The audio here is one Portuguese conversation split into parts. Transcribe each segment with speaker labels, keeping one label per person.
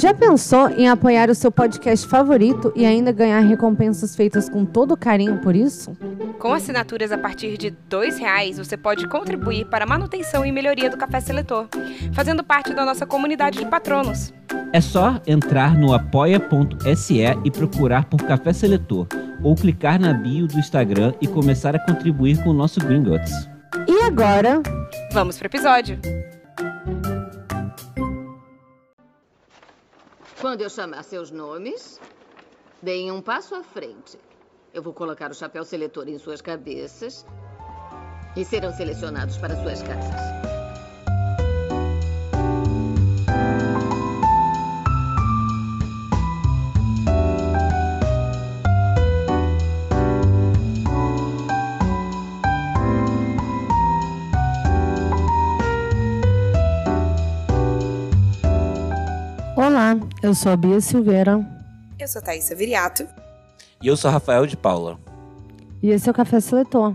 Speaker 1: Já pensou em apoiar o seu podcast favorito e ainda ganhar recompensas feitas com todo carinho por isso?
Speaker 2: Com assinaturas a partir de R$ reais, você pode contribuir para a manutenção e melhoria do Café Seletor, fazendo parte da nossa comunidade de patronos.
Speaker 3: É só entrar no apoia.se e procurar por Café Seletor, ou clicar na bio do Instagram e começar a contribuir com o nosso Gringotts.
Speaker 1: E agora?
Speaker 2: Vamos pro episódio!
Speaker 4: Quando eu chamar seus nomes, deem um passo à frente. Eu vou colocar o chapéu seletor em suas cabeças e serão selecionados para suas casas.
Speaker 1: Olá, eu sou a Bia Silveira.
Speaker 2: Eu sou Thaisa Viriato.
Speaker 3: E eu sou Rafael de Paula.
Speaker 1: E esse é o Café Seletor.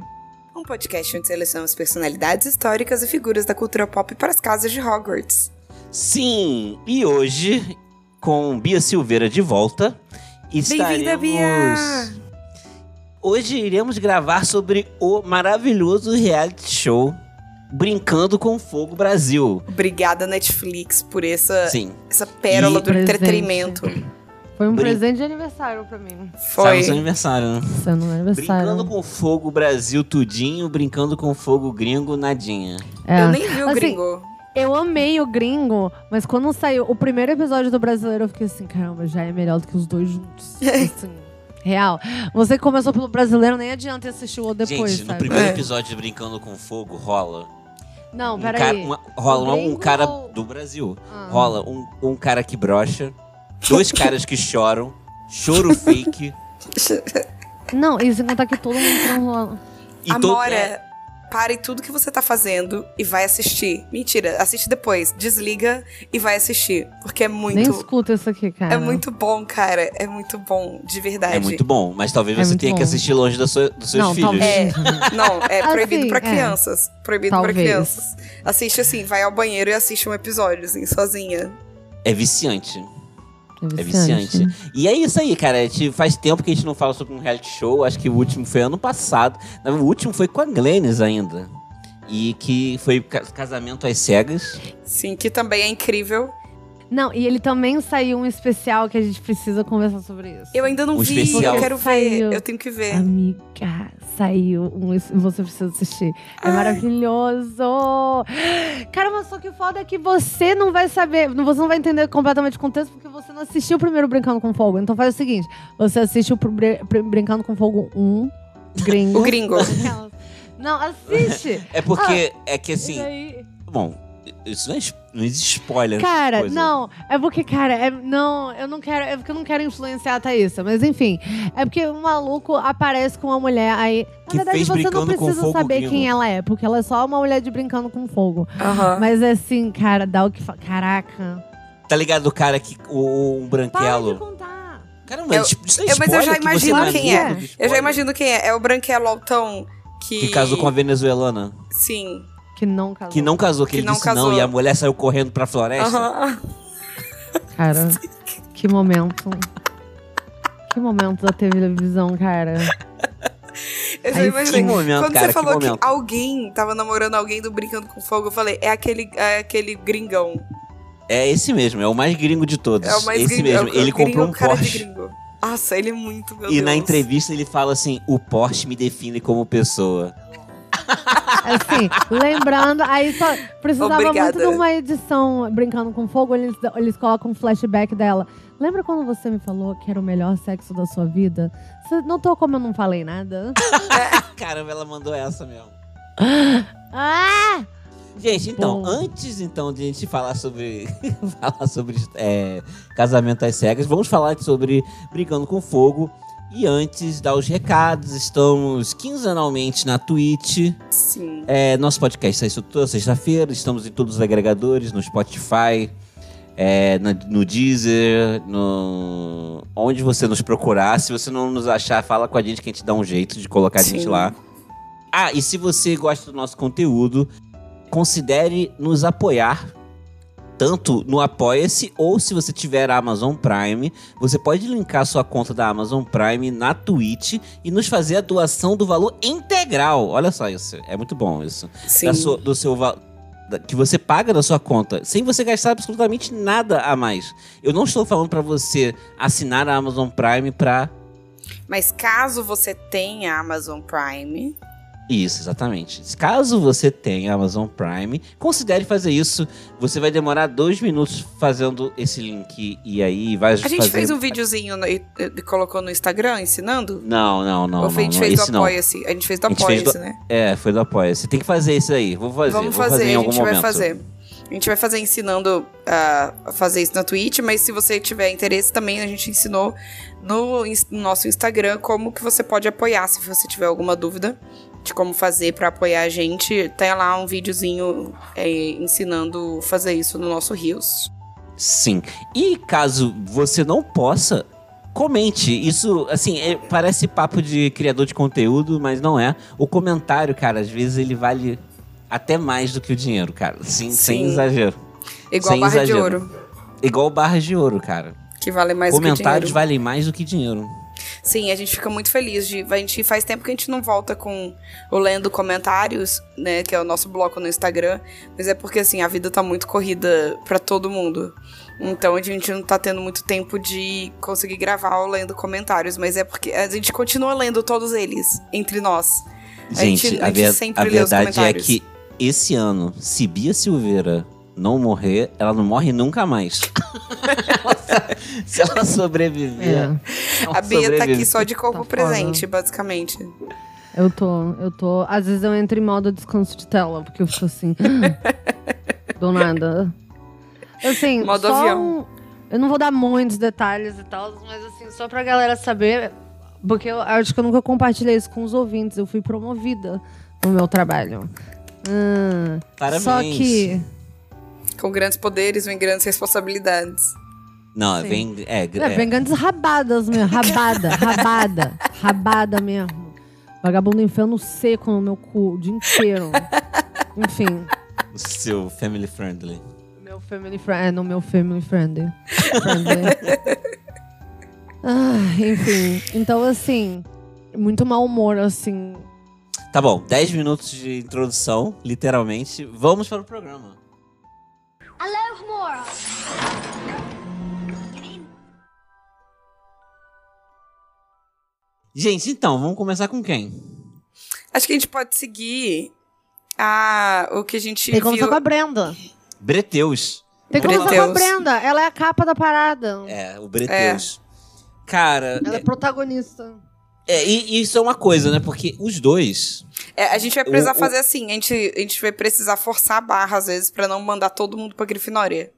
Speaker 2: Um podcast onde selecionamos personalidades históricas e figuras da cultura pop para as casas de Hogwarts.
Speaker 3: Sim, e hoje, com Bia Silveira de volta, estaremos...
Speaker 2: Bia!
Speaker 3: Hoje iremos gravar sobre o maravilhoso reality show Brincando com Fogo Brasil.
Speaker 2: Obrigada, Netflix, por essa,
Speaker 3: Sim.
Speaker 2: essa pérola
Speaker 3: E-
Speaker 2: do
Speaker 1: Presente.
Speaker 2: entretenimento.
Speaker 1: Foi um
Speaker 3: Brin-
Speaker 1: presente de aniversário pra mim.
Speaker 3: Sabe
Speaker 2: Foi.
Speaker 3: seu aniversário, né?
Speaker 1: Seu no aniversário.
Speaker 3: Brincando com Fogo Brasil tudinho, brincando com Fogo gringo nadinha.
Speaker 1: É.
Speaker 2: Eu nem vi o
Speaker 1: Assim,
Speaker 2: gringo.
Speaker 1: Eu amei o gringo, mas quando saiu o primeiro episódio do brasileiro, eu fiquei assim, caramba, já é melhor do que os dois juntos. assim, real. Você que começou pelo brasileiro, nem adianta assistir o outro depois,
Speaker 3: Gente, no
Speaker 1: sabe?
Speaker 3: primeiro
Speaker 2: É.
Speaker 3: episódio de Brincando com Fogo rola.
Speaker 1: Não,
Speaker 3: Um
Speaker 1: peraí.
Speaker 3: cara, uma- rola um
Speaker 1: gringo
Speaker 3: cara
Speaker 1: ou-
Speaker 3: do Brasil.
Speaker 1: Ah.
Speaker 3: Rola um, um cara que brocha, dois caras que choram, choro fake.
Speaker 1: Não, e sem contar que todo mundo transou.
Speaker 3: E
Speaker 2: Amora,
Speaker 3: é,
Speaker 2: pare tudo que você tá fazendo e vai assistir. Mentira, assiste depois. Desliga e vai assistir. Porque é
Speaker 1: Nem
Speaker 2: muito.
Speaker 1: escuta isso aqui, cara.
Speaker 2: É muito bom, cara. É muito bom, de verdade.
Speaker 3: é muito bom, mas talvez
Speaker 1: É
Speaker 3: você tenha que
Speaker 1: bom.
Speaker 3: assistir longe da sua- dos seus
Speaker 1: Não,
Speaker 3: filhos.
Speaker 2: É, não, é proibido
Speaker 1: Assim,
Speaker 2: pra
Speaker 1: é.
Speaker 2: crianças. Proibido pra
Speaker 1: Talvez.
Speaker 2: crianças. Assiste assim, vai ao banheiro e assiste um episódio, assim, sozinha.
Speaker 3: É viciante.
Speaker 1: É
Speaker 3: É viciante. E é isso aí, cara. Gente faz tempo que a gente não fala sobre um reality show. Acho que o último foi ano passado. O último foi com a Glennis ainda. E que foi ca- casamento às cegas.
Speaker 2: Sim, que também é incrível.
Speaker 1: Não, e ele também saiu um especial que a gente precisa conversar sobre isso.
Speaker 2: Eu ainda não
Speaker 3: Um
Speaker 2: vi,
Speaker 3: especial.
Speaker 2: eu quero
Speaker 1: Saiu.
Speaker 2: ver. Eu tenho que ver.
Speaker 1: Amiga, saiu um. Você precisa assistir. É
Speaker 2: Ai.
Speaker 1: maravilhoso! Cara, mas só que o foda é que você não vai saber, não- você não vai entender completamente o contexto porque você não assistiu o primeiro Brincando com Fogo. Então faz o seguinte: você assiste o Brincando com Fogo 1, gringo.
Speaker 2: O gringo.
Speaker 1: Não, assiste!
Speaker 3: É porque é que
Speaker 1: E
Speaker 3: assim.
Speaker 1: daí-
Speaker 3: Bom, isso não, é, não existe spoiler.
Speaker 1: Cara,
Speaker 3: coisa.
Speaker 1: não, é porque, cara, é, não, eu não quero, é porque eu não quero influenciar a Thaísa, mas enfim, é porque o maluco aparece com uma mulher aí. Na
Speaker 3: Que
Speaker 1: verdade,
Speaker 3: fez
Speaker 1: você não
Speaker 3: Brincando com
Speaker 1: precisa
Speaker 3: Fogo
Speaker 1: saber
Speaker 3: gringo.
Speaker 1: quem ela é, porque ela é só uma mulher de brincando com fogo.
Speaker 2: Aham.
Speaker 1: Mas assim, cara, dá o que fa... Caraca.
Speaker 3: Tá ligado o cara que. O, um
Speaker 1: Para de
Speaker 3: branquelo.
Speaker 1: contar.
Speaker 3: Caramba,
Speaker 2: Eu-
Speaker 3: isso isso é
Speaker 2: eu- mas eu já
Speaker 3: spoiler que
Speaker 2: imagino
Speaker 3: tá
Speaker 2: quem
Speaker 1: é.
Speaker 2: Eu já imagino quem é. É o branquelo altão que.
Speaker 3: Que casou com a venezuelana.
Speaker 2: Sim.
Speaker 1: Que não casou.
Speaker 3: Que não casou, que,
Speaker 2: Que
Speaker 3: ele
Speaker 2: não
Speaker 3: disse
Speaker 2: casou.
Speaker 3: não e a mulher saiu correndo pra floresta.
Speaker 2: Aham.
Speaker 1: Cara, que momento. Que momento da televisão, cara.
Speaker 2: Eu já
Speaker 1: Aí
Speaker 2: imaginei.
Speaker 3: que momento,
Speaker 2: Quando
Speaker 3: cara,
Speaker 2: você
Speaker 3: que
Speaker 2: falou que,
Speaker 3: momento.
Speaker 2: alguém tava namorando alguém do Brincando com Fogo, eu falei, é aquele, é aquele gringão.
Speaker 3: É esse mesmo, é o mais gringo de todos.
Speaker 2: É o mais
Speaker 3: esse
Speaker 2: gringo.
Speaker 3: mesmo.
Speaker 2: é o
Speaker 3: ele
Speaker 2: gringo,
Speaker 3: comprou um
Speaker 2: cara de
Speaker 3: Porsche.
Speaker 2: gringo. Nossa, ele é muito, meu
Speaker 3: E
Speaker 2: Deus.
Speaker 3: na entrevista ele fala assim: o Porsche me define como pessoa.
Speaker 1: Assim, lembrando, aí só precisava
Speaker 2: Obrigada.
Speaker 1: muito de uma edição Brincando com Fogo, eles, eles colocam um flashback dela. Lembra quando você me falou que era o melhor sexo da sua vida? Você notou como eu não falei nada?
Speaker 3: Caramba, ela mandou essa mesmo.
Speaker 1: ah!
Speaker 3: Gente, então,
Speaker 1: Bom.
Speaker 3: antes então de a gente falar sobre falar sobre é, casamento às cegas, vamos falar sobre Brincando com Fogo. E antes, dar os recados, estamos quinzenalmente na Twitch.
Speaker 2: Sim.
Speaker 3: É, nosso podcast sai toda sexta-feira, estamos em todos os agregadores, no Spotify, é, na- no Deezer, no... onde você nos procurar. Se você não nos achar, fala com a gente que a gente dá um jeito de colocar a gente
Speaker 2: Sim.
Speaker 3: lá. Ah, e se você gosta do nosso conteúdo, considere nos apoiar tanto no Apoia-se ou se você tiver a Amazon Prime, você pode linkar sua conta da Amazon Prime na Twitch e nos fazer a doação do valor integral. Olha só isso, é muito bom isso.
Speaker 2: Sim.
Speaker 3: Da sua- do seu que você paga da sua conta, sem você gastar absolutamente nada a mais. Eu não estou falando pra você assinar a Amazon Prime pra
Speaker 2: Mas caso você tenha Amazon Prime,
Speaker 3: Isso, exatamente. Caso você tenha Amazon Prime, considere fazer isso. Você vai demorar dois minutos fazendo esse link e aí vai
Speaker 2: a gente
Speaker 3: fazer...
Speaker 2: fez um videozinho no- e, e colocou no Instagram ensinando?
Speaker 3: Não, não, não.
Speaker 2: Ou foi- a
Speaker 3: não,
Speaker 2: gente
Speaker 3: não,
Speaker 2: fez do
Speaker 3: não.
Speaker 2: Apoia-se? A gente fez do Apoia-se,
Speaker 3: do-
Speaker 2: né?
Speaker 3: É, foi do Apoia. Você tem que fazer isso aí. Vou fazer.
Speaker 2: Vamos fazer,
Speaker 3: fazer
Speaker 2: a gente
Speaker 3: momento.
Speaker 2: vai fazer. A gente vai fazer ensinando a fazer isso na Twitch, mas se você tiver interesse também, a gente ensinou no, no nosso Instagram como que você pode apoiar. Se você tiver alguma dúvida de como fazer pra apoiar a gente, tem lá um videozinho é, ensinando fazer isso no nosso Rios.
Speaker 3: Sim. E caso você não possa, comente. Isso, assim, é- parece papo de criador de conteúdo, mas não é. O comentário, cara, às vezes ele vale até mais do que o dinheiro, cara. Sim, sem
Speaker 2: Sim.
Speaker 3: exagero.
Speaker 2: Igual
Speaker 3: Sem
Speaker 2: barra de
Speaker 3: exagero.
Speaker 2: ouro,
Speaker 3: Igual barras de ouro, cara.
Speaker 2: que vale mais do que
Speaker 3: Comentários
Speaker 2: dinheiro.
Speaker 3: valem mais do que dinheiro.
Speaker 2: Sim, a gente fica muito feliz de. A gente faz tempo que a gente não volta com o Lendo Comentários, né? Que é o nosso bloco no Instagram. Mas é porque, assim, a vida tá muito corrida pra todo mundo. Então a gente não tá tendo muito tempo de conseguir gravar o Lendo Comentários. Mas é porque a gente continua lendo todos eles, entre nós. A
Speaker 3: Gente,
Speaker 2: gente-
Speaker 3: a,
Speaker 2: a gente
Speaker 3: ver-
Speaker 2: sempre
Speaker 3: a
Speaker 2: lê os
Speaker 3: verdade é
Speaker 2: comentários.
Speaker 3: que esse ano, se Bia Silveira não morrer, ela não morre nunca mais. se ela sobreviver.
Speaker 1: É.
Speaker 3: ela
Speaker 2: A Bia tá aqui só de corpo
Speaker 1: Tá foda.
Speaker 2: presente, basicamente.
Speaker 1: Eu tô, eu tô. Às vezes eu entro em modo descanso de tela, porque eu fico assim. do nada. Assim,
Speaker 2: Modo
Speaker 1: só
Speaker 2: avião.
Speaker 1: um- eu não vou dar muitos detalhes e tal, mas assim, só pra galera saber. Porque eu acho que eu nunca compartilhei isso com os ouvintes. Eu fui promovida no meu trabalho. Hum,
Speaker 3: Parabéns.
Speaker 1: Só que.
Speaker 2: Com grandes poderes vem grandes responsabilidades.
Speaker 3: Não,
Speaker 1: Sim.
Speaker 3: vem. É,
Speaker 1: É,
Speaker 3: é,
Speaker 1: vem grandes rabadas mesmo. Rabada, rabada. rabada mesmo. Vagabundo enfiando seco no meu cu o dia inteiro. Enfim.
Speaker 3: o seu family friendly.
Speaker 1: Meu family friend, é, no meu family friendly. friendly. ah, enfim. Então, assim, muito mau humor, assim.
Speaker 3: Tá bom, 10 minutos de introdução, literalmente. Vamos para o programa. Gente, então, vamos começar com quem?
Speaker 2: Acho que a gente pode seguir a, o que a gente
Speaker 1: Tem que começar
Speaker 2: viu.
Speaker 1: com a Brenda.
Speaker 3: Breteus.
Speaker 1: Tem que começar com a. Brenda. Ela é a capa da parada.
Speaker 3: É, o Breteus. Cara,
Speaker 1: Ela é protagonista.
Speaker 3: É, e, e isso é uma coisa, né? Porque os dois.
Speaker 2: É, a gente vai precisar
Speaker 3: O-
Speaker 2: fazer assim, a gente, a gente vai precisar forçar a barra às vezes pra não mandar todo mundo pra Grifinória.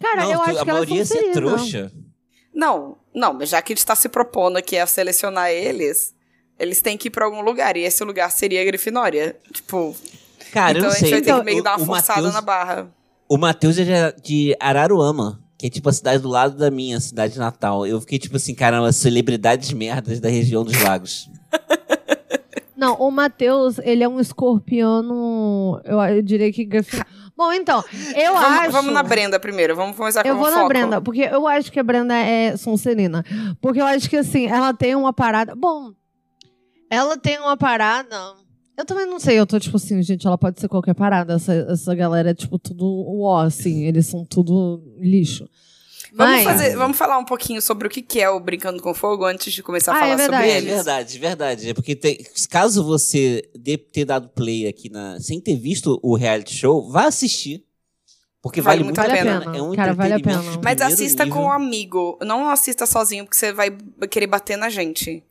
Speaker 1: Cara,
Speaker 3: não,
Speaker 1: eu
Speaker 3: tu-
Speaker 1: acho
Speaker 3: a
Speaker 1: que é
Speaker 3: maioria ia ser trouxa.
Speaker 2: Não, não, mas já que a gente tá se propondo aqui a selecionar eles, eles têm que ir pra algum lugar, e esse lugar seria a Grifinória. Tipo,
Speaker 3: Cara,
Speaker 2: então
Speaker 3: eu não
Speaker 2: a gente
Speaker 3: sei.
Speaker 2: vai ter
Speaker 1: Então,
Speaker 2: que meio que dar uma forçada
Speaker 3: Matheus-
Speaker 2: na barra.
Speaker 3: O Matheus é de Araruama, que é tipo a cidade do lado da minha cidade natal. Eu fiquei tipo assim, caramba, celebridades merdas da região dos lagos.
Speaker 1: Não, o Matheus, ele é um escorpiano. Eu, eu diria que. Bom, então, eu
Speaker 2: vamos,
Speaker 1: acho.
Speaker 2: vamos na Brenda primeiro, vamos começar com
Speaker 1: Eu vou na
Speaker 2: foco.
Speaker 1: Brenda, porque eu acho que a Brenda é Sonserina. Porque eu acho que, assim, ela tem uma parada. Bom, ela tem uma parada. Eu também não sei, eu tô tipo assim, gente, ela pode ser qualquer parada. Essa, essa galera é tipo tudo ó, assim, eles são tudo lixo.
Speaker 2: Vamos,
Speaker 1: Mas-
Speaker 2: fazer, vamos falar um pouquinho sobre o que que é o Brincando com Fogo antes de começar a
Speaker 1: Ah, é
Speaker 2: falar sobre
Speaker 1: verdade.
Speaker 3: É
Speaker 2: eles.
Speaker 3: verdade, verdade. É porque tem- caso você dê, ter dado play aqui na, sem ter visto o reality show, vá assistir. Porque
Speaker 2: Vale
Speaker 3: vale,
Speaker 2: muito a pena.
Speaker 3: pena. É um
Speaker 1: Cara, vale a pena.
Speaker 2: Mas assista
Speaker 3: nível.
Speaker 2: com um amigo. Não assista sozinho, porque você vai querer bater na gente.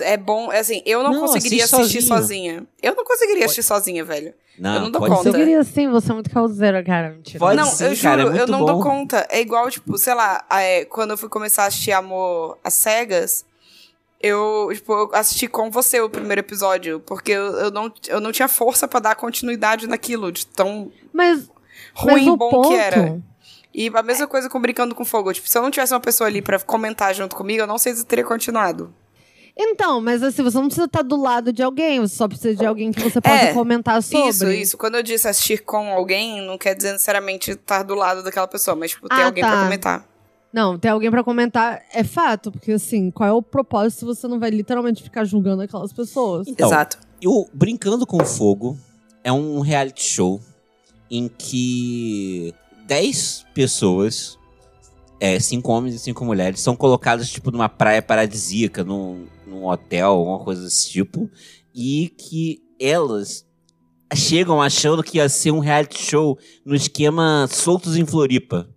Speaker 2: É bom, é assim, eu não,
Speaker 3: Não,
Speaker 2: conseguiria
Speaker 3: assiste
Speaker 2: assistir
Speaker 3: sozinho.
Speaker 2: sozinha. Eu não conseguiria assistir sozinha, velho.
Speaker 3: Não,
Speaker 2: eu não dou
Speaker 3: pode
Speaker 2: conta.
Speaker 1: Eu queria sim, você é muito causeira, cara. Mentira.
Speaker 3: Pode
Speaker 2: não,
Speaker 3: sim,
Speaker 2: eu juro,
Speaker 3: cara, é
Speaker 2: eu
Speaker 3: muito
Speaker 2: não dou
Speaker 3: bom.
Speaker 2: conta. É igual, tipo, sei lá, é, quando eu fui começar a assistir Amor às Cegas, eu, tipo, eu assisti com você o primeiro episódio, porque eu, eu, não, eu não tinha força pra dar continuidade naquilo, de tão
Speaker 1: Mas,
Speaker 2: ruim
Speaker 1: mas
Speaker 2: e bom
Speaker 1: ponto,
Speaker 2: que era. E a mesma coisa com Brincando com Fogo. Tipo, se eu não tivesse uma pessoa ali pra comentar junto comigo, eu não sei se eu teria continuado.
Speaker 1: Então, mas assim, você não precisa estar do lado de alguém, você só precisa de alguém que você possa
Speaker 2: É,
Speaker 1: comentar sobre.
Speaker 2: Isso, isso. Quando eu disse assistir com alguém, não quer dizer necessariamente estar do lado daquela pessoa, mas, tipo, ter
Speaker 1: Ah,
Speaker 2: alguém
Speaker 1: tá.
Speaker 2: pra comentar.
Speaker 1: Não, ter alguém pra comentar é fato, porque assim, qual é o propósito se você não vai literalmente ficar julgando aquelas pessoas?
Speaker 3: Então,
Speaker 2: Exato.
Speaker 3: O Brincando com Fogo é um reality show em que 10 pessoas, é, cinco homens e cinco mulheres, são colocadas tipo numa praia paradisíaca, num, num hotel, alguma coisa desse tipo, e que elas chegam achando que ia ser um reality show no esquema Soltos em Floripa.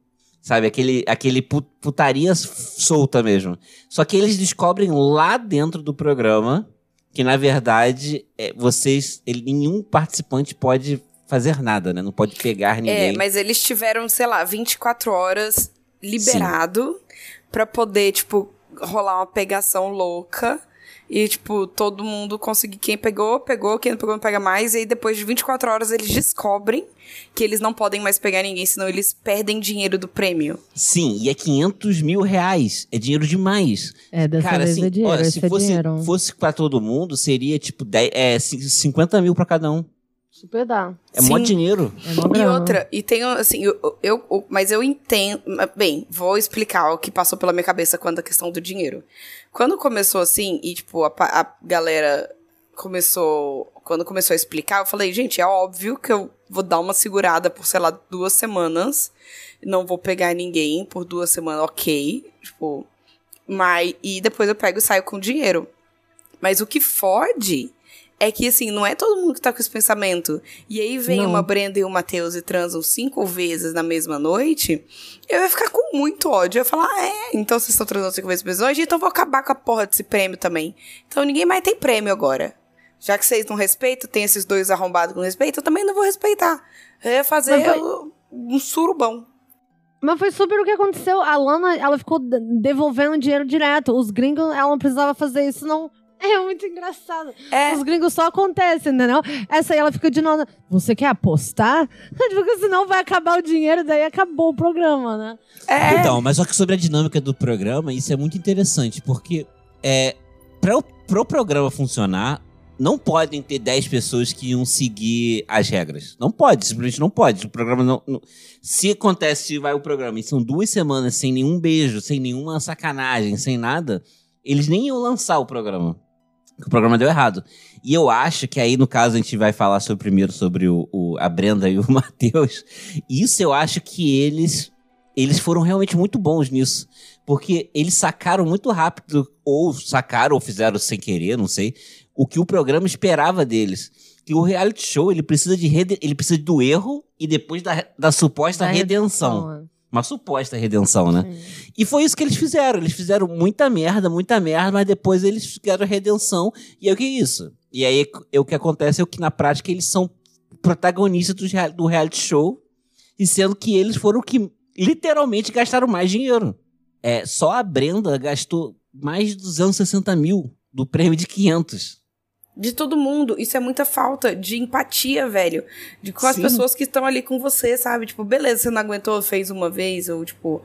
Speaker 3: Sabe, aquele, aquele pu- putaria solta mesmo. Só que eles descobrem lá dentro do programa que na verdade é, vocês ele, nenhum participante pode fazer nada, né? Não pode pegar
Speaker 2: É,
Speaker 3: ninguém.
Speaker 2: mas eles tiveram, sei lá, 24 horas liberado pra poder, tipo, rolar uma pegação louca. E, tipo, todo mundo conseguir. Quem pegou, pegou. Quem não pegou, não pega mais. E aí, depois de 24 horas, eles descobrem que eles não podem mais pegar ninguém, senão eles perdem dinheiro do prêmio.
Speaker 3: Sim, e é 500 mil reais. É dinheiro demais.
Speaker 1: É, dessa
Speaker 3: Cara,
Speaker 1: vez
Speaker 3: assim,
Speaker 1: é dinheiro,
Speaker 3: olha, se
Speaker 1: é
Speaker 3: fosse,
Speaker 1: dinheiro.
Speaker 3: fosse pra todo mundo, seria tipo 10, é, cin- 50 mil pra cada um.
Speaker 1: Super dá.
Speaker 3: É mó
Speaker 2: Sim.
Speaker 3: dinheiro.
Speaker 1: É mó
Speaker 2: E outra, e tem, assim, eu, eu- eu- mas eu entendo. Bem, vou explicar o que passou pela minha cabeça quando a questão do dinheiro. Quando começou assim, e tipo, a, a galera começou. Quando começou a explicar, eu falei, gente, é óbvio que eu vou dar uma segurada por, sei lá, duas semanas. Não vou pegar ninguém por duas semanas, ok. Tipo. Mas. E depois eu pego e saio com dinheiro. Mas o que fode é que, assim, não é todo mundo que tá com esse pensamento. E aí vem
Speaker 1: Não.
Speaker 2: uma Brenda e o Matheus e transam cinco vezes na mesma noite, eu ia ficar com muito ódio. Eu ia falar, ah, é, então vocês estão transando cinco vezes mesma noite, então eu vou acabar com a porra desse prêmio também. Então ninguém mais tem prêmio agora. Já que vocês não respeitam, tem esses dois arrombados não respeitam, eu também não vou respeitar. Eu ia fazer
Speaker 1: foi-
Speaker 2: um surubão.
Speaker 1: Mas foi super o que aconteceu. A Lana, ela ficou de- devolvendo dinheiro direto. Os gringos, ela não precisava fazer isso, não. É muito engraçado.
Speaker 2: É,
Speaker 1: Os gringos só acontecem, entendeu? Essa aí ela fica de nada. Você quer apostar? Porque senão vai acabar o dinheiro, daí acabou o programa, né?
Speaker 2: é.
Speaker 3: Então, mas só que sobre a dinâmica do programa, isso é muito interessante, porque é, para o pro programa funcionar, não podem ter 10 pessoas que iam seguir as regras. Não pode, simplesmente não pode. O programa não. não- se acontece, vai o programa e são duas semanas sem nenhum beijo, sem nenhuma sacanagem, sem nada, eles nem iam lançar o programa. O programa deu errado. E eu acho que aí, no caso, a gente vai falar sobre, primeiro sobre o, o- a Brenda e o Matheus. Isso eu acho que eles eles foram realmente muito bons nisso. Porque eles sacaram muito rápido, ou sacaram, ou fizeram sem querer, não sei, o que o programa esperava deles. Que o reality show, ele precisa de rede- ele precisa do erro e depois da, da suposta
Speaker 1: Da
Speaker 3: redenção.
Speaker 1: redenção,
Speaker 3: Uma suposta redenção, né?
Speaker 1: é. Sim.
Speaker 3: E foi isso que eles fizeram. Eles fizeram muita merda, muita merda, mas depois eles fizeram redenção. E aí o que é isso? E aí é o que acontece é que na prática eles são protagonistas do reality show, e sendo que eles foram que literalmente gastaram mais dinheiro. É, só a Brenda gastou mais de 260 mil do prêmio de 500.
Speaker 2: De todo mundo. Isso é muita falta de empatia, velho. De com as
Speaker 3: Sim.
Speaker 2: pessoas que estão ali com você, sabe? Tipo, beleza, você não aguentou, fez uma vez, ou tipo,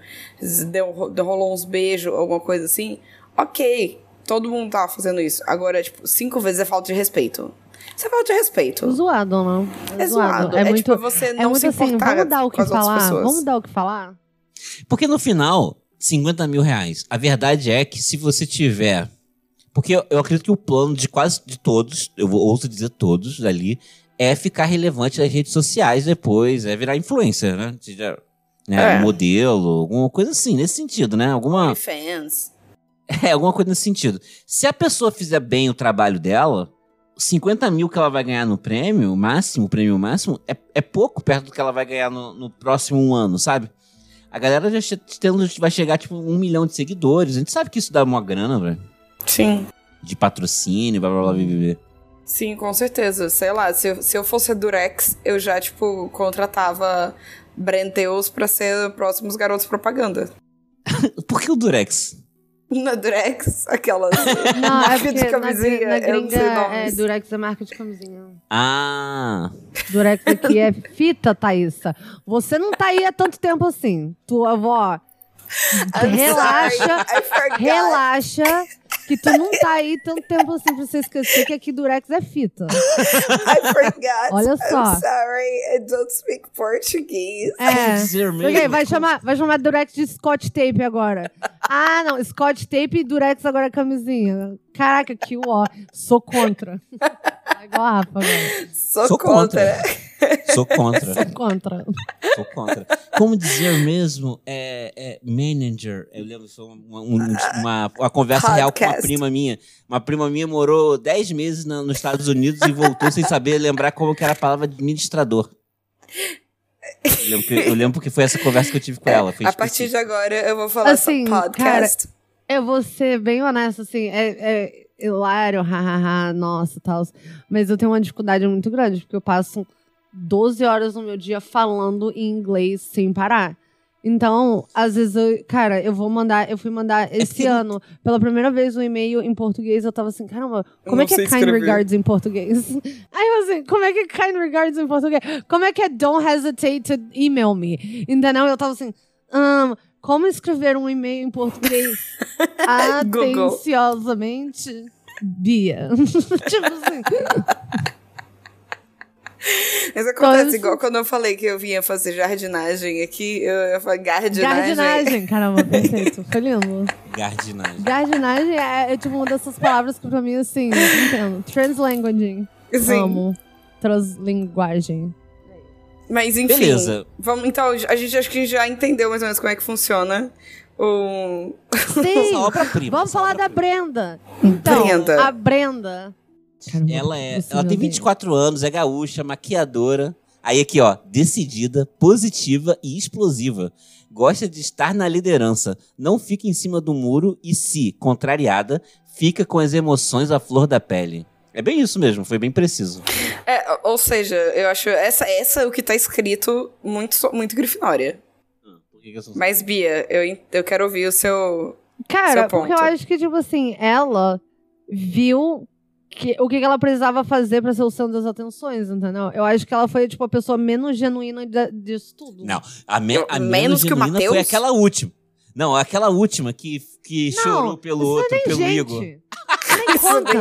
Speaker 2: deu, deu- rolou uns beijos, alguma coisa assim. Ok. Todo mundo tava fazendo isso. Agora, tipo, cinco vezes é falta de respeito. Isso é falta de respeito.
Speaker 1: Zoado, não?
Speaker 2: É zoado.
Speaker 1: É,
Speaker 2: É,
Speaker 1: muito,
Speaker 2: tipo, você não
Speaker 1: é muito
Speaker 2: se
Speaker 1: assim,
Speaker 2: importar
Speaker 1: vamos dar o
Speaker 2: com
Speaker 1: que falar?
Speaker 2: pessoas.
Speaker 1: Vamos dar o que falar?
Speaker 3: Porque no final, 50 mil reais. A verdade é que se você tiver. Porque eu, eu acredito que o plano de quase de todos, eu ouso dizer todos ali, é ficar relevante nas redes sociais depois, é virar influencer, né? Seja, né,
Speaker 2: É.
Speaker 3: modelo, alguma coisa assim, nesse sentido, né? Alguma,
Speaker 2: Fans.
Speaker 3: é, alguma coisa nesse sentido. Se a pessoa fizer bem o trabalho dela, 50 mil que ela vai ganhar no prêmio máximo, o prêmio máximo, é, é pouco perto do que ela vai ganhar no, no próximo um ano, sabe? A galera já tendo, vai chegar, tipo, um milhão de seguidores. A gente sabe que isso dá uma grana, velho.
Speaker 2: Sim.
Speaker 3: De patrocínio, blá blá blá, blá, blá, blá.
Speaker 2: Sim, com certeza. Sei lá, se eu, se eu fosse a Durex, eu já, tipo, contratava Brenteus pra ser próximos garotos propaganda.
Speaker 3: Por que o Durex?
Speaker 2: Na Durex, aquelas
Speaker 1: Não, é
Speaker 2: marca
Speaker 1: porque
Speaker 2: de
Speaker 1: na,
Speaker 2: camisinha,
Speaker 1: na
Speaker 2: eu não sei
Speaker 1: gringa,
Speaker 2: nomes.
Speaker 1: é, Durex é marca de camisinha.
Speaker 3: Ah.
Speaker 1: Durex aqui é fita, Thaísa. Você não tá aí há tanto tempo assim. Tua avó, relaxa, relaxa, que tu não tá aí tanto tempo assim pra você esquecer que aqui Durex é fita.
Speaker 2: I forgot.
Speaker 1: Olha só.
Speaker 2: I'm sorry, I don't speak Portuguese.
Speaker 1: É.
Speaker 3: Dizer mesmo.
Speaker 1: Ok, vai chamar, vai chamar Durex de Scotch Tape agora. Ah, não, Scotch Tape e Durex agora é camisinha. Caraca, que ó. Sou contra. É igual a Rafa.
Speaker 2: Sou,
Speaker 3: Sou
Speaker 2: contra.
Speaker 3: Sou contra.
Speaker 1: Sou contra.
Speaker 3: Sou contra. Como dizer mesmo, é, é manager. Eu lembro, foi uma, um- uma, uma conversa real com uma
Speaker 2: Podcast.
Speaker 3: prima minha. Uma prima minha morou 10 meses na- nos Estados Unidos e voltou sem saber lembrar como que era a palavra administrador. Eu lembro, que, eu lembro que foi essa conversa que eu tive com ela. Foi
Speaker 2: A partir de agora eu vou falar
Speaker 1: Assim,
Speaker 2: só podcast.
Speaker 1: Eu vou ser bem honesta, assim, é, é hilário, hahaha, nossa, tal. Mas eu tenho uma dificuldade muito grande, porque eu passo 12 horas no meu dia falando em inglês sem parar. Então, às vezes eu, cara, eu vou mandar, eu fui mandar esse
Speaker 3: porque-
Speaker 1: ano, pela primeira vez, um e-mail em português, eu tava assim, caramba, como é que é
Speaker 2: sei
Speaker 1: kind
Speaker 2: escrever.
Speaker 1: regards em português? Aí eu assim, como é que é kind regards em português? Como é que é don't hesitate to email me? Entendeu? Eu tava assim, "Ahn, como escrever um e-mail em português atenciosamente? Bia. tipo assim.
Speaker 2: Mas acontece
Speaker 1: Então,
Speaker 2: igual quando eu falei que eu vinha fazer jardinagem aqui, eu, eu falei gardinagem.
Speaker 1: Gardinagem. Caramba, perfeito. Foi lindo.
Speaker 3: Gardinagem.
Speaker 1: Gardinagem é, é tipo uma dessas palavras que pra mim, assim, eu entendo. Translanguaging.
Speaker 2: Sim.
Speaker 1: Amo. Translinguagem.
Speaker 2: Mas enfim.
Speaker 3: Beleza.
Speaker 2: Vamos, então, a gente acho que já entendeu mais ou menos como é que funciona o.
Speaker 1: Sim. Vamos falar da. Brenda. Então,
Speaker 2: Brenda.
Speaker 1: a Brenda. Caramba,
Speaker 3: Ela, é, ela tem
Speaker 1: odeia.
Speaker 3: 24 anos, é gaúcha, maquiadora. Aí aqui, ó, decidida, positiva e explosiva. Gosta de estar na liderança. Não fica em cima do muro e, se contrariada, fica com as emoções à flor da pele. É bem isso mesmo, foi bem preciso.
Speaker 2: É, ou seja, eu acho essa, essa é o que tá escrito muito, muito Grifinória.
Speaker 3: Por que que eu sou-
Speaker 2: Mas, Bia, eu, eu quero ouvir o seu.
Speaker 1: Cara,
Speaker 2: Seu
Speaker 1: porque eu
Speaker 2: ponto.
Speaker 1: acho que, tipo assim, ela viu que, o que que ela precisava fazer pra ser o centro das atenções, entendeu? Eu acho que ela foi, tipo, a pessoa menos genuína de- disso tudo.
Speaker 3: Não, a, me,
Speaker 2: Eu-
Speaker 3: a
Speaker 2: menos
Speaker 3: menos,
Speaker 2: que o
Speaker 3: genuína foi aquela última. Não, aquela última que, que
Speaker 1: Não,
Speaker 3: chorou pelo
Speaker 1: isso
Speaker 3: outro, pelo
Speaker 1: gente.
Speaker 3: Igor.
Speaker 1: Nem conta.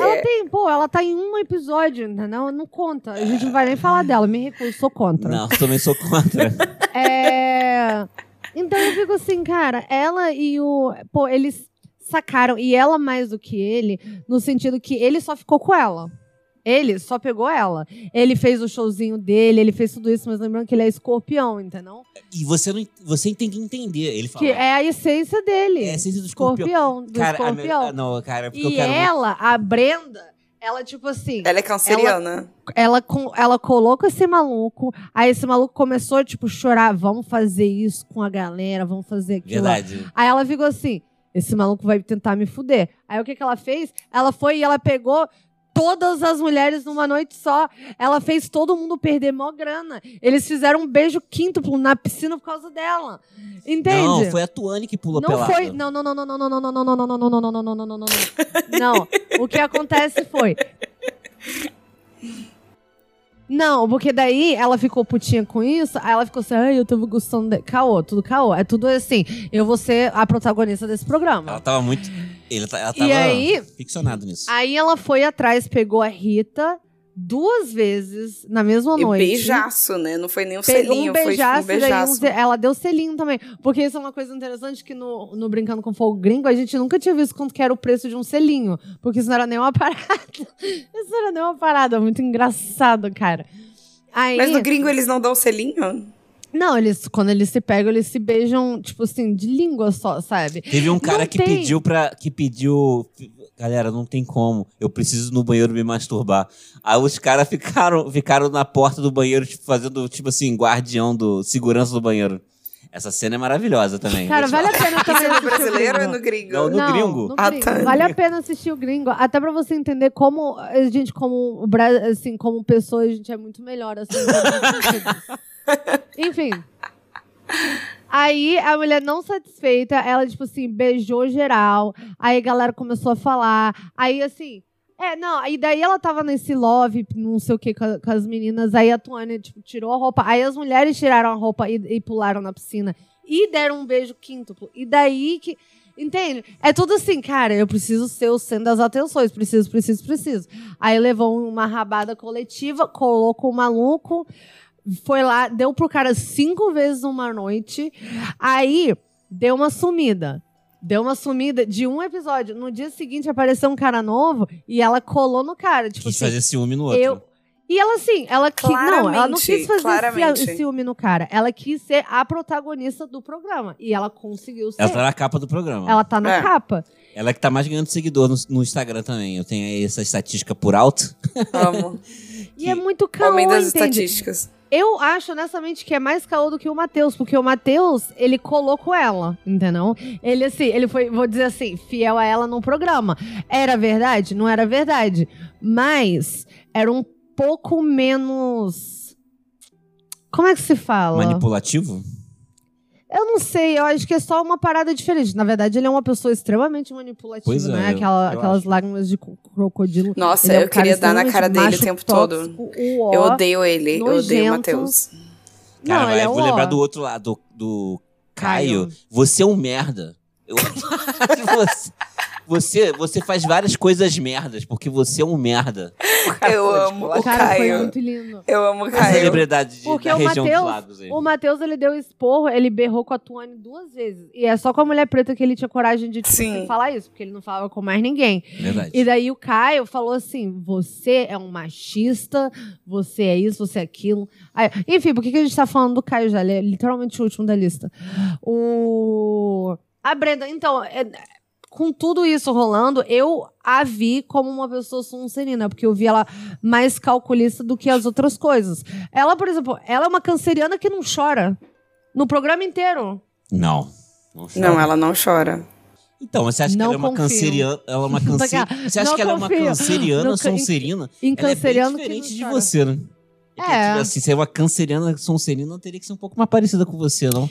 Speaker 1: Ela
Speaker 2: é.
Speaker 1: tem, pô, ela tá em um episódio, entendeu? Não conta. A gente não vai nem falar dela. Me recuso, sou contra.
Speaker 3: Não, também sou contra.
Speaker 1: É. Então eu fico assim, cara, ela e o. Pô, eles sacaram, e ela mais do que ele, no sentido que ele só ficou com ela. Ele só pegou ela. Ele fez o showzinho dele, ele fez tudo isso, mas lembrando que ele é escorpião, entendeu?
Speaker 3: E você, não, você tem que entender. Ele fala.
Speaker 1: Que é a essência dele.
Speaker 3: É a essência do escorpião.
Speaker 1: escorpião. Do
Speaker 3: Cara, a
Speaker 1: escorpião.
Speaker 3: ah, não, cara, porque eu
Speaker 1: e
Speaker 3: quero muito-
Speaker 1: ela, a Brenda, ela, tipo assim.
Speaker 2: Ela é canceriana.
Speaker 1: ela, com, ela colocou esse maluco, aí esse maluco começou, tipo, chorar, vamos fazer isso com a galera, vamos fazer aquilo.
Speaker 3: Verdade.
Speaker 1: Aí ela ficou assim, esse maluco vai tentar me fuder. Aí o que que ela fez? Ela foi e ela pegou todas as mulheres numa noite só. Ela fez todo mundo perder mó grana. Eles fizeram um beijo quíntuplo na piscina por causa dela. Entende?
Speaker 3: Não, foi a Tuane que pulou
Speaker 1: Não
Speaker 3: pelada.
Speaker 1: foi. Não, não, não, não, não, não, não, não, não, não, não, não, não, não, não, não, não, não, não, não. Não. O que acontece foi. Não, porque daí ela ficou putinha com isso, aí ela ficou assim, ai, eu tava gostando de... Caô, tudo caô. É tudo assim, eu vou ser a protagonista desse programa.
Speaker 3: Ela tava muito. Ele, tá- ela
Speaker 1: E
Speaker 3: tava
Speaker 1: aí-
Speaker 3: ficcionado nisso.
Speaker 1: Aí ela foi atrás, pegou a Rita duas vezes na mesma
Speaker 2: E
Speaker 1: noite.
Speaker 2: beijaço, né? Não foi nem um
Speaker 1: Pe-
Speaker 2: selinho,
Speaker 1: um
Speaker 2: foi tipo
Speaker 1: beijaço,
Speaker 2: um
Speaker 1: daí um
Speaker 2: beijaço.
Speaker 1: ze- ela deu selinho também. Porque isso é uma coisa interessante que no, no Brincando com Fogo Gringo, a gente nunca tinha visto quanto que era o preço de um selinho. Porque isso não era nem uma parada. Isso não era nem uma parada. Muito engraçado, cara. Aí,
Speaker 2: Mas no gringo eles não dão selinho?
Speaker 1: Não, eles, quando eles se pegam, eles se beijam, tipo assim, de língua só, sabe?
Speaker 3: Teve um cara
Speaker 1: Não
Speaker 3: que
Speaker 1: tem.
Speaker 3: pediu pra. que pediu. Galera, não tem como. Eu preciso no banheiro me masturbar. Aí os caras ficaram, ficaram na porta do banheiro, tipo, fazendo, tipo assim, guardião do. segurança do banheiro. Essa cena é maravilhosa também.
Speaker 1: Cara, vale a pena também
Speaker 2: Isso é no
Speaker 1: assistir o
Speaker 2: brasileiro ou é no gringo?
Speaker 3: Não, no gringo.
Speaker 1: no
Speaker 2: Ah,
Speaker 1: gringo.
Speaker 2: tá.
Speaker 1: Vale a pena assistir o gringo, até pra você entender como a gente, como assim, como pessoa, a gente é muito melhor, assim. Enfim. Aí a mulher não satisfeita, ela, tipo assim, beijou geral. Aí a galera começou a falar. Aí, assim. É, não, aí daí ela tava nesse love, não sei o que, com, com as meninas. Aí a Tuane, tipo, tirou a roupa. Aí as mulheres tiraram a roupa e, e pularam na piscina. E deram um beijo quíntuplo. E daí que. Entende? É tudo assim, cara, eu preciso ser o centro das atenções. Preciso, preciso, preciso. Aí levou uma rabada coletiva, colocou o maluco, foi lá, deu pro cara cinco vezes numa noite. Aí deu uma sumida. Deu uma sumida de um episódio. No dia seguinte apareceu um cara novo e ela colou no cara. Tipo
Speaker 3: Quis
Speaker 1: assim,
Speaker 3: fazer ciúme no outro.
Speaker 1: eu. E ela, assim, ela quis. Não, ela não quis fazer
Speaker 2: claramente.
Speaker 1: ci- ciúme no cara. Ela quis ser a protagonista do programa. E ela conseguiu ser.
Speaker 3: Ela tá na capa do programa. Ela,
Speaker 1: Ela tá na
Speaker 2: É.
Speaker 1: capa.
Speaker 3: Que tá mais ganhando seguidor no, no Instagram também. Eu tenho aí essa estatística por alto.
Speaker 2: Amo.
Speaker 1: E é muito caô,
Speaker 2: Homem das
Speaker 1: entende?
Speaker 2: estatísticas.
Speaker 1: Eu acho, honestamente, que é mais caô do que o Matheus, porque o Matheus, ele colocou ela, entendeu? Ele, assim, ele foi, vou dizer assim, fiel a ela no programa. Era verdade? Não era verdade. Mas era um pouco menos. Como é que se fala?
Speaker 3: Manipulativo?
Speaker 1: Eu não sei, eu acho que é só uma parada diferente. Na verdade, ele é uma pessoa extremamente manipulativa,
Speaker 3: Pois é,
Speaker 1: né?
Speaker 3: eu-
Speaker 1: Aquela,
Speaker 3: eu
Speaker 1: aquelas
Speaker 3: acho.
Speaker 1: lágrimas de co- crocodilo.
Speaker 2: Nossa,
Speaker 1: Ele é um
Speaker 2: eu queria dar na cara dele o tempo
Speaker 1: macho,
Speaker 2: todo.
Speaker 1: tóxico, o
Speaker 2: Eu odeio ele. Eu odeio o
Speaker 1: nojento.
Speaker 2: Matheus.
Speaker 3: Cara,
Speaker 1: Não, ele é
Speaker 3: eu vou
Speaker 1: o ó.
Speaker 3: lembrar do outro lado, do, do Caio.
Speaker 1: Caio.
Speaker 3: Você é um merda. Eu... você, você, você faz várias coisas merdas, porque você é um merda.
Speaker 2: Eu
Speaker 3: foi,
Speaker 2: amo
Speaker 3: tipo,
Speaker 2: o
Speaker 1: Cara, foi
Speaker 2: Caio.
Speaker 1: muito lindo.
Speaker 2: Eu amo o
Speaker 3: a
Speaker 2: Caio.
Speaker 3: celebridade de,
Speaker 1: Porque
Speaker 3: da
Speaker 1: o
Speaker 3: região
Speaker 1: Matheus-
Speaker 3: dos lagos aí.
Speaker 1: O Matheus, ele deu esporro, ele berrou com a Tuane duas vezes. E é só com a mulher preta que ele tinha coragem de tipo,
Speaker 2: Sim.
Speaker 1: falar isso, porque ele não falava com mais ninguém.
Speaker 3: Verdade.
Speaker 1: E daí o Caio falou assim: você é um machista, você é isso, você é aquilo. Aí, enfim, por que, que a gente tá falando do Caio já? Ele é literalmente o último da lista. O. A Brenda, então, é- com tudo isso rolando, eu a vi como uma pessoa sonserina, porque eu vi ela mais calculista do que as outras coisas. Ela, por exemplo, ela é uma canceriana que não chora. No programa inteiro.
Speaker 3: Não. Não, chora.
Speaker 2: Não, ela não chora.
Speaker 3: Então, você acha
Speaker 1: Não
Speaker 3: que ela é uma
Speaker 1: confio.
Speaker 3: canceriana? Ela é uma cancer...
Speaker 1: Não
Speaker 3: Você acha que ela é uma
Speaker 1: confio.
Speaker 3: canceriana
Speaker 1: em-
Speaker 3: sonserina?
Speaker 1: Em
Speaker 3: Ela é diferente
Speaker 1: não
Speaker 3: de você, né? É.
Speaker 1: É.
Speaker 3: tipo assim, ser uma canceriana sonserina teria que ser um pouco mais parecida com você, não?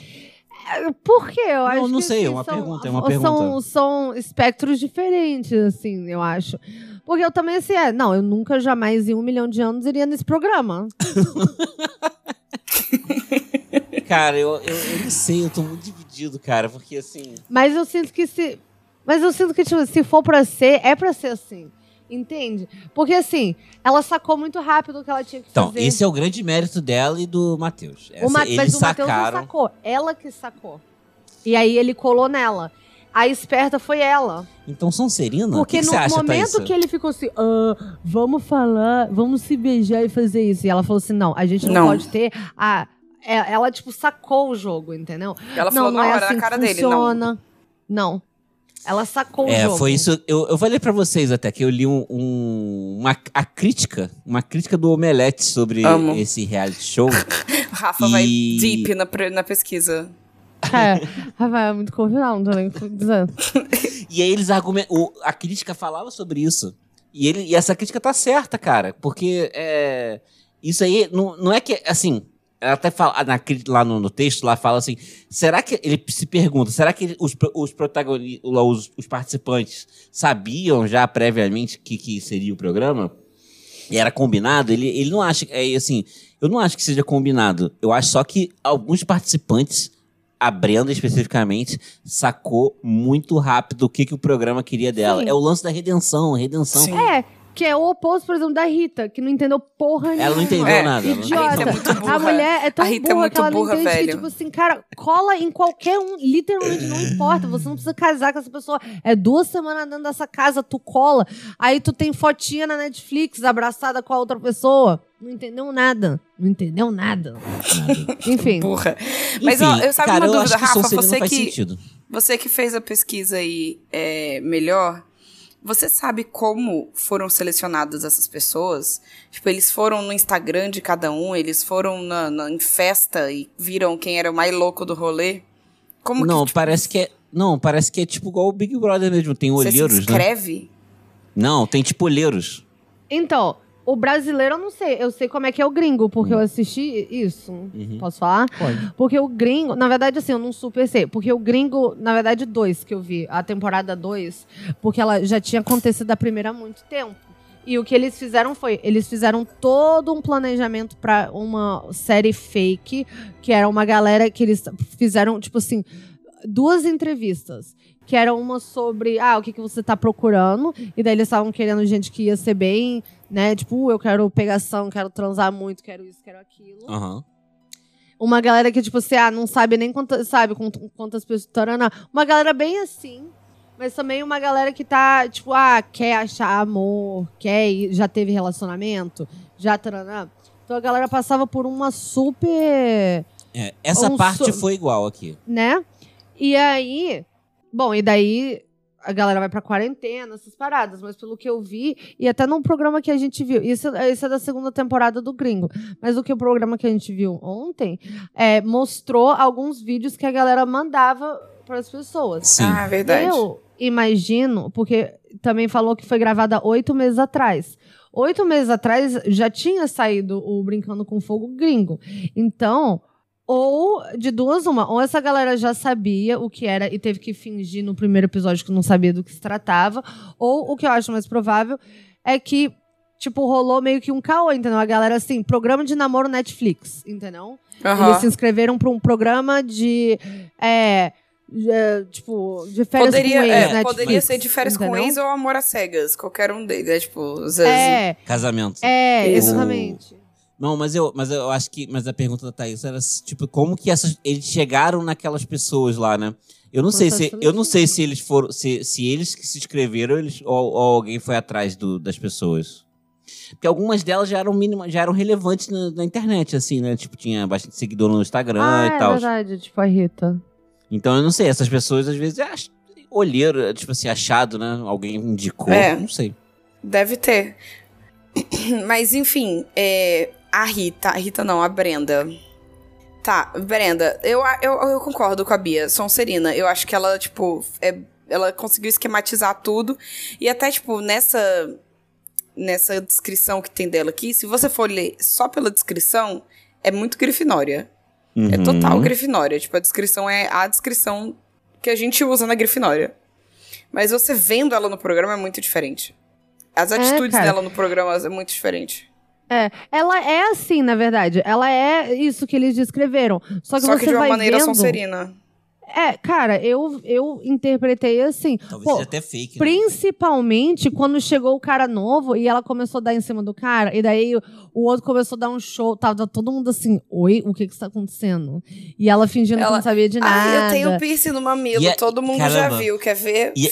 Speaker 1: Por quê? Eu acho
Speaker 3: não
Speaker 1: que,
Speaker 3: sei, é
Speaker 1: assim,
Speaker 3: uma
Speaker 1: são,
Speaker 3: pergunta, é uma
Speaker 1: são,
Speaker 3: pergunta.
Speaker 1: São espectros diferentes, assim, eu acho. Porque eu também, assim, é, não, eu nunca jamais em um milhão de anos iria nesse programa.
Speaker 3: Cara, eu, eu, eu não sei, eu tô muito dividido, cara, porque assim.
Speaker 1: Mas eu sinto que se. Mas eu sinto que, tipo, se for pra ser, é pra ser assim. Entende? Porque, assim, ela sacou muito rápido o que ela tinha que
Speaker 3: Então,
Speaker 1: fazer.
Speaker 3: esse é o grande mérito dela e do Matheus.
Speaker 1: o Ma-
Speaker 3: Essa-
Speaker 1: mas
Speaker 3: eles
Speaker 1: o Matheus não
Speaker 3: sacaram.
Speaker 1: sacou. Ela que sacou. E aí ele colou nela. A esperta foi ela.
Speaker 3: Então, Sonserina?
Speaker 1: Porque
Speaker 3: que, que
Speaker 1: no
Speaker 3: você acha,
Speaker 1: momento
Speaker 3: Thaísa?
Speaker 1: que ele ficou assim, "Ah, vamos falar, vamos se beijar e fazer isso. E ela falou assim: não, a gente não,
Speaker 2: Não.
Speaker 1: pode ter. A... é- Ela, tipo, sacou o jogo, entendeu?
Speaker 2: Ela
Speaker 1: não,
Speaker 2: falou
Speaker 1: não
Speaker 2: na
Speaker 1: é
Speaker 2: hora
Speaker 1: assim
Speaker 2: na cara
Speaker 1: que
Speaker 2: dele. Não.
Speaker 1: funciona. Não. Ela sacou o
Speaker 3: É,
Speaker 1: jogo.
Speaker 3: foi isso. Eu, eu falei pra vocês até que eu li um, um- uma a crítica, uma crítica do Omelete sobre
Speaker 2: Amo.
Speaker 3: esse reality show.
Speaker 2: O Rafa vai
Speaker 3: E-
Speaker 2: deep na, na pesquisa.
Speaker 1: É, Rafael, é muito convidado, não tô nem dizendo.
Speaker 3: e aí eles argumentam. A crítica falava sobre isso. E, ele, e essa crítica tá certa, cara. Porque é, isso aí não, não é que. Assim, ela até fala na, cri- lá no, no texto, lá fala assim: será que. Ele se pergunta, será que os, os protagonistas, os, os participantes sabiam já previamente que, que seria o programa? E era combinado? Ele, ele não acha. É assim, eu não acho que seja combinado. Eu acho só que alguns participantes, a Brenda especificamente, sacou muito rápido o que, que o programa queria dela.
Speaker 1: Sim.
Speaker 3: É o lance da redenção, redenção.
Speaker 2: Sim.
Speaker 1: É, que é o oposto, por exemplo, da Rita, que não entendeu porra nenhuma.
Speaker 3: Ela não entendeu
Speaker 2: É,
Speaker 3: nada. não
Speaker 1: Idiota.
Speaker 2: A Rita é muito burra.
Speaker 1: A mulher é tão
Speaker 2: A Rita é
Speaker 1: burra
Speaker 2: muito
Speaker 1: que ela não
Speaker 2: burra,
Speaker 1: entende que,
Speaker 2: velho.
Speaker 1: tipo assim, cara, cola em qualquer um, literalmente não importa. Você não precisa casar com essa pessoa. É duas semanas dentro dessa casa, tu cola. Aí tu tem fotinha na Netflix abraçada com a outra pessoa. Não entendeu nada. Não entendeu nada. Enfim.
Speaker 2: Burra. Mas
Speaker 3: Enfim,
Speaker 2: ó, eu sabe
Speaker 3: cara,
Speaker 2: uma dúvida,
Speaker 3: que
Speaker 2: Rafa, você
Speaker 3: faz
Speaker 2: que,
Speaker 3: sentido.
Speaker 2: você que fez a pesquisa aí é, melhor, você sabe como foram selecionadas essas pessoas? Tipo, eles foram no Instagram de cada um, eles foram na, na- em festa e viram quem era o mais louco do rolê? Como
Speaker 3: não,
Speaker 2: que tipo,
Speaker 3: parece que é. Não, parece que é tipo igual o Big Brother mesmo. Tem
Speaker 2: você se
Speaker 3: olheiros, né?
Speaker 2: inscreve?
Speaker 3: Não, tem tipo olheiros.
Speaker 1: Então, o brasileiro eu não sei. Eu sei como é que é o gringo, porque eu assisti isso.
Speaker 3: Uhum.
Speaker 1: Posso falar?
Speaker 3: Pode.
Speaker 1: Porque o gringo, na verdade, assim, eu não super sei. Porque o gringo, na verdade, dois que eu vi, a temporada 2, porque ela já tinha acontecido a primeira há muito tempo. E o que eles fizeram foi, eles fizeram todo um planejamento pra uma série fake, que era uma galera que eles fizeram, tipo assim, duas entrevistas. Que era uma sobre, ah, o que, que você tá procurando. E daí eles estavam querendo gente que ia ser bem, né? Tipo, "Uh, eu quero pegação, quero transar muito, quero isso, quero aquilo.
Speaker 3: Aham.
Speaker 1: Uma galera que, tipo assim, ah, não sabe nem quantas, sabe, quant- quantas pessoas. Tarana. Uma galera bem assim. Mas também uma galera que tá, tipo, ah, quer achar amor, quer ir, já teve relacionamento, já tarana. Então a galera passava por uma super
Speaker 3: É, essa
Speaker 1: Um
Speaker 3: parte
Speaker 1: so-
Speaker 3: foi igual aqui.
Speaker 1: né? E aí, bom, e daí a galera vai pra quarentena, essas paradas, mas pelo que eu vi, e até num programa que a gente viu, isso, isso é da segunda temporada do Gringo, mas o que o programa que a gente viu ontem é, mostrou alguns vídeos que a galera mandava para as pessoas.
Speaker 3: Sim.
Speaker 2: Ah, verdade.
Speaker 1: Eu imagino, porque também falou que foi gravada oito meses atrás. Oito meses atrás já tinha saído o Brincando com Fogo gringo. Então, ou de duas, uma. Ou essa galera já sabia o que era e teve que fingir no primeiro episódio que não sabia do que se tratava. Ou o que eu acho mais provável é que, tipo, rolou meio que um caô, entendeu? A galera, assim, programa de namoro Netflix, entendeu?
Speaker 2: Aham.
Speaker 1: Eles se inscreveram para um programa de. É, de, tipo, de férias
Speaker 2: Poderia,
Speaker 1: com ex,
Speaker 2: é,
Speaker 1: Netflix,
Speaker 2: poderia ser de férias com
Speaker 1: entendeu?
Speaker 2: ex ou amor às cegas. Qualquer um deles. É tipo, às vezes.
Speaker 1: É,
Speaker 3: Casamento.
Speaker 1: é, exatamente.
Speaker 3: Não, mas eu, mas eu acho que. Mas a pergunta da Thaís era tipo, como que essas. Eles chegaram naquelas pessoas lá, né? Eu não sei se. Eu não sei se eles foram. Se, se eles que se inscreveram eles, ou, ou alguém foi atrás do, das pessoas. Porque algumas delas já eram mínima, já eram relevantes na, na internet, assim, né? Tipo, tinha bastante seguidor no Instagram
Speaker 1: Ah,
Speaker 3: e
Speaker 1: é
Speaker 3: tal.
Speaker 1: verdade, tipo a Rita.
Speaker 3: Então eu não sei, essas pessoas às vezes ach... olheram, tipo assim, achado, né? Alguém indicou.
Speaker 2: É.
Speaker 3: Não sei.
Speaker 2: Deve ter. Mas enfim, é, a Rita. A Rita não, a Brenda. Tá, Brenda, eu, eu, eu concordo com a Bia, Sonserina. Eu acho que ela, tipo, é, ela conseguiu esquematizar tudo. E até, tipo, nessa, nessa descrição que tem dela aqui, se você for ler só pela descrição, é muito grifinória. É
Speaker 3: Uhum.
Speaker 2: total Grifinória. Tipo, a descrição é a descrição que a gente usa na Grifinória. Mas você vendo ela no programa é muito diferente. As atitudes
Speaker 1: cara.
Speaker 2: dela no programa é muito diferente.
Speaker 1: É, ela é assim, na verdade. Ela é isso que eles descreveram. Só que
Speaker 2: Só
Speaker 1: você
Speaker 2: que de uma
Speaker 1: vai
Speaker 2: maneira
Speaker 1: vendo...
Speaker 2: sonserina.
Speaker 1: É, cara, eu, eu interpretei assim.
Speaker 3: Talvez
Speaker 1: Pô,
Speaker 3: seja até fake. né?
Speaker 1: Principalmente quando chegou o cara novo e ela começou a dar em cima do cara, e daí o, o outro começou a dar um show, tava todo mundo assim, oi, o que que está acontecendo? E ela fingindo que
Speaker 2: Ela,
Speaker 1: não sabia de nada.
Speaker 2: Ah, eu tenho piercing no mamilo,
Speaker 3: E a-
Speaker 2: todo mundo
Speaker 3: caramba.
Speaker 2: já viu, quer ver?
Speaker 3: E-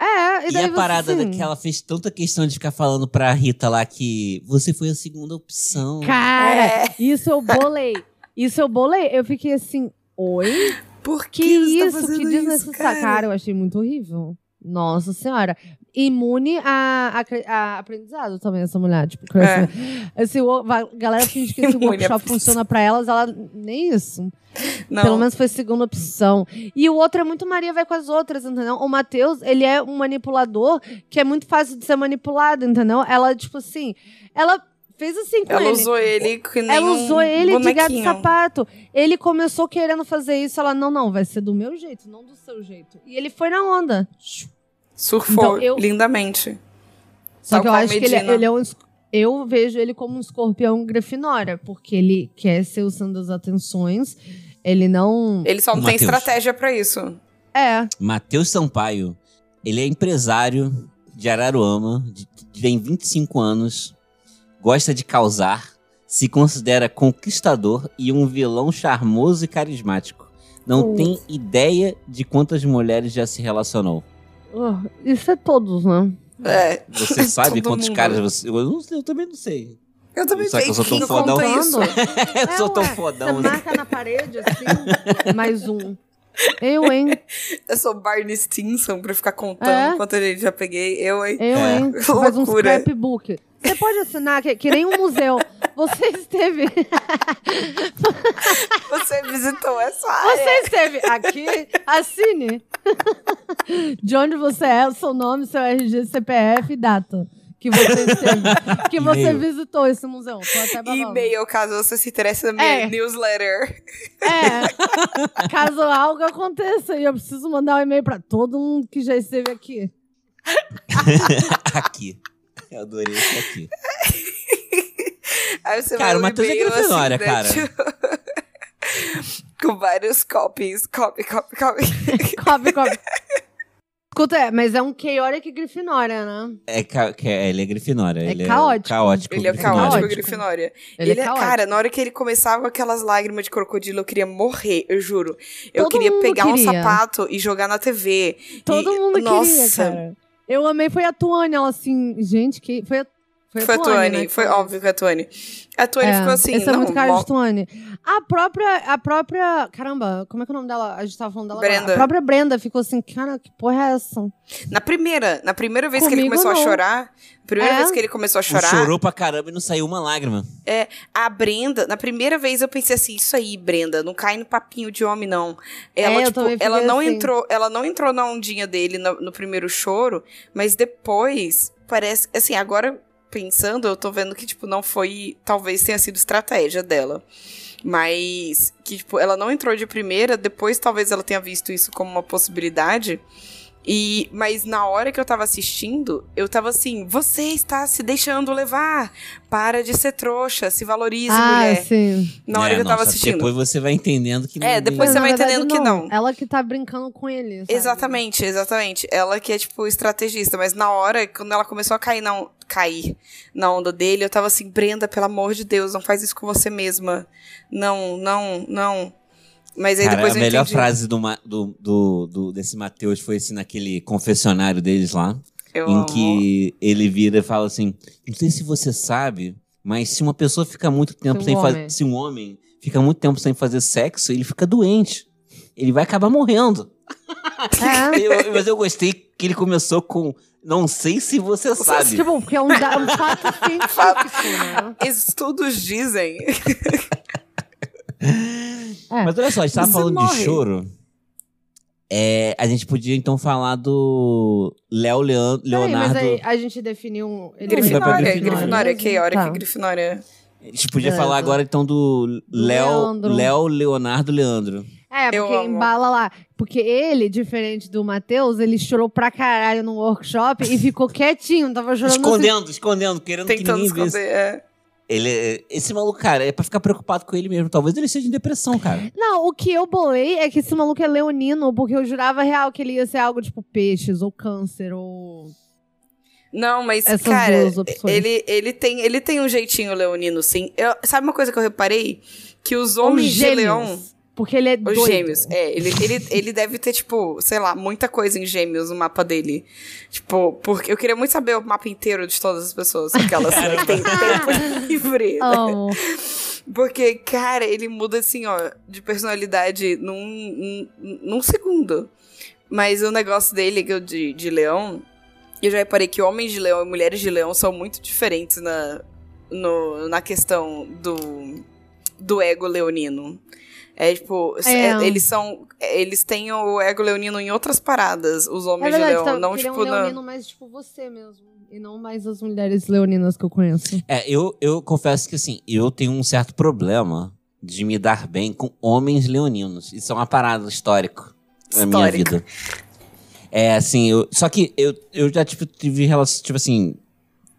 Speaker 1: É, e
Speaker 3: E
Speaker 1: daí
Speaker 3: a parada
Speaker 1: assim,
Speaker 3: que ela fez tanta questão de ficar falando pra Rita lá que você foi a segunda opção.
Speaker 1: Cara,
Speaker 2: É.
Speaker 1: isso eu bolei. Isso eu bolei. Eu fiquei assim, oi?
Speaker 2: Por
Speaker 1: Que,
Speaker 2: que, você tá
Speaker 1: isso?
Speaker 2: fazendo
Speaker 1: que
Speaker 2: isso,
Speaker 1: desnecessário. Cara, eu achei muito horrível. Nossa senhora. Imune a, a, a aprendizado também, essa mulher. Tipo, cresce- Esse, wo- vai- galera finge que esse
Speaker 2: Imune a
Speaker 1: workshop funciona pra elas, ela nem isso.
Speaker 2: Não.
Speaker 1: Pelo menos foi segunda opção. E o outro é muito Maria vai com as outras, entendeu? O Matheus, ele é um manipulador que é muito fácil de ser manipulado, entendeu? Ela, tipo assim, ela fez assim com
Speaker 2: Ela
Speaker 1: ele.
Speaker 2: usou ele que nem
Speaker 1: Ela
Speaker 2: um
Speaker 1: usou ele de gato e
Speaker 2: bonequinho.
Speaker 1: sapato. Ele começou querendo fazer isso. Ela, não, não, vai ser do meu jeito, não do seu jeito. E ele foi na onda.
Speaker 2: Surfou
Speaker 1: Então, eu-
Speaker 2: lindamente.
Speaker 1: Só
Speaker 2: Tal
Speaker 1: que eu acho que ele,
Speaker 2: Medina.
Speaker 1: ele é um. Eu vejo ele como um escorpião grifinória, porque ele quer ser o centro das atenções. Ele não.
Speaker 2: Ele só não tem estratégia pra isso.
Speaker 1: É.
Speaker 3: Matheus Sampaio, ele é empresário de Araruama, de, de- tem 25 anos, gosta de causar, se considera conquistador e um vilão charmoso e carismático. Não tem ideia de quantas mulheres já se relacionou.
Speaker 1: Uh, isso é todos, né?
Speaker 2: É.
Speaker 3: Você sabe
Speaker 2: Todo
Speaker 3: quantos
Speaker 2: mundo.
Speaker 3: caras você. Eu, não sei, eu também não sei.
Speaker 2: Eu também
Speaker 3: Será que eu sou tão fodão?
Speaker 2: isso.
Speaker 3: Eu sou tão
Speaker 1: É, ué,
Speaker 3: fodão.
Speaker 1: Você
Speaker 3: né?
Speaker 1: marca na parede, assim, mais um. Eu, hein?
Speaker 2: Eu sou Barney Stinson pra ficar contando
Speaker 1: É?
Speaker 2: quanto ele já peguei. Eu, hein?
Speaker 1: Eu,
Speaker 3: É.
Speaker 1: hein? Faz um scrapbook. Você pode assinar, que, que nem um museu. Você esteve.
Speaker 2: Você visitou essa área.
Speaker 1: Você esteve aqui, assine. De onde você é, seu nome, seu RG, CPF e data. Que você esteve. Que você visitou esse museu. Tô até babando.
Speaker 2: E-mail, caso você se interesse na minha
Speaker 1: É.
Speaker 2: newsletter.
Speaker 1: É. Caso algo aconteça e eu preciso mandar um e-mail pra todo mundo que já esteve aqui.
Speaker 3: aqui. Eu adorei isso aqui.
Speaker 2: Aí você
Speaker 3: Cara,
Speaker 2: vai
Speaker 3: o Matheus é Grifinória,
Speaker 2: né,
Speaker 3: cara.
Speaker 2: tipo- Com vários copies. Copy, copy, copy.
Speaker 1: Cobre, cobre. Escuta, é, mas é um Chaotic Grifinória, né?
Speaker 3: É, ca- que é- ele é Grifinória.
Speaker 1: É
Speaker 3: ele
Speaker 1: caótico.
Speaker 3: É caótico.
Speaker 2: Ele é caótico. Grifinória.
Speaker 1: Ele
Speaker 2: Ele,
Speaker 1: é
Speaker 2: é,
Speaker 1: caótico.
Speaker 2: cara, na hora que ele começava com aquelas lágrimas de crocodilo, eu queria morrer, eu juro. Eu
Speaker 1: Todo
Speaker 2: queria
Speaker 1: mundo
Speaker 2: pegar um
Speaker 1: queria.
Speaker 2: sapato e jogar na TV.
Speaker 1: Todo
Speaker 2: E-
Speaker 1: mundo queria,
Speaker 2: nossa,
Speaker 1: cara. Eu amei, foi a Tuane, ela assim, gente, que... Foi a, foi a
Speaker 2: Foi a
Speaker 1: Tuane, né, que
Speaker 2: foi óbvio que a Tuane. A Tuane
Speaker 1: É,
Speaker 2: ficou assim,
Speaker 1: Esse é muito cara de Tuane. A própria, a própria. Caramba, como é que é o nome dela? A gente tava falando dela agora.
Speaker 2: Brenda.
Speaker 1: A própria Brenda ficou assim, cara, que porra é essa?
Speaker 2: Na primeira, na primeira vez que ele
Speaker 1: Comigo,
Speaker 2: começou
Speaker 1: não.
Speaker 2: a chorar, primeira
Speaker 1: É?
Speaker 2: vez que ele começou a
Speaker 3: Ele
Speaker 2: chorar,
Speaker 3: Chorou pra caramba e não saiu uma lágrima.
Speaker 2: é, a Brenda, na primeira vez eu pensei assim, isso aí, Brenda, não cai no papinho de homem não. Ela,
Speaker 1: É,
Speaker 2: tipo, ela não
Speaker 1: assim.
Speaker 2: entrou, ela não entrou na ondinha dele no, no primeiro choro, mas depois parece, assim, agora pensando, eu tô vendo que tipo não foi, talvez tenha sido estratégia dela. Mas que tipo, ela não entrou de primeira, depois talvez ela tenha visto isso como uma possibilidade. E, mas na hora que eu tava assistindo, eu tava assim: você está se deixando levar. Para de ser trouxa, se valorize,
Speaker 1: ah,
Speaker 2: mulher.
Speaker 1: sim.
Speaker 2: Na hora
Speaker 3: É,
Speaker 2: que eu tava assistindo.
Speaker 3: Depois você vai entendendo que não
Speaker 2: É,
Speaker 3: bem-
Speaker 2: depois
Speaker 1: Mas,
Speaker 2: você vai
Speaker 1: verdade,
Speaker 2: entendendo que não.
Speaker 1: Ela que tá brincando com ele. sabe?
Speaker 2: Exatamente, exatamente. Ela que é, tipo, estrategista. Mas na hora, quando ela começou a cair na, on- cair na onda dele, eu tava assim, Brenda, pelo amor de Deus, não faz isso com você mesma. Não, não, não. Mas aí
Speaker 3: Cara,
Speaker 2: depois
Speaker 3: a
Speaker 2: eu
Speaker 3: melhor
Speaker 2: entendi.
Speaker 3: frase do, do, do, do- desse Matheus foi assim, naquele confessionário deles lá.
Speaker 2: Eu
Speaker 3: em
Speaker 2: amo.
Speaker 3: que ele vira e fala assim: Não sei se você sabe, mas se uma pessoa fica muito tempo
Speaker 1: um
Speaker 3: sem fazer. Se um homem fica muito tempo sem fazer sexo, ele fica doente. Ele vai acabar morrendo.
Speaker 1: É.
Speaker 3: Eu- mas eu gostei que ele começou com. Não sei se você sabe.
Speaker 1: Tipo, porque é um, da- um fato científico, né?
Speaker 2: Estudos dizem.
Speaker 1: É.
Speaker 3: Mas olha só, a gente tava
Speaker 2: Você
Speaker 3: falando
Speaker 2: morre.
Speaker 3: de choro. É, a gente podia então falar do Léo Leon-
Speaker 1: Peraí, mas
Speaker 3: Leonardo.
Speaker 1: aí a gente definiu um.
Speaker 2: Grifinória,
Speaker 3: Grifinória.
Speaker 2: Grifinória, Chaotic,
Speaker 1: Tá.
Speaker 2: Grifinória.
Speaker 3: A gente podia falar agora então do Léo. Léo Leonardo Leandro.
Speaker 1: É,
Speaker 2: Eu
Speaker 1: porque
Speaker 2: amo.
Speaker 1: embala lá. Porque ele, diferente do Matheus, ele chorou pra caralho no workshop e ficou quietinho, tava chorando. assim.
Speaker 3: Escondendo, escondendo, querendo
Speaker 2: Tentando
Speaker 3: que ninguém
Speaker 2: esconder.
Speaker 3: visse.
Speaker 2: É.
Speaker 3: Ele, é- esse maluco, cara, é pra ficar preocupado com ele mesmo. Talvez ele seja em depressão, cara.
Speaker 1: Não, o que eu bolei é que esse maluco é leonino, porque eu jurava real que ele ia ser algo tipo peixes ou câncer ou.
Speaker 2: Não, mas,
Speaker 1: Essas
Speaker 2: cara, ele, ele, tem, ele tem um jeitinho leonino, sim. Eu- sabe uma coisa que eu reparei? Que os homens
Speaker 1: Ou
Speaker 2: de leão...
Speaker 1: Porque ele é
Speaker 2: Os
Speaker 1: doido.
Speaker 2: gêmeos, é. Ele, ele, ele deve ter, tipo, sei lá, muita coisa em gêmeos no mapa dele. Tipo, porque eu queria muito saber o mapa inteiro de todas as pessoas. Aquelas que tem tempo livre.
Speaker 1: Amo.
Speaker 2: Porque, cara, ele muda assim, ó, de personalidade num, num, num segundo. Mas o negócio dele, que eu de, de leão, eu já reparei que homens de leão e mulheres de leão são muito diferentes na, no, na questão do, do ego leonino. É tipo,
Speaker 1: É.
Speaker 2: é, eles são. Eles têm o ego leonino em outras paradas, os
Speaker 1: É
Speaker 2: homens
Speaker 1: verdade,
Speaker 2: de leão.
Speaker 1: tá,
Speaker 2: não,
Speaker 1: é
Speaker 2: tipo,
Speaker 1: um
Speaker 2: na.
Speaker 1: leonino mais tipo você mesmo. E não mais as mulheres leoninas que eu conheço.
Speaker 3: É, eu, eu confesso que assim, eu tenho um certo problema de me dar bem com homens leoninos. Isso é uma parada histórica na minha vida. É, assim, eu, só que eu, eu já tipo, tive relação, tipo assim,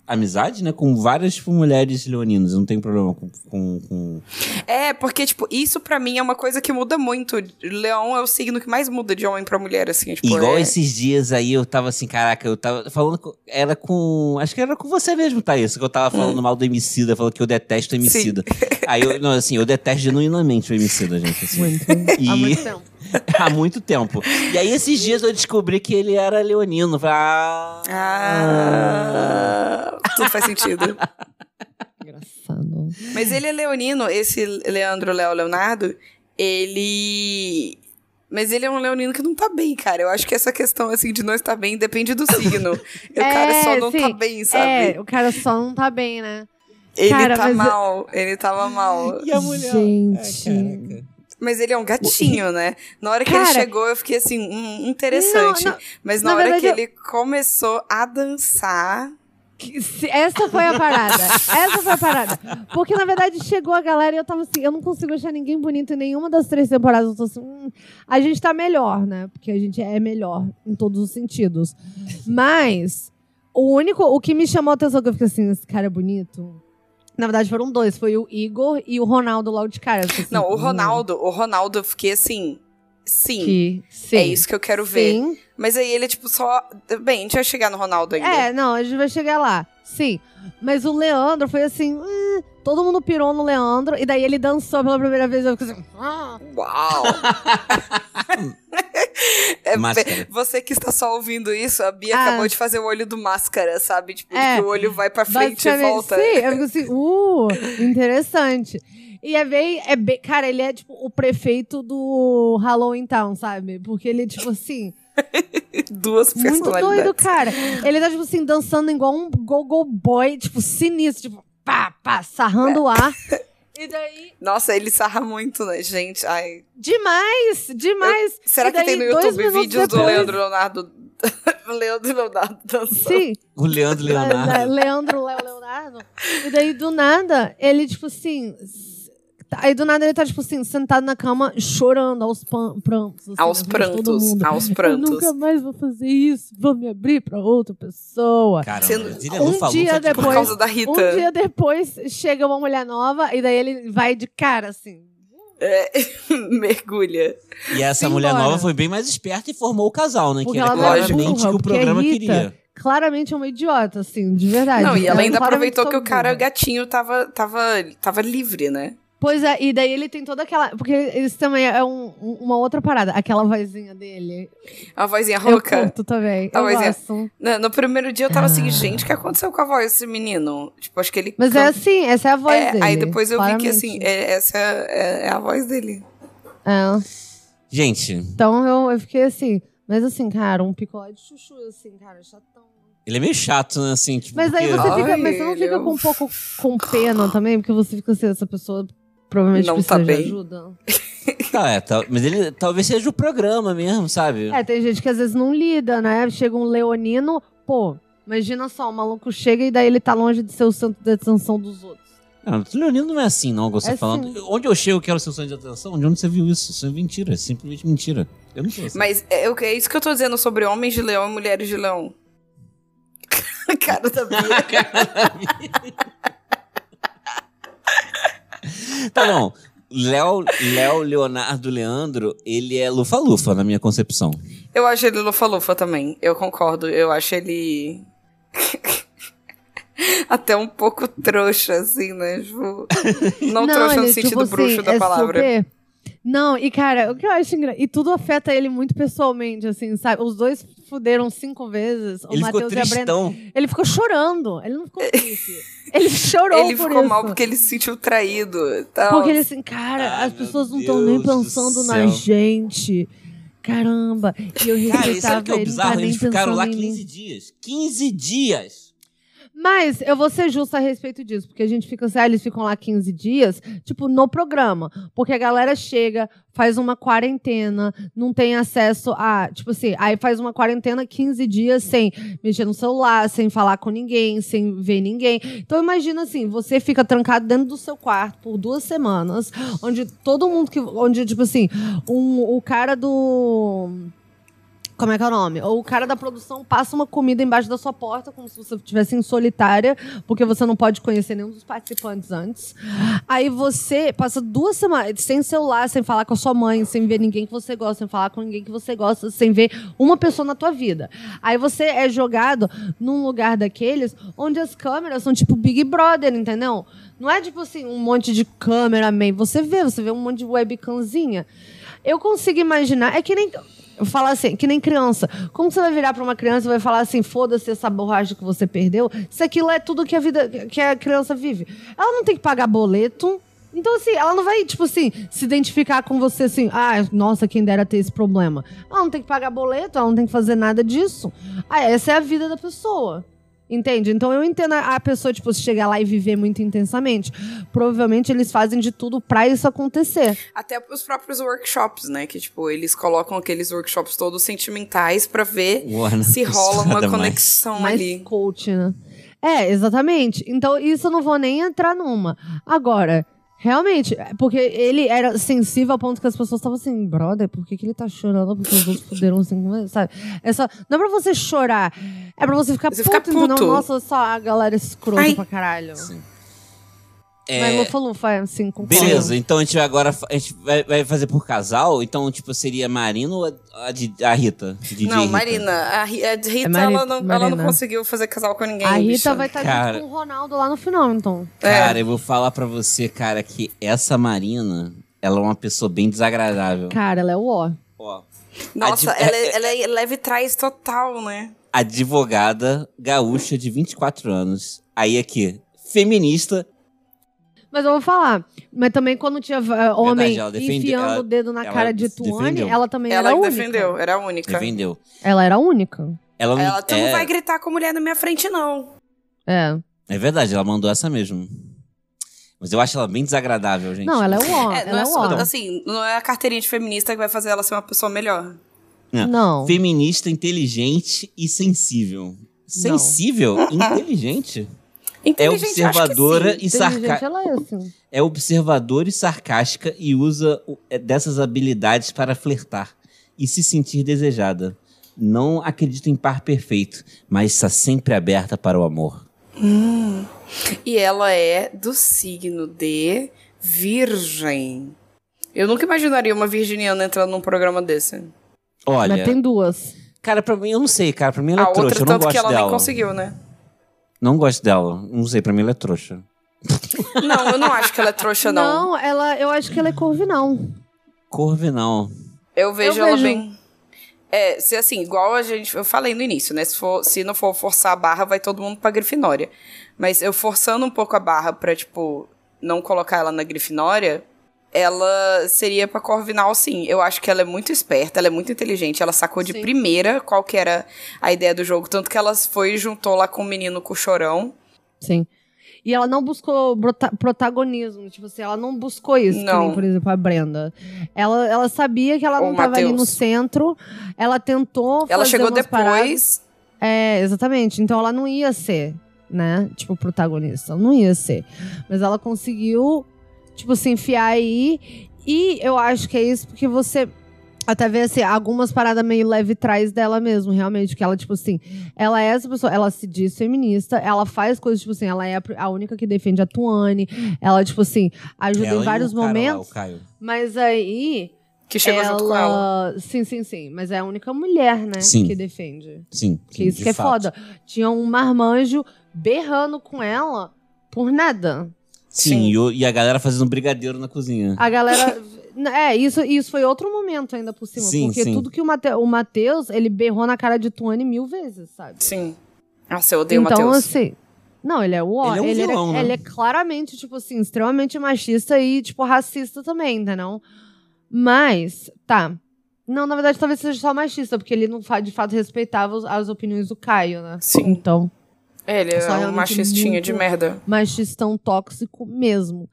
Speaker 3: amizade, né, com várias tipo, mulheres leoninas. Não tenho problema com. com, com-
Speaker 2: É, porque, tipo, isso pra mim é uma coisa que muda muito. Leão é o signo que mais muda de homem pra mulher, assim. Tipo,
Speaker 3: Igual
Speaker 2: é...
Speaker 3: esses dias aí, eu tava assim, caraca, eu tava falando. com- era com. Acho que era com você mesmo, Thaís, que eu tava falando mal do Emicida, falando que eu detesto o Emicida. Aí eu, não, assim, eu detesto genuinamente o Emicida, gente. Assim.
Speaker 1: Muito.
Speaker 3: E-
Speaker 1: Há muito tempo.
Speaker 3: Há muito tempo. E aí, esses dias eu descobri que ele era leonino. Falei, ah.
Speaker 2: Ah, tudo faz sentido.
Speaker 1: Engraçado.
Speaker 2: Mas ele é leonino, esse Leandro Léo Leonardo, ele. Mas ele é um leonino que não tá bem, cara. Eu acho que essa questão, assim, de não estar bem depende do signo. O cara só não tá
Speaker 1: sim.
Speaker 2: bem, sabe?
Speaker 1: É, o cara só não tá bem, né?
Speaker 2: ele
Speaker 1: cara,
Speaker 2: tá
Speaker 1: mas-
Speaker 2: mal, ele tava mal.
Speaker 3: E a mulher?
Speaker 1: Gente.
Speaker 3: Caraca.
Speaker 2: Mas ele é um gatinho, né? Na hora que
Speaker 1: Cara-
Speaker 2: ele chegou, eu fiquei assim, hum, interessante.
Speaker 1: Não, não,
Speaker 2: Mas na,
Speaker 1: na
Speaker 2: hora que
Speaker 1: eu-
Speaker 2: ele começou a dançar.
Speaker 1: Essa foi a parada. Essa foi a parada. Porque, na verdade, chegou a galera e eu tava assim, eu não consigo achar ninguém bonito em nenhuma das três temporadas. Eu tô assim, hum, a gente tá melhor, né? Porque a gente é melhor em todos os sentidos. Mas, o único, o que me chamou a atenção, que eu fiquei assim, esse cara é bonito. Na verdade, foram dois. Foi o Igor e o Ronaldo logo de cara. Assim,
Speaker 2: Não, o
Speaker 1: hum,
Speaker 2: Ronaldo, o Ronaldo, eu fiquei assim. Sim,
Speaker 1: Que, sim.
Speaker 2: é isso que eu quero ver.
Speaker 1: Sim.
Speaker 2: Mas aí ele tipo só. Bem, a gente vai chegar no Ronaldo ainda.
Speaker 1: É, não, a gente vai chegar lá. Sim. Mas o Leandro foi assim. hum, todo mundo pirou no Leandro. E daí ele dançou pela primeira vez. Eu fiquei assim. "Ah".
Speaker 2: Uau! É,
Speaker 3: Máscara.
Speaker 2: Você que está só ouvindo isso, a Bia
Speaker 1: Ah.
Speaker 2: acabou de fazer o olho do máscara, sabe? Tipo,
Speaker 1: É.
Speaker 2: que o olho vai pra frente e volta.
Speaker 1: Sim, eu fico assim, uh, interessante. E é bem, é bem. Cara, ele é tipo o prefeito do Halloween Town, sabe? Porque ele, tipo assim,
Speaker 2: Duas
Speaker 1: muito
Speaker 2: personalidades.
Speaker 1: doido, cara. Ele tá, tipo assim, dançando igual um go-go boy, tipo, sinistro, tipo, pá, pá, sarrando o ar. E daí,
Speaker 2: Nossa, ele sarra muito, né, gente? Ai.
Speaker 1: demais, demais.
Speaker 2: Será
Speaker 1: E
Speaker 2: que
Speaker 1: daí,
Speaker 2: tem no YouTube vídeos do
Speaker 1: depois-
Speaker 2: Leandro Leonardo? Leandro Leonardo dançando.
Speaker 1: Sim.
Speaker 3: O Leandro
Speaker 1: É,
Speaker 3: Leonardo.
Speaker 1: Leandro Leonardo. E daí, do nada, ele, tipo assim. S- Aí do nada ele tá, tipo assim, sentado na cama, chorando aos pan- prantos. assim,
Speaker 2: Aos prantos, aos
Speaker 1: Eu
Speaker 2: prantos.
Speaker 1: nunca mais vou fazer isso, vou me abrir pra outra pessoa.
Speaker 3: Caramba,
Speaker 2: Sendo-
Speaker 3: é
Speaker 1: um dia
Speaker 3: de
Speaker 1: depois-
Speaker 2: Por causa da Rita.
Speaker 1: Um dia depois chega uma mulher nova e daí ele vai de cara, assim.
Speaker 2: É, mergulha.
Speaker 3: E essa
Speaker 1: Sim,
Speaker 3: mulher
Speaker 1: bora.
Speaker 3: nova foi bem mais esperta e formou o casal, né?
Speaker 1: Porque
Speaker 3: que era
Speaker 1: ela é
Speaker 3: claramente
Speaker 1: burra,
Speaker 3: que o programa
Speaker 1: Rita-
Speaker 3: queria.
Speaker 1: Claramente é uma idiota, assim, de verdade.
Speaker 2: Não, e ela ainda
Speaker 1: claramente
Speaker 2: aproveitou que o cara gatinho tava, tava, tava livre, né?
Speaker 1: Pois é, e daí ele tem toda aquela. Porque isso também é um- um- uma outra parada. Aquela vozinha dele.
Speaker 2: A vozinha
Speaker 1: Eu
Speaker 2: rouca.
Speaker 1: curto também.
Speaker 2: A
Speaker 1: eu
Speaker 2: vozinha-
Speaker 1: gosto.
Speaker 2: No, no primeiro dia eu tava assim,
Speaker 1: Ah.
Speaker 2: gente, o que aconteceu com a voz desse menino? Tipo, acho que ele.
Speaker 1: Mas é
Speaker 2: can-
Speaker 1: assim, essa é a voz
Speaker 2: É,
Speaker 1: dele.
Speaker 2: aí depois eu vi que
Speaker 1: claramente.
Speaker 2: assim, é- essa é, é a voz dele.
Speaker 1: É.
Speaker 3: Gente,
Speaker 1: Então eu, eu fiquei assim. Mas assim, cara, um picolé de chuchu, assim, cara, chatão.
Speaker 3: ele é meio chato, né? Assim, tipo,
Speaker 1: Mas aí
Speaker 3: porque-
Speaker 1: você fica.
Speaker 2: Ai,
Speaker 1: Mas você não fica
Speaker 2: é
Speaker 1: com
Speaker 2: um-
Speaker 1: um pouco com pena também, porque você fica assim, essa pessoa provavelmente
Speaker 2: Não
Speaker 1: precisa
Speaker 2: tá
Speaker 1: de
Speaker 2: bem.
Speaker 1: ajuda.
Speaker 3: Tá, é, tal- mas ele talvez seja o programa mesmo, sabe?
Speaker 1: É, tem gente que às vezes não lida, né? Chega um leonino, pô, imagina só, o maluco chega e daí ele tá longe de ser o centro de atenção dos outros.
Speaker 3: Não, o Leonino não é assim, não, você
Speaker 1: É
Speaker 3: falando.
Speaker 1: sim.
Speaker 3: Onde eu chego, eu quero ser o centro de atenção. De onde você viu isso? Isso é mentira, é simplesmente mentira. Eu não sou assim.
Speaker 2: Mas é, é isso que eu tô dizendo sobre homens de leão e mulheres de leão. Cara da Bia.
Speaker 3: Tá bom. Léo, Léo Leonardo Leandro, ele é lufa-lufa, na minha concepção.
Speaker 2: Eu acho ele lufa-lufa também. Eu concordo. Eu acho ele. Até um pouco trouxa, assim, né? Tipo, não, trouxa no
Speaker 1: ele,
Speaker 2: sentido
Speaker 1: tipo
Speaker 2: bruxo
Speaker 1: assim,
Speaker 2: da
Speaker 1: é
Speaker 2: palavra.
Speaker 1: super- Não, e cara, o que eu acho engraçado. E tudo afeta ele muito pessoalmente, assim, sabe? Os dois fuderam cinco vezes. O
Speaker 3: ele ficou
Speaker 1: Matheus e a Brenda.
Speaker 3: tristão.
Speaker 1: Ele ficou chorando. Ele não ficou triste. ele chorou
Speaker 2: Ele
Speaker 1: por
Speaker 2: ficou
Speaker 1: isso.
Speaker 2: mal porque ele se sentiu traído. Tal.
Speaker 1: Porque ele assim, cara,
Speaker 3: Ai,
Speaker 1: as pessoas não estão nem pensando na gente. Caramba. E eu
Speaker 3: Cara,
Speaker 1: respeitava
Speaker 3: sabe o que é o
Speaker 1: tá
Speaker 3: bizarro?
Speaker 1: nem
Speaker 3: Eles ficaram
Speaker 1: pensando
Speaker 3: lá
Speaker 1: em mim.
Speaker 3: 15 dias. 15 dias!
Speaker 1: Mas eu vou ser justa a respeito disso, porque a gente fica assim, ah, eles ficam lá 15 dias, tipo, no programa. Porque a galera chega, faz uma quarentena, não tem acesso a. Tipo assim, aí faz uma quarentena 15 dias sem mexer no celular, sem falar com ninguém, sem ver ninguém. Então imagina assim, você fica trancado dentro do seu quarto por duas semanas, onde todo mundo que. Onde, tipo assim, um, o cara do. Como é que é o nome? Ou o cara da produção passa uma comida embaixo da sua porta, como se você estivesse em solitária, porque você não pode conhecer nenhum dos participantes antes. Aí você passa duas semanas sem celular, sem falar com a sua mãe, sem ver ninguém que você gosta, sem falar com ninguém que você gosta, sem ver uma pessoa na tua vida. Aí você é jogado num lugar daqueles onde as câmeras são tipo Big Brother, entendeu? Não é tipo assim, um monte de câmera, man. Você vê, você vê um monte de webcamzinha. Eu consigo imaginar. É que nem. Falo assim, que nem criança. Como você vai virar pra uma criança e vai falar assim, foda-se essa borracha que você perdeu, se aquilo é tudo que a vida, que a criança vive. Ela não tem que pagar boleto. Então, assim, ela não vai, tipo assim, se identificar com você assim, ah, nossa, quem dera ter esse problema. Ela não tem que pagar boleto, ela não tem que fazer nada disso. Ah, essa é a vida da pessoa. Entende? Então eu entendo a pessoa, tipo, se chegar lá e viver muito intensamente. Provavelmente eles fazem de tudo pra isso acontecer.
Speaker 2: Até os próprios workshops, né? Que, tipo, eles colocam aqueles workshops todos sentimentais pra ver
Speaker 3: Ué,
Speaker 2: se rola uma
Speaker 3: mais.
Speaker 2: conexão
Speaker 1: mais
Speaker 2: ali.
Speaker 1: coach, né? É, exatamente. Então, isso eu não vou nem entrar numa. Agora, realmente, é porque ele era sensível ao ponto que as pessoas estavam assim, brother, por que, que ele tá chorando? Porque os outros fuderam assim, com ele", sabe? É só, não é pra você chorar, é pra você ficar
Speaker 2: Você
Speaker 1: puto,
Speaker 2: ficar puto.
Speaker 1: entendeu? Nossa, só a galera escrota
Speaker 2: Ai.
Speaker 1: pra caralho.
Speaker 3: Sim. É,
Speaker 1: Mas Lufa-Lufa, é, assim, concordo.
Speaker 3: Beleza, então a gente vai agora a gente vai, vai fazer por casal. Então, tipo, seria a Marina ou a, a, a Rita? DJ
Speaker 2: Não,
Speaker 3: Rita?
Speaker 2: Marina. A, a Rita,
Speaker 1: Mari-
Speaker 2: ela, não, ela não conseguiu fazer casal com ninguém.
Speaker 1: A Rita
Speaker 2: bicha.
Speaker 1: vai estar
Speaker 3: Cara.
Speaker 1: junto com o Ronaldo lá no final, então.
Speaker 2: É.
Speaker 3: Cara, eu vou falar pra você, cara, que essa Marina, ela é uma pessoa bem desagradável.
Speaker 1: Cara, ela é o ó.
Speaker 3: Ó,
Speaker 2: Nossa, ela, é, ela é leve trás total, né?
Speaker 3: advogada gaúcha de 24 anos. Aí aqui, feminista.
Speaker 1: Mas eu vou falar. Mas também quando tinha eh, homem
Speaker 3: ela defende-
Speaker 1: enfiando
Speaker 3: ela-
Speaker 1: o dedo na
Speaker 3: ela
Speaker 1: cara de Tuane,
Speaker 3: defendeu.
Speaker 1: ela também
Speaker 2: Ela
Speaker 1: era
Speaker 2: que
Speaker 1: única.
Speaker 2: defendeu, era a única.
Speaker 3: Defendeu.
Speaker 1: Ela era única.
Speaker 3: Ela não,
Speaker 2: Ela, tu
Speaker 3: é,
Speaker 2: não vai gritar com mulher na minha frente, não.
Speaker 1: É.
Speaker 3: é verdade, ela mandou essa mesmo. Mas eu acho ela bem desagradável, gente.
Speaker 1: Não, ela é o ó.
Speaker 2: É, não
Speaker 1: ela
Speaker 2: é
Speaker 1: é
Speaker 2: só- assim, não é a carteirinha de feminista que vai fazer ela ser uma pessoa melhor.
Speaker 1: Não.
Speaker 3: Feminista, inteligente e sensível. Sensível? inteligente? É
Speaker 2: que
Speaker 3: observadora
Speaker 2: sim.
Speaker 3: e sarcástica.
Speaker 1: é assim.
Speaker 3: É observadora e sarcástica e usa é, dessas habilidades para flertar e se sentir desejada. Não acredita em par perfeito, mas está sempre aberta para o amor.
Speaker 2: E ela é do signo de Virgem. Eu nunca imaginaria uma virginiana entrando num programa desse.
Speaker 3: Olha,
Speaker 1: Mas tem duas.
Speaker 3: cara, pra mim, eu não sei, cara, pra mim ela é
Speaker 2: a
Speaker 3: trouxa,
Speaker 2: outra,
Speaker 3: eu não
Speaker 2: tanto
Speaker 3: gosto
Speaker 2: que ela
Speaker 3: dela.
Speaker 2: nem conseguiu, né?
Speaker 3: Não gosto dela, não sei, pra mim ela é trouxa.
Speaker 2: Não, eu não acho que ela é trouxa, não.
Speaker 1: Não, ela, eu acho que ela é corvinal.
Speaker 3: Corvinal.
Speaker 2: Eu vejo
Speaker 1: Eu
Speaker 2: ela
Speaker 1: vejo.
Speaker 2: bem. É, se assim, igual a gente. Eu falei no início, né? Se, for, se não for forçar a barra, vai todo mundo pra Grifinória. Mas eu forçando um pouco a barra pra, tipo, não colocar ela na Grifinória, ela seria pra Corvinal, sim. Eu acho que ela é muito esperta, ela é muito inteligente. Ela sacou de
Speaker 1: Sim.
Speaker 2: primeira qual que era a ideia do jogo. Tanto que ela foi e juntou lá com o menino com o chorão.
Speaker 1: Sim. E ela não buscou protagonismo. Tipo assim, ela não buscou isso, que
Speaker 2: Não.
Speaker 1: nem, por exemplo, a Brenda. Ela, ela sabia que ela não
Speaker 2: o
Speaker 1: estava ali no centro. Ela tentou
Speaker 2: Ela chegou
Speaker 1: umas paradas.
Speaker 2: depois.
Speaker 1: É, exatamente. Então ela não ia ser, né? Tipo, protagonista. Ela não ia ser. Mas ela conseguiu, tipo, se enfiar aí. E eu acho que é isso porque você. Até vê assim, algumas paradas meio leve trás dela mesmo, realmente. Que ela, tipo assim, ela é essa pessoa, ela se diz feminista, ela faz coisas, tipo assim, ela é a, única que defende a Tuane. Ela, tipo assim, ajuda
Speaker 3: Ela
Speaker 1: em
Speaker 3: e
Speaker 1: vários
Speaker 3: lá,
Speaker 1: momentos.
Speaker 3: o Caio.
Speaker 1: Mas aí.
Speaker 2: Que chegou junto com ela.
Speaker 1: Sim, sim, sim. Mas é a única mulher, né?
Speaker 3: Sim.
Speaker 1: Que defende.
Speaker 3: Sim.
Speaker 1: Que isso
Speaker 3: de
Speaker 1: que é
Speaker 3: fato.
Speaker 1: foda. Tinha um marmanjo berrando com ela por nada.
Speaker 3: Sim,
Speaker 2: Sim.
Speaker 3: E, o- e a galera fazendo brigadeiro na cozinha.
Speaker 1: A galera. é, isso, isso foi outro momento ainda por cima.
Speaker 3: Sim,
Speaker 1: porque
Speaker 3: sim.
Speaker 1: tudo que o, Mate, o Matheus, ele berrou na cara de Tuane mil vezes, sabe?
Speaker 2: Sim. Nossa, eu odeio o
Speaker 1: então,
Speaker 2: Matheus.
Speaker 1: assim. Não, ele é o.
Speaker 3: Ele é um
Speaker 1: ele,
Speaker 3: vilão,
Speaker 1: é,
Speaker 3: né?
Speaker 1: ele é claramente, tipo assim, extremamente machista e, tipo, racista também, entendeu? Mas, tá. Não, na verdade, talvez seja só machista, porque ele não de fato respeitava as opiniões do Caio, né?
Speaker 2: Sim.
Speaker 1: Então.
Speaker 2: É, Ele é um machistinha de merda.
Speaker 1: machistão tóxico mesmo.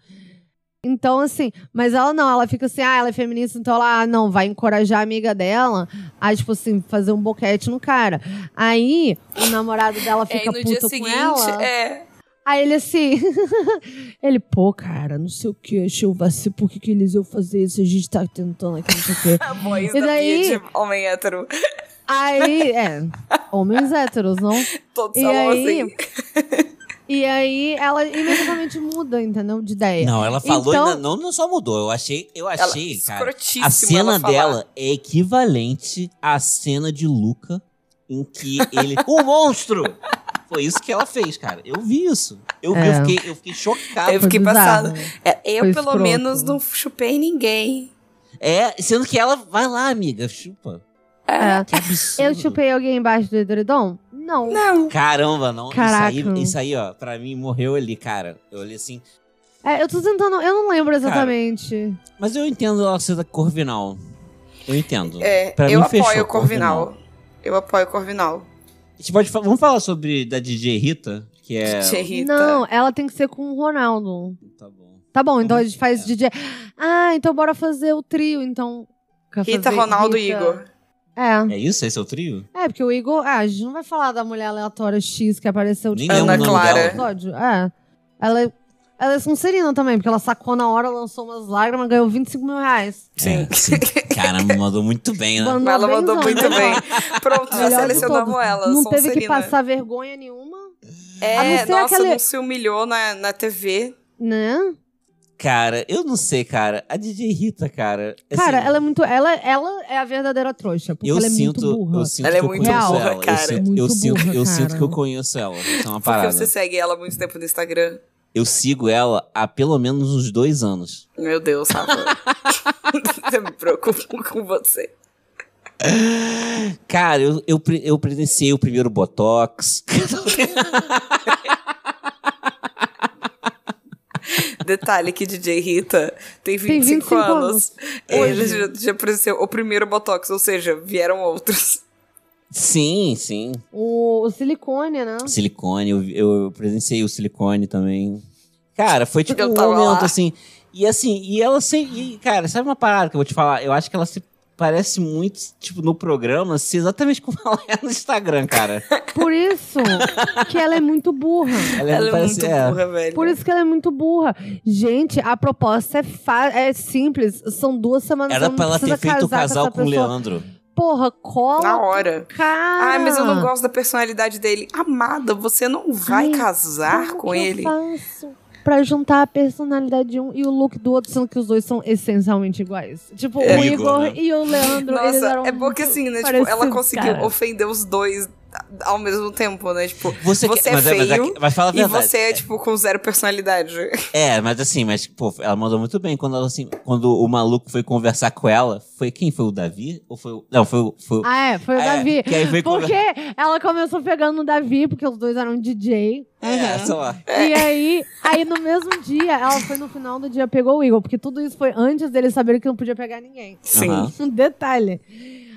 Speaker 1: Então, assim, mas ela não, ela fica assim, ah, ela é feminista, então ela ah, não vai encorajar a amiga dela a, tipo assim, fazer um boquete no cara. Aí, o namorado dela
Speaker 2: É,
Speaker 1: fica
Speaker 2: no
Speaker 1: puto
Speaker 2: dia
Speaker 1: com
Speaker 2: seguinte,
Speaker 1: ela.
Speaker 2: é.
Speaker 1: Aí ele assim, ele, pô, cara, não sei o que, achei o vacilo, por que, que eles iam fazer isso? A gente tá tentando aqui, não sei o quê.
Speaker 2: A voz
Speaker 1: E
Speaker 2: da
Speaker 1: daí-
Speaker 2: de homem hétero.
Speaker 1: Aí, é, homens héteros, não?
Speaker 2: Todos
Speaker 1: E aí,
Speaker 2: assim.
Speaker 1: e aí ela imediatamente muda, entendeu? De ideia.
Speaker 3: Não, ela falou
Speaker 1: Então-
Speaker 3: e não, não só mudou. Eu achei, eu
Speaker 2: Ela,
Speaker 3: achei, cara.
Speaker 2: escrotíssimo
Speaker 3: A cena dela é equivalente à cena de Luca em que ele. o monstro! Foi isso que ela fez, cara. Eu vi isso. Eu vi,
Speaker 1: É.
Speaker 3: eu, fiquei, eu fiquei chocado.
Speaker 2: Eu fiquei
Speaker 1: bizarro.
Speaker 2: passada. É, eu,
Speaker 1: Foi
Speaker 2: pelo
Speaker 1: escroto.
Speaker 2: menos, não chupei ninguém.
Speaker 3: É, sendo que ela vai lá, amiga, chupa.
Speaker 1: É.
Speaker 3: Que absurdo.
Speaker 1: Eu chupei alguém embaixo do edredom? Não.
Speaker 2: Não.
Speaker 3: Caramba, não.
Speaker 1: Caraca.
Speaker 3: Isso aí, isso aí, ó, pra mim morreu ali, cara. Eu olhei assim.
Speaker 1: É, eu tô tentando. Eu não lembro exatamente.
Speaker 3: Mas eu entendo ela ser da Corvinal. Eu entendo.
Speaker 2: É,
Speaker 3: Pra
Speaker 2: eu
Speaker 3: mim,
Speaker 2: apoio
Speaker 3: fechou,
Speaker 2: o Corvinal. Eu apoio o Corvinal.
Speaker 3: A gente pode Vamos falar sobre da DJ Rita, que é.
Speaker 2: DJ Rita.
Speaker 1: Não, ela tem que ser com o Ronaldo.
Speaker 3: Tá bom.
Speaker 1: Tá bom, então a gente faz
Speaker 3: É.
Speaker 1: DJ. Ah, então bora fazer o trio, então.
Speaker 2: Rita,
Speaker 1: fazer
Speaker 2: Ronaldo e
Speaker 1: Rita-
Speaker 2: Igor.
Speaker 1: É.
Speaker 3: É isso? Esse é o trio?
Speaker 1: É, porque o Igor. Ah, a gente não vai falar da mulher aleatória X que apareceu
Speaker 3: Nem
Speaker 1: tipo,
Speaker 3: lembro
Speaker 2: Ana
Speaker 3: o nome
Speaker 2: Clara.
Speaker 3: dela.
Speaker 1: episódio. É. Ela é. Ela é Sonserina também, porque ela sacou na hora, lançou umas lágrimas, ganhou 25 mil reais.
Speaker 2: Sim.
Speaker 3: É, sim. Caramba, mandou muito bem, né?
Speaker 1: Mandou
Speaker 2: Ela mandou
Speaker 1: benzão,
Speaker 2: muito
Speaker 1: né?
Speaker 2: bem. Pronto, já
Speaker 1: Melhor de
Speaker 2: selecionamos
Speaker 1: todos.
Speaker 2: ela.
Speaker 1: Não teve que
Speaker 2: Sonserina.
Speaker 1: passar vergonha nenhuma. A
Speaker 2: É,
Speaker 1: não ser
Speaker 2: nossa,
Speaker 1: aquele-
Speaker 2: não se humilhou na, na TV.
Speaker 1: Né?
Speaker 3: Cara, eu não sei, cara. A DJ Rita, cara. assim,
Speaker 1: Cara, ela é muito. Ela, ela é a verdadeira trouxa, porque
Speaker 3: eu
Speaker 1: ela é
Speaker 3: sinto,
Speaker 1: muito burra.
Speaker 3: eu sinto
Speaker 2: Ela
Speaker 3: que
Speaker 2: é
Speaker 3: eu
Speaker 2: muito
Speaker 3: conheço
Speaker 2: burra,
Speaker 3: ela.
Speaker 2: cara.
Speaker 3: Eu, sinto,
Speaker 1: Muito
Speaker 3: eu, sinto,
Speaker 1: burra,
Speaker 3: eu sinto que eu conheço ela. Isso é uma
Speaker 2: Porque
Speaker 3: parada.
Speaker 2: você segue ela há muito tempo no Instagram.
Speaker 3: Eu sigo ela há pelo menos uns dois anos.
Speaker 2: Meu Deus, Rafa. eu me preocupo com você.
Speaker 3: Cara, eu, eu, eu presenciei o primeiro Botox.
Speaker 2: Detalhe que DJ Rita tem 25,
Speaker 1: 25
Speaker 2: anos.
Speaker 1: anos.
Speaker 2: Ele
Speaker 1: Hoje.
Speaker 2: já, já presenciou o primeiro Botox, ou seja, vieram outros.
Speaker 3: sim, sim.
Speaker 1: O, o silicone, né?
Speaker 3: Silicone, eu, eu presenciei o silicone também. Cara, foi tipo um momento
Speaker 2: lá.
Speaker 3: assim. E assim, e ela sempre. e, cara, sabe uma parada que eu vou te falar? Eu acho que ela se parece muito, tipo, no programa, assim, exatamente como ela é no Instagram, cara.
Speaker 1: Por isso que ela é muito burra.
Speaker 3: Ela,
Speaker 2: Ela é
Speaker 3: parece,
Speaker 2: muito
Speaker 3: é.
Speaker 2: burra, velho.
Speaker 1: Por isso que ela é muito burra. Gente, a proposta é, é simples. São duas semanas.
Speaker 3: Era pra ela ter feito o casal com o. Leandro.
Speaker 1: Porra, cola.
Speaker 2: Na hora.
Speaker 1: Cara.
Speaker 2: Ai, mas eu não gosto da personalidade dele. Amada, você não vai
Speaker 1: Ai,
Speaker 2: casar
Speaker 1: Como
Speaker 2: com
Speaker 1: que
Speaker 2: ele.
Speaker 1: Eu faço pra juntar a personalidade de um e o look do outro, sendo que os dois são essencialmente iguais. Tipo,
Speaker 3: É,
Speaker 1: o
Speaker 3: Igor,
Speaker 1: Igor
Speaker 3: né?
Speaker 1: e o Leandro. eles
Speaker 2: Nossa,
Speaker 1: eram
Speaker 2: é bom que
Speaker 1: muito
Speaker 2: assim, né? Tipo, ela conseguiu
Speaker 1: cara.
Speaker 2: ofender os dois ao mesmo tempo, né? Tipo,
Speaker 3: Você,
Speaker 2: Você
Speaker 3: quer-
Speaker 2: é
Speaker 3: mas, mas,
Speaker 2: feio
Speaker 3: mas fala a
Speaker 2: e
Speaker 3: verdade.
Speaker 2: você é, tipo, com zero personalidade.
Speaker 3: É, mas assim, mas, pô, ela mandou muito bem quando ela, assim, quando o maluco foi conversar com ela. Foi quem? Foi o Davi? Ou foi o. Não, foi o. Foi o
Speaker 1: Ah, é, foi o
Speaker 3: É,
Speaker 1: Davi.
Speaker 3: veio
Speaker 1: Porque ela começou pegando no Davi, porque os dois eram DJ.
Speaker 3: É, sei lá.
Speaker 1: E aí, aí, no mesmo dia, ela foi no final do dia, pegou o Igor, porque tudo isso foi antes deles saberem que não podia pegar ninguém.
Speaker 2: Sim.
Speaker 3: Aham.
Speaker 1: Um detalhe.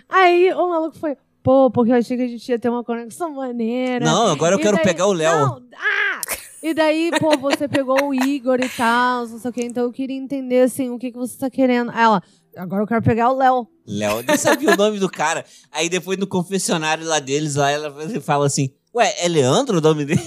Speaker 1: Aí o maluco foi, pô, porque eu achei que a gente ia ter uma conexão maneira.
Speaker 3: Não, agora eu
Speaker 1: E
Speaker 3: quero
Speaker 1: daí-
Speaker 3: pegar o Léo.
Speaker 1: Ah! E daí, pô, você pegou o Igor e tal, não sei o que, então eu queria entender, assim, o que, que você tá querendo. Aí ela, agora eu quero pegar o Léo.
Speaker 3: Léo, nem sabia o nome do cara. Aí depois no confessionário lá deles, lá ela fala assim: Ué, é Leandro o nome dele?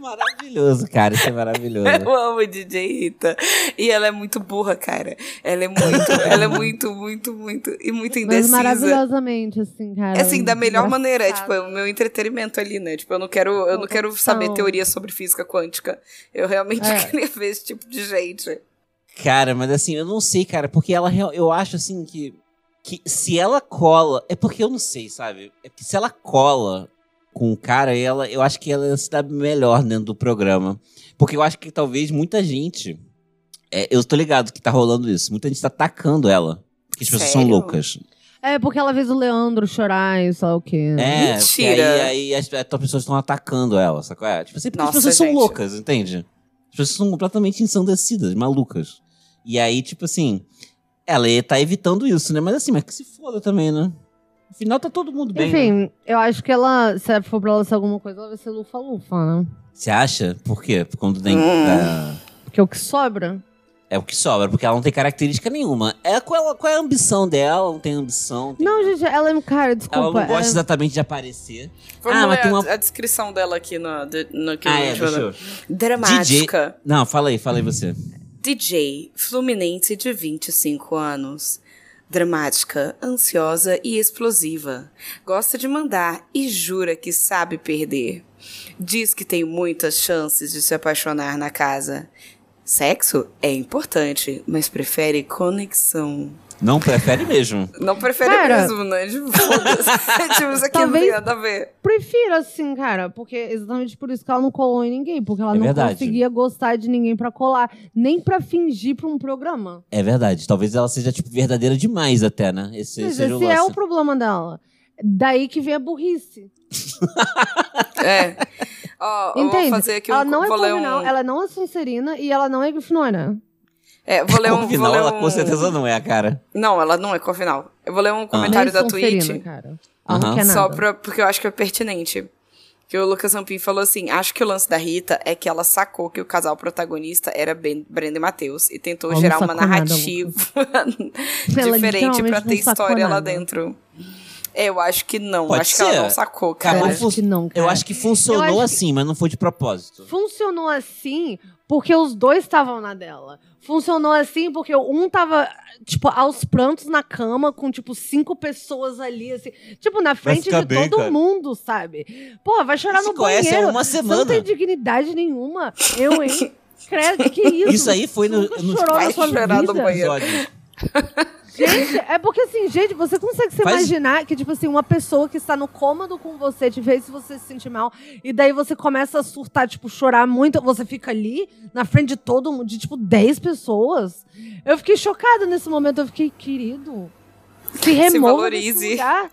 Speaker 3: Maravilhoso, cara. Isso é maravilhoso.
Speaker 2: Eu amo DJ Rita. E ela é muito burra, cara. Ela é muito, ela é muito, muito, muito, e muito
Speaker 1: Mas
Speaker 2: indecisa.
Speaker 1: maravilhosamente, assim, cara.
Speaker 2: É assim, da melhor maneira, é tipo, é o meu entretenimento ali, né? Tipo, eu não quero, eu não quero saber teoria sobre física quântica. Eu realmente
Speaker 1: É.
Speaker 2: queria ver esse tipo de gente.
Speaker 3: Cara, mas assim, eu não sei, cara, porque ela eu acho assim que, que se ela cola, é porque eu não sei, sabe? É que se ela cola com o cara, ela, eu acho que ela se dá melhor dentro do programa. Porque eu acho que talvez muita gente. é, eu tô ligado que tá rolando isso. Muita gente tá atacando ela. Que as pessoas são loucas.
Speaker 1: É, porque ela fez o Leandro chorar e sei lá o quê.
Speaker 3: É, porque
Speaker 2: Mentira.
Speaker 3: aí, aí as, as pessoas estão atacando ela, sacou? É, tipo assim, porque
Speaker 2: Nossa,
Speaker 3: as pessoas são
Speaker 2: gente.
Speaker 3: loucas, entende? As pessoas são completamente ensandecidas, malucas. E aí, tipo assim, ela ia tá evitando isso, né? Mas assim, mas que se foda também, né? Afinal, tá todo mundo bem, né?
Speaker 1: Enfim, eu acho que ela, se for pra ela ser alguma coisa, ela vai ser lufa-lufa, né?
Speaker 3: Você acha? Por quê? Quando tem...
Speaker 2: Hum.
Speaker 3: é,
Speaker 1: Porque é o que sobra.
Speaker 3: é o que sobra, porque ela não tem característica nenhuma. É, qual, qual é a ambição dela? Não tem ambição. tem-
Speaker 1: Não, gente, ela é. Cara,
Speaker 3: Ela
Speaker 1: desculpa.
Speaker 3: não gosta
Speaker 1: é-
Speaker 3: exatamente de aparecer.
Speaker 2: Vamos
Speaker 3: Ah, mas tem
Speaker 2: a,
Speaker 3: uma-
Speaker 2: a descrição dela aqui no, de- no que
Speaker 3: Ah, é, eu...
Speaker 2: Dramática.
Speaker 3: Não, fala aí, fala aí você.
Speaker 2: DJ, fluminense de 25 anos. Dramática, ansiosa e explosiva. Gosta de mandar e jura que sabe perder. Diz que tem muitas chances de se apaixonar na casa. Sexo é importante, mas prefere conexão.
Speaker 3: Não prefere mesmo.
Speaker 2: Não prefere
Speaker 1: Cara,
Speaker 2: mesmo, né? Tipo, foda-se. tipo, isso aqui não
Speaker 1: talvez-
Speaker 2: tem nada a ver.
Speaker 1: Prefiro assim, cara, porque exatamente por isso que ela não colou em ninguém, porque ela
Speaker 3: É
Speaker 1: não
Speaker 3: verdade.
Speaker 1: conseguia gostar de ninguém pra colar, nem pra fingir pra um programa.
Speaker 3: É verdade. Talvez ela seja, tipo, verdadeira demais até, né? Esse,
Speaker 1: Mas esse é o problema dela. Daí que vem a burrice.
Speaker 2: É. Ó, eu vou
Speaker 1: Entende?
Speaker 2: fazer aqui um.
Speaker 1: ela não é Corvinal,
Speaker 2: um,
Speaker 1: ela não é Sonserina e ela não é Grifinória.
Speaker 2: É, vou ler um.
Speaker 3: Corvinal,
Speaker 2: vou ler
Speaker 3: ela
Speaker 2: um...
Speaker 3: com certeza não é a cara.
Speaker 2: Não, ela não é Corvinal. Eu vou ler um comentário
Speaker 1: Nem
Speaker 2: da Twitch.
Speaker 1: cara. Ela não
Speaker 3: Aham.
Speaker 1: quer nada.
Speaker 2: Só pra, porque eu acho que é pertinente. Que o Lucas Rampin falou assim: acho que o lance da Rita é que ela sacou que o casal protagonista era ben, Brenda e Matheus e tentou
Speaker 1: Ela
Speaker 2: gerar uma
Speaker 1: nada,
Speaker 2: narrativa
Speaker 1: Ela
Speaker 2: diferente
Speaker 1: não
Speaker 2: ter história lá
Speaker 1: nada.
Speaker 2: dentro. É, eu acho que não.
Speaker 3: Pode
Speaker 2: acho que
Speaker 3: ser.
Speaker 2: ela não sacou,
Speaker 3: Cara,
Speaker 1: Eu
Speaker 2: cara.
Speaker 3: não
Speaker 1: acho que não, cara.
Speaker 3: Eu acho que funcionou
Speaker 1: Eu acho que-
Speaker 3: assim, mas não foi de propósito.
Speaker 1: Funcionou assim porque os dois estavam na dela. Funcionou assim porque um tava, tipo, aos prantos na cama, com, tipo, cinco pessoas ali, assim. Tipo, na frente de
Speaker 3: bem,
Speaker 1: todo
Speaker 3: cara.
Speaker 1: mundo, sabe? Pô, vai chorar no
Speaker 3: conhece há
Speaker 1: banheiro.
Speaker 3: uma
Speaker 1: Você não
Speaker 3: semana.
Speaker 1: tem dignidade nenhuma. Eu, hein? Credo, que isso?
Speaker 3: Isso aí foi no,
Speaker 1: Nunca
Speaker 3: no
Speaker 1: chorou
Speaker 2: Vai
Speaker 1: na sua
Speaker 2: chorar no
Speaker 1: vida?
Speaker 2: banheiro.
Speaker 1: Gente, é porque assim, gente, você consegue se
Speaker 3: Faz-
Speaker 1: imaginar que, tipo assim, uma pessoa que está no cômodo com você te fez você se sentir mal, e daí você começa a surtar, tipo, chorar muito, você fica ali na frente de todo mundo, de tipo 10 pessoas. Eu fiquei chocada nesse momento, eu fiquei, querido, se remova
Speaker 2: valorize.
Speaker 1: desse lugar.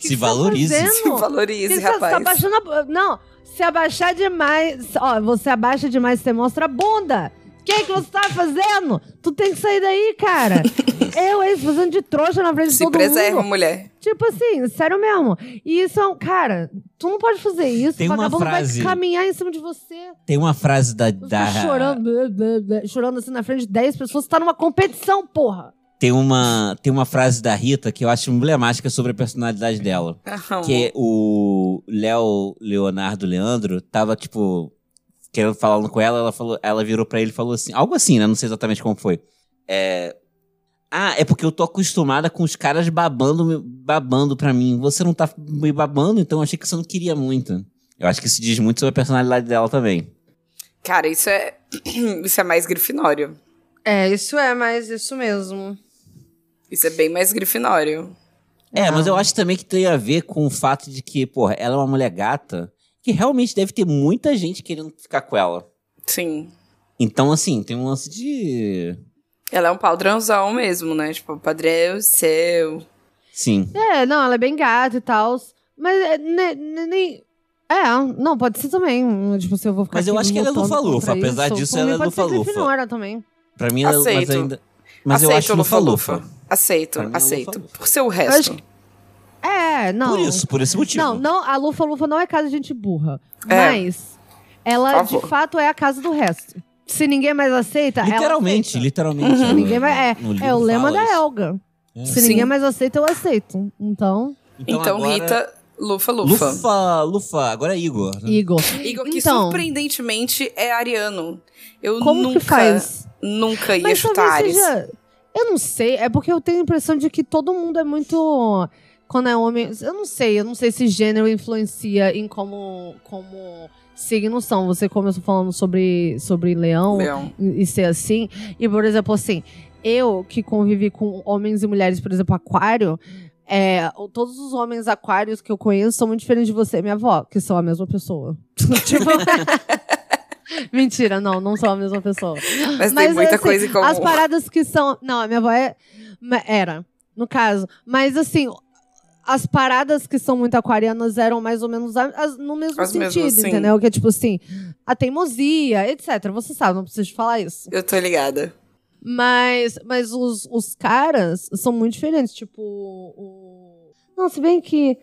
Speaker 1: Que
Speaker 3: Se
Speaker 1: que tá
Speaker 3: valorize.
Speaker 1: fazendo?
Speaker 2: Se valorize,
Speaker 1: Você tá- tá
Speaker 2: rapaz.
Speaker 1: a... Não, se abaixar demais. Ó, você abaixa demais, você mostra a bunda. O que, é que você tá fazendo? Tu tem que sair daí, cara. Eu, hein, fazendo de trouxa na frente de
Speaker 2: Se
Speaker 1: todo
Speaker 2: preserva,
Speaker 1: mundo.
Speaker 2: mulher.
Speaker 1: Tipo assim, sério mesmo. E isso é um. Cara, tu não pode fazer isso.
Speaker 3: Tem
Speaker 1: o
Speaker 3: uma frase-
Speaker 1: vai caminhar em cima de você.
Speaker 3: Tem uma frase da. Da
Speaker 1: tá chorando, blá, blá, blá, chorando assim na frente de 10 pessoas. Você tá numa competição, porra.
Speaker 3: Tem uma, tem uma frase da Rita que eu acho emblemática sobre a personalidade dela.
Speaker 2: Aham.
Speaker 3: Que o Léo Leonardo Leandro tava, tipo, querendo falando com ela, ela, falou, ela virou pra ele e falou assim, algo assim, né? Não sei exatamente como foi. É. Ah, é porque eu tô acostumada com os caras babando, babando pra mim. Você não tá me babando, então eu achei que você não queria muito. Eu acho que isso diz muito sobre a personalidade dela também.
Speaker 2: Cara, isso é. Isso é mais grifinório.
Speaker 1: É, isso é, mas isso mesmo.
Speaker 2: Isso é bem mais grifinório.
Speaker 3: É, mas eu acho também que tem a ver com o fato de que, porra, ela é uma mulher gata que realmente deve ter muita gente querendo ficar com ela.
Speaker 2: Sim.
Speaker 3: Então, assim, tem um lance de.
Speaker 2: Ela é um padrãozão mesmo, né? Tipo, padrão seu.
Speaker 3: Sim.
Speaker 1: É, não, ela é bem gata e tal. Mas é, ne- ne- nem. É, não, pode ser também. Tipo, se eu vou ficar.
Speaker 3: Mas eu acho que ela é lufa-lufa,
Speaker 1: contra
Speaker 3: apesar
Speaker 1: isso,
Speaker 3: disso,
Speaker 1: por
Speaker 3: ela é
Speaker 1: pode ser
Speaker 3: lufa-lufa.
Speaker 1: Grifinória também.
Speaker 3: Pra mim, ela mas
Speaker 2: Aceito.
Speaker 3: ainda. Mas eu
Speaker 2: aceito,
Speaker 3: acho
Speaker 2: lufa-lufa.
Speaker 3: lufa-lufa.
Speaker 2: Aceito,
Speaker 3: é
Speaker 2: aceito.
Speaker 3: lufa-lufa.
Speaker 2: Por ser o
Speaker 1: acho
Speaker 2: resto.
Speaker 1: É, não.
Speaker 3: Por isso, por esse motivo.
Speaker 1: Não, não, a Lufa Lufa não é casa de gente burra.
Speaker 2: É.
Speaker 1: Mas ela, de fato, é a casa do resto. Se ninguém mais aceita, ela
Speaker 3: Literalmente,
Speaker 1: aceita.
Speaker 3: literalmente.
Speaker 1: Se ninguém mais,
Speaker 3: No
Speaker 1: é,
Speaker 3: livro
Speaker 1: é o lema
Speaker 3: fala
Speaker 1: da
Speaker 3: isso.
Speaker 1: Elga.
Speaker 3: É.
Speaker 1: Se
Speaker 2: Sim.
Speaker 1: ninguém mais aceita, eu aceito. Então,
Speaker 2: Então,
Speaker 3: agora-
Speaker 2: Rita, lufa-lufa.
Speaker 3: Lufa, Lufa, agora é Igor. né?
Speaker 1: Igor.
Speaker 2: Igor, que
Speaker 1: Então.
Speaker 2: surpreendentemente é ariano. Eu
Speaker 1: Como
Speaker 2: nunca,
Speaker 1: que faz?
Speaker 2: nunca ia
Speaker 1: Mas
Speaker 2: chutar
Speaker 1: talvez
Speaker 2: Ares.
Speaker 1: seja. Eu não sei, é porque eu tenho a impressão de que todo mundo é muito. Quando é homem. Eu não sei, eu não sei se gênero influencia em como, como signos são. Você começou falando sobre, sobre leão
Speaker 2: Leão.
Speaker 1: e e ser assim. E, por exemplo, assim, eu que convivi com homens e mulheres, por exemplo, aquário. É, todos os homens aquários que eu conheço são muito diferentes de você e minha avó, que são a mesma pessoa. tipo. Mentira, não, não são a mesma pessoa.
Speaker 2: Mas, tem muita
Speaker 1: assim,
Speaker 2: coisa em comum.
Speaker 1: As paradas que são. Não, a minha avó é. Era, no caso. Mas assim. As paradas que são muito aquarianas eram mais ou menos as- no mesmo
Speaker 2: As
Speaker 1: sentido,
Speaker 2: mesmas,
Speaker 1: entendeu? Que é tipo assim, a teimosia, etc. Você sabe, não preciso falar isso.
Speaker 2: Eu tô ligada.
Speaker 1: Mas, mas os, os caras são muito diferentes. Tipo, o. Não, se bem que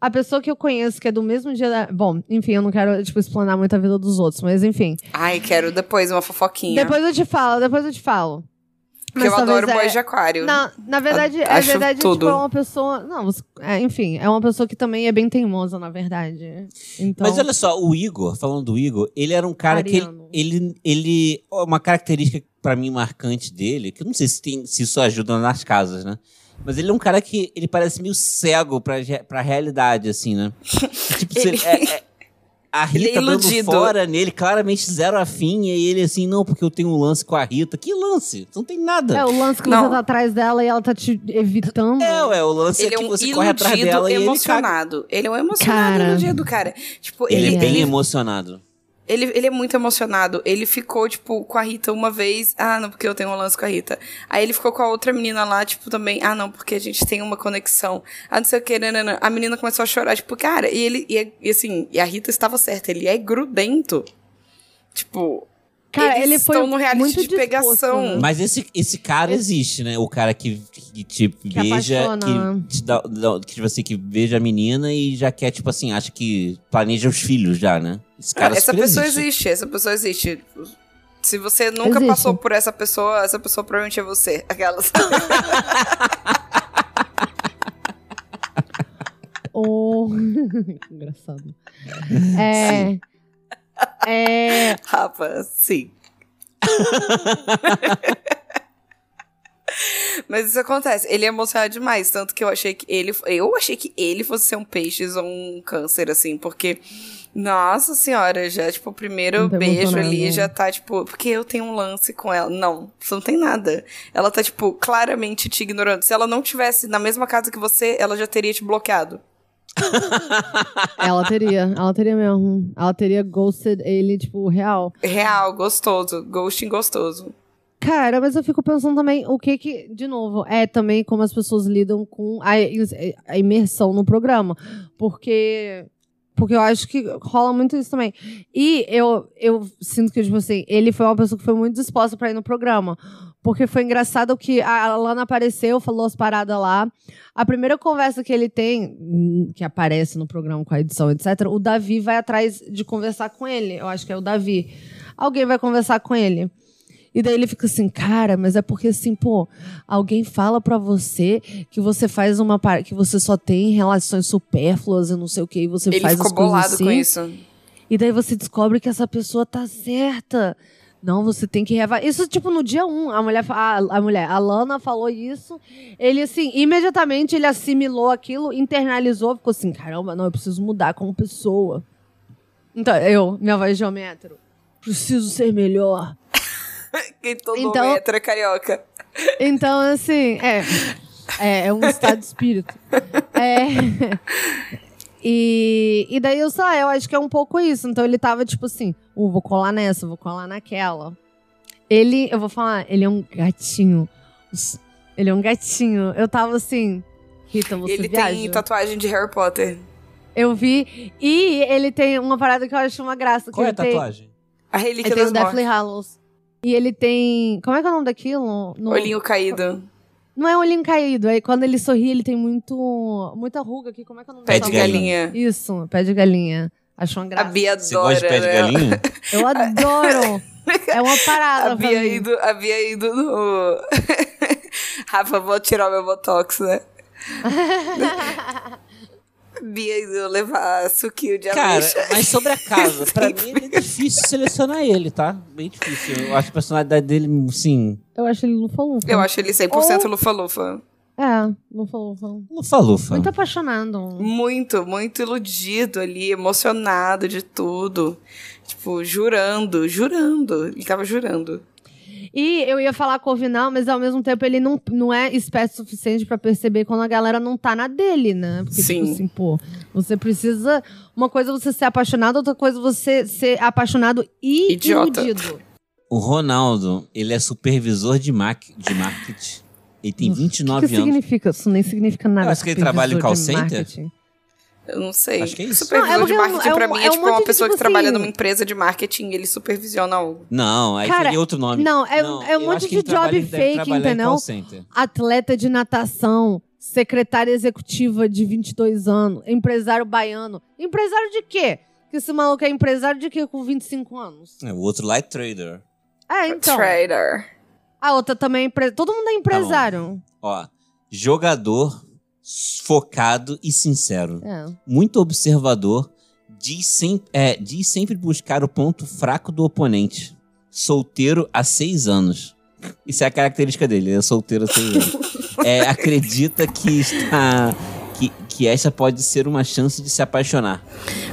Speaker 1: a pessoa que eu conheço, que é do mesmo dia da. Bom, enfim, eu não quero, tipo, explanar muito a vida dos outros, mas enfim.
Speaker 2: Ai, quero depois uma fofoquinha.
Speaker 1: Depois eu te falo, depois eu te falo.
Speaker 2: Porque eu adoro
Speaker 1: é-
Speaker 2: de aquário.
Speaker 1: Na, na verdade, é
Speaker 2: Acho
Speaker 1: verdade,
Speaker 2: tudo.
Speaker 1: tipo, é uma pessoa. Não, você- é, enfim, é uma pessoa que também é bem teimosa, na verdade. Então,
Speaker 3: Mas olha só, o Igor, falando do Igor, ele era um cara que ele,
Speaker 1: Ariano.
Speaker 3: ele, ele- ó, uma característica pra mim marcante dele, que eu não sei se, tem, se isso ajuda nas casas, né? Mas ele é um cara que ele parece meio cego pra, pra realidade, assim, né? tipo, se ele- é- é- a
Speaker 2: Ele é
Speaker 3: Rita dando fora nele, claramente zero afim, e ele assim, não, porque eu tenho um lance com a Rita. Que lance? Não tem nada.
Speaker 1: é o lance que
Speaker 2: Não.
Speaker 1: você tá atrás dela e ela tá te evitando.
Speaker 3: É, ué, o lance
Speaker 2: Ele
Speaker 3: é
Speaker 2: é
Speaker 3: que
Speaker 2: um
Speaker 3: você corre atrás dela e ele caga.
Speaker 2: emocionado. Ele, é um emocionado
Speaker 1: Cara.
Speaker 2: iludido, cara. Tipo,
Speaker 3: Ele,
Speaker 2: ele,
Speaker 3: é bem
Speaker 2: ele,
Speaker 3: emocionado.
Speaker 2: Ele, ele é muito emocionado. Ele ficou, tipo, com a Rita uma vez. Ah, não, porque eu tenho um lance com a Rita. Aí ele ficou com a outra menina lá, tipo, também. Ah, não, porque a gente tem uma conexão. Ah, não sei o que, nanana. A menina começou a chorar, tipo, cara, e ele, e, assim, e a Rita estava certa, ele é grudento. Tipo.
Speaker 1: Cara,
Speaker 2: eles
Speaker 1: ele foi
Speaker 2: estão no reality
Speaker 1: muito
Speaker 2: de
Speaker 1: disposto,
Speaker 2: pegação.
Speaker 1: né?
Speaker 3: Mas esse, esse cara existe, né? O cara que, que te veja,
Speaker 1: apaixona.
Speaker 3: que, te dá, dá- que, tipo assim, que veja a menina e já quer, tipo assim, acha que planeja os filhos já, né? Esse cara
Speaker 2: essa
Speaker 3: super
Speaker 2: pessoa
Speaker 3: existe.
Speaker 2: existe. essa pessoa existe. Se você nunca
Speaker 1: Existe.
Speaker 2: passou por essa pessoa, essa pessoa provavelmente é você. Aquelas.
Speaker 1: O... que engraçado. É... É...
Speaker 2: Rafa, sim. Mas isso acontece. Ele é emocionado demais, tanto que eu achei que ele, eu achei que ele fosse ser um peixes ou um câncer assim, porque nossa senhora, já tipo o primeiro
Speaker 1: tá
Speaker 2: beijo ali
Speaker 1: né?
Speaker 2: já tá tipo, porque eu tenho um lance com ela. Não, você não tem nada. Ela tá tipo claramente te ignorando. Se ela não tivesse na mesma casa que você, ela já teria te bloqueado.
Speaker 1: Ela teria, ela teria mesmo. Ela teria ghosted ele, tipo, real.
Speaker 2: Real, gostoso, ghosting gostoso.
Speaker 1: Cara, mas eu fico pensando também o que que, de novo, é também como as pessoas lidam com a, a imersão no programa. Porque. Porque eu acho que rola muito isso também. E eu, eu sinto que, tipo assim, ele foi uma pessoa que foi muito disposta pra ir no programa. Porque foi engraçado que a Lana apareceu, falou as paradas lá. A primeira conversa que ele tem, hum, que aparece no programa com a edição, etc., o Davi vai atrás de conversar com ele. Eu acho que é o Davi. Alguém vai conversar com ele. E daí ele fica assim, cara, mas é porque assim, pô, alguém fala pra você que você faz uma que você só tem relações supérfluas e não sei o que, e você
Speaker 2: Ele
Speaker 1: faz
Speaker 2: ficou
Speaker 1: as coisas
Speaker 2: bolado
Speaker 1: assim.
Speaker 2: com isso.
Speaker 1: E daí você descobre que essa pessoa tá certa. Não, você tem que revar. Isso, tipo, no dia um, a mulher, a, a mulher, a Lana falou isso. Ele, assim, imediatamente ele assimilou aquilo, internalizou, ficou assim: caramba, não, eu preciso mudar como pessoa. Então, eu, minha voz de homem hétero, preciso ser melhor.
Speaker 2: Quem todo
Speaker 1: Então-
Speaker 2: homem hétero é carioca.
Speaker 1: Então, assim, é. É, é um estado de espírito. É. E, e daí eu só, eu acho que é um pouco isso. Então ele tava tipo assim: uh, vou colar nessa, vou colar naquela. Ele, eu vou falar, ele é um gatinho. Ele é um gatinho. Eu tava assim. Rita, você
Speaker 2: Ele
Speaker 1: viaja?
Speaker 2: tem tatuagem de Harry Potter.
Speaker 1: Eu vi. E ele tem uma parada que eu acho uma graça.
Speaker 3: Qual
Speaker 1: que
Speaker 3: é a
Speaker 1: ele tem-
Speaker 3: tatuagem?
Speaker 2: A
Speaker 1: Ele
Speaker 2: relíquia
Speaker 1: tem
Speaker 2: das
Speaker 1: o Deathly. Hallows. E ele tem. Como é que é o nome daquilo? No-
Speaker 2: Olhinho caído.
Speaker 1: Não é olhinho caído. Aí quando ele sorri, ele tem muito. Muita ruga aqui. Como é que é o nome
Speaker 2: Pé de galinha.
Speaker 1: Isso, pé de galinha. Acho uma
Speaker 2: A
Speaker 1: graça.
Speaker 2: Bia
Speaker 3: Você
Speaker 2: adora,
Speaker 3: gosta de pé de galinha?
Speaker 1: Eu adoro. é uma parada.
Speaker 2: A
Speaker 1: pra
Speaker 2: Bia
Speaker 1: mim.
Speaker 2: indo, a Bia indo no... Rafa, vou tirar o meu botox, né? Bia indo levar suquinho de
Speaker 3: Cara,
Speaker 2: ameixa.
Speaker 3: mas sobre a casa, pra mim é difícil selecionar ele, tá? Bem difícil. Eu acho a personalidade dele, sim,
Speaker 1: Eu acho ele lufa-lufa.
Speaker 2: Eu acho ele 100%
Speaker 1: Ou-
Speaker 2: lufa-lufa.
Speaker 1: É, lufa-lufa.
Speaker 3: lufa-lufa.
Speaker 1: Muito apaixonado.
Speaker 2: Muito, muito iludido ali, emocionado de tudo. Tipo, jurando, jurando. Ele tava jurando.
Speaker 1: E eu ia falar Corvinal, mas ao mesmo tempo ele não, não é esperto o suficiente pra perceber quando a galera não tá na dele, né? Porque,
Speaker 2: Sim.
Speaker 1: tipo assim, pô, você precisa. Uma coisa é você ser apaixonado, outra coisa é você ser apaixonado e
Speaker 2: Idiota.
Speaker 1: iludido.
Speaker 3: O Ronaldo, ele é supervisor de, mar de marketing. Ele tem
Speaker 1: O
Speaker 3: 29
Speaker 1: que, que
Speaker 3: anos.
Speaker 1: significa? Isso nem significa nada.
Speaker 3: Eu acho que ele trabalha em call center.
Speaker 1: marketing.
Speaker 2: Eu não sei.
Speaker 3: Acho que é isso.
Speaker 2: Supervisor
Speaker 1: Não, é
Speaker 2: de
Speaker 1: é um-
Speaker 2: marketing
Speaker 1: é
Speaker 2: pra
Speaker 1: um-
Speaker 2: mim
Speaker 1: é
Speaker 2: é
Speaker 1: um
Speaker 2: tipo uma pessoa
Speaker 1: tipo
Speaker 2: que trabalha
Speaker 1: assim-
Speaker 2: numa empresa de marketing e ele supervisiona algo.
Speaker 3: Não, aí
Speaker 1: Cara,
Speaker 3: seria outro nome.
Speaker 1: não, é- é um monte de
Speaker 3: trabalha-
Speaker 1: job fake, entendeu? Atleta de natação, secretária executiva de 22 anos, empresário baiano. Empresário de quê? Que esse maluco é empresário de quê com 25 anos?
Speaker 3: É, o outro lá é trader.
Speaker 1: É, então.
Speaker 2: Trader.
Speaker 1: A outra também é empresário. Todo mundo é empresário.
Speaker 3: Ó, jogador focado e sincero.
Speaker 1: É.
Speaker 3: Muito observador, diz, sem, é, diz sempre buscar o ponto fraco do oponente. Solteiro há seis anos. Isso é a característica dele, ele é solteiro há seis anos. É, acredita que está. Que, que essa pode ser uma chance de se apaixonar.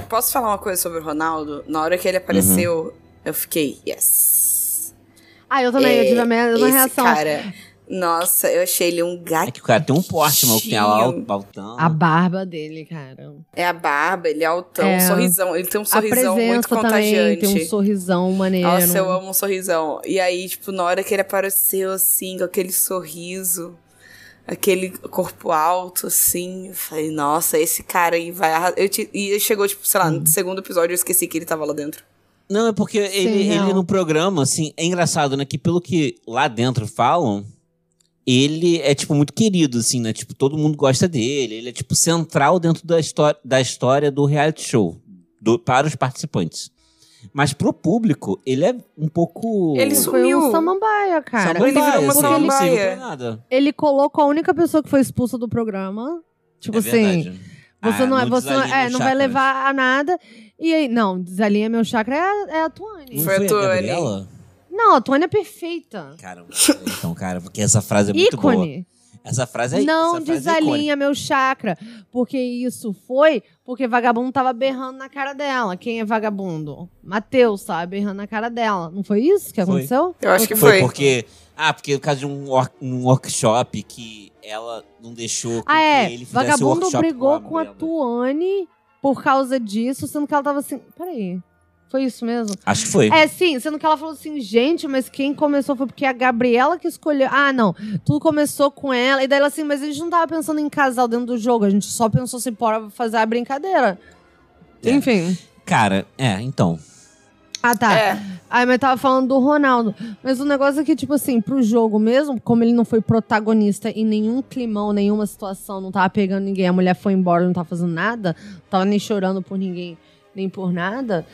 Speaker 2: Posso falar uma coisa sobre o Ronaldo? Na hora que ele apareceu,
Speaker 1: Uhum.
Speaker 2: eu fiquei, yes.
Speaker 1: Ah, eu também, eu tive a mesma
Speaker 2: Esse
Speaker 1: reação.
Speaker 2: cara, nossa, eu achei ele um
Speaker 3: É
Speaker 2: gato.
Speaker 3: que o cara tem um porte, mas tem alto, altão.
Speaker 1: A barba dele, cara.
Speaker 2: É a barba, ele é altão,
Speaker 1: É.
Speaker 2: um sorrisão. Ele tem um
Speaker 1: a
Speaker 2: sorrisão muito
Speaker 1: presença também
Speaker 2: contagiante.
Speaker 1: tem um sorrisão maneiro.
Speaker 2: Nossa, eu amo um sorrisão. E aí, tipo, na hora que ele apareceu, assim, com aquele sorriso, aquele corpo alto, assim, eu falei, nossa, esse cara aí vai arrasar. Eu te- E chegou, tipo, sei lá,
Speaker 1: Uhum.
Speaker 2: no segundo episódio eu esqueci que ele tava lá dentro.
Speaker 3: Não, é porque ele,
Speaker 1: real.
Speaker 3: ele no programa, assim, é engraçado, né? Que pelo que lá dentro falam, ele é, tipo, muito querido, assim, né? Tipo, todo mundo gosta dele. Ele é, tipo, central dentro da, história da história do reality show, do- para os participantes. Mas pro público, ele é um pouco...
Speaker 2: Ele
Speaker 1: Foi
Speaker 2: sumiu.
Speaker 1: um samambaia, cara.
Speaker 3: Samambaia,
Speaker 2: Ele virou uma
Speaker 3: assim,
Speaker 2: samambaia.
Speaker 3: não serviu pra nada.
Speaker 1: Ele colocou a única pessoa que foi expulsa do programa. Tipo
Speaker 3: é
Speaker 1: assim.
Speaker 3: verdade.
Speaker 1: Você
Speaker 3: Ah,
Speaker 1: não, é,
Speaker 3: não
Speaker 1: você não, é, não vai
Speaker 3: chakras.
Speaker 1: levar a nada. E aí, não, desalinha meu chakra é, a- é a Tuane.
Speaker 2: Foi a
Speaker 3: foi a
Speaker 2: Tuane.
Speaker 1: Não, a Tuane é perfeita.
Speaker 3: Caramba. Então, cara, porque essa frase é muito boa.
Speaker 1: Ícone.
Speaker 3: Essa frase é
Speaker 1: não
Speaker 3: essa frase é
Speaker 1: desalinha meu chakra. Porque isso foi porque vagabundo tava berrando na cara dela. Quem é vagabundo? Matheus tava berrando na cara dela. Não foi isso que
Speaker 3: Foi.
Speaker 1: aconteceu?
Speaker 2: Eu acho que
Speaker 3: Foi
Speaker 2: foi.
Speaker 3: porque. Ah, porque por causa de um, um workshop que ela não deixou com
Speaker 1: Ah, é.
Speaker 3: que ele fizesse o
Speaker 1: Vagabundo
Speaker 3: workshop
Speaker 1: brigou
Speaker 3: com
Speaker 1: com a. Tuane por causa disso, sendo que ela tava assim. Peraí. Foi isso mesmo?
Speaker 3: Acho que foi.
Speaker 1: É, sim, sendo que ela falou assim, gente, mas quem começou foi porque a Gabriela que escolheu. Ah, não. Tudo começou com ela. E daí ela assim, mas a gente não tava pensando em casal dentro do jogo, a gente só pensou se bora fazer a brincadeira.
Speaker 3: É.
Speaker 1: Enfim.
Speaker 3: Cara, é, então.
Speaker 1: Ah, tá.
Speaker 2: É.
Speaker 1: Aí, mas tava falando do Ronaldo. Mas o negócio é que, tipo assim, pro jogo mesmo, como ele não foi protagonista em nenhum climão, nenhuma situação, não tava pegando ninguém, a mulher foi embora, não tava fazendo nada, não tava nem chorando por ninguém, nem por nada,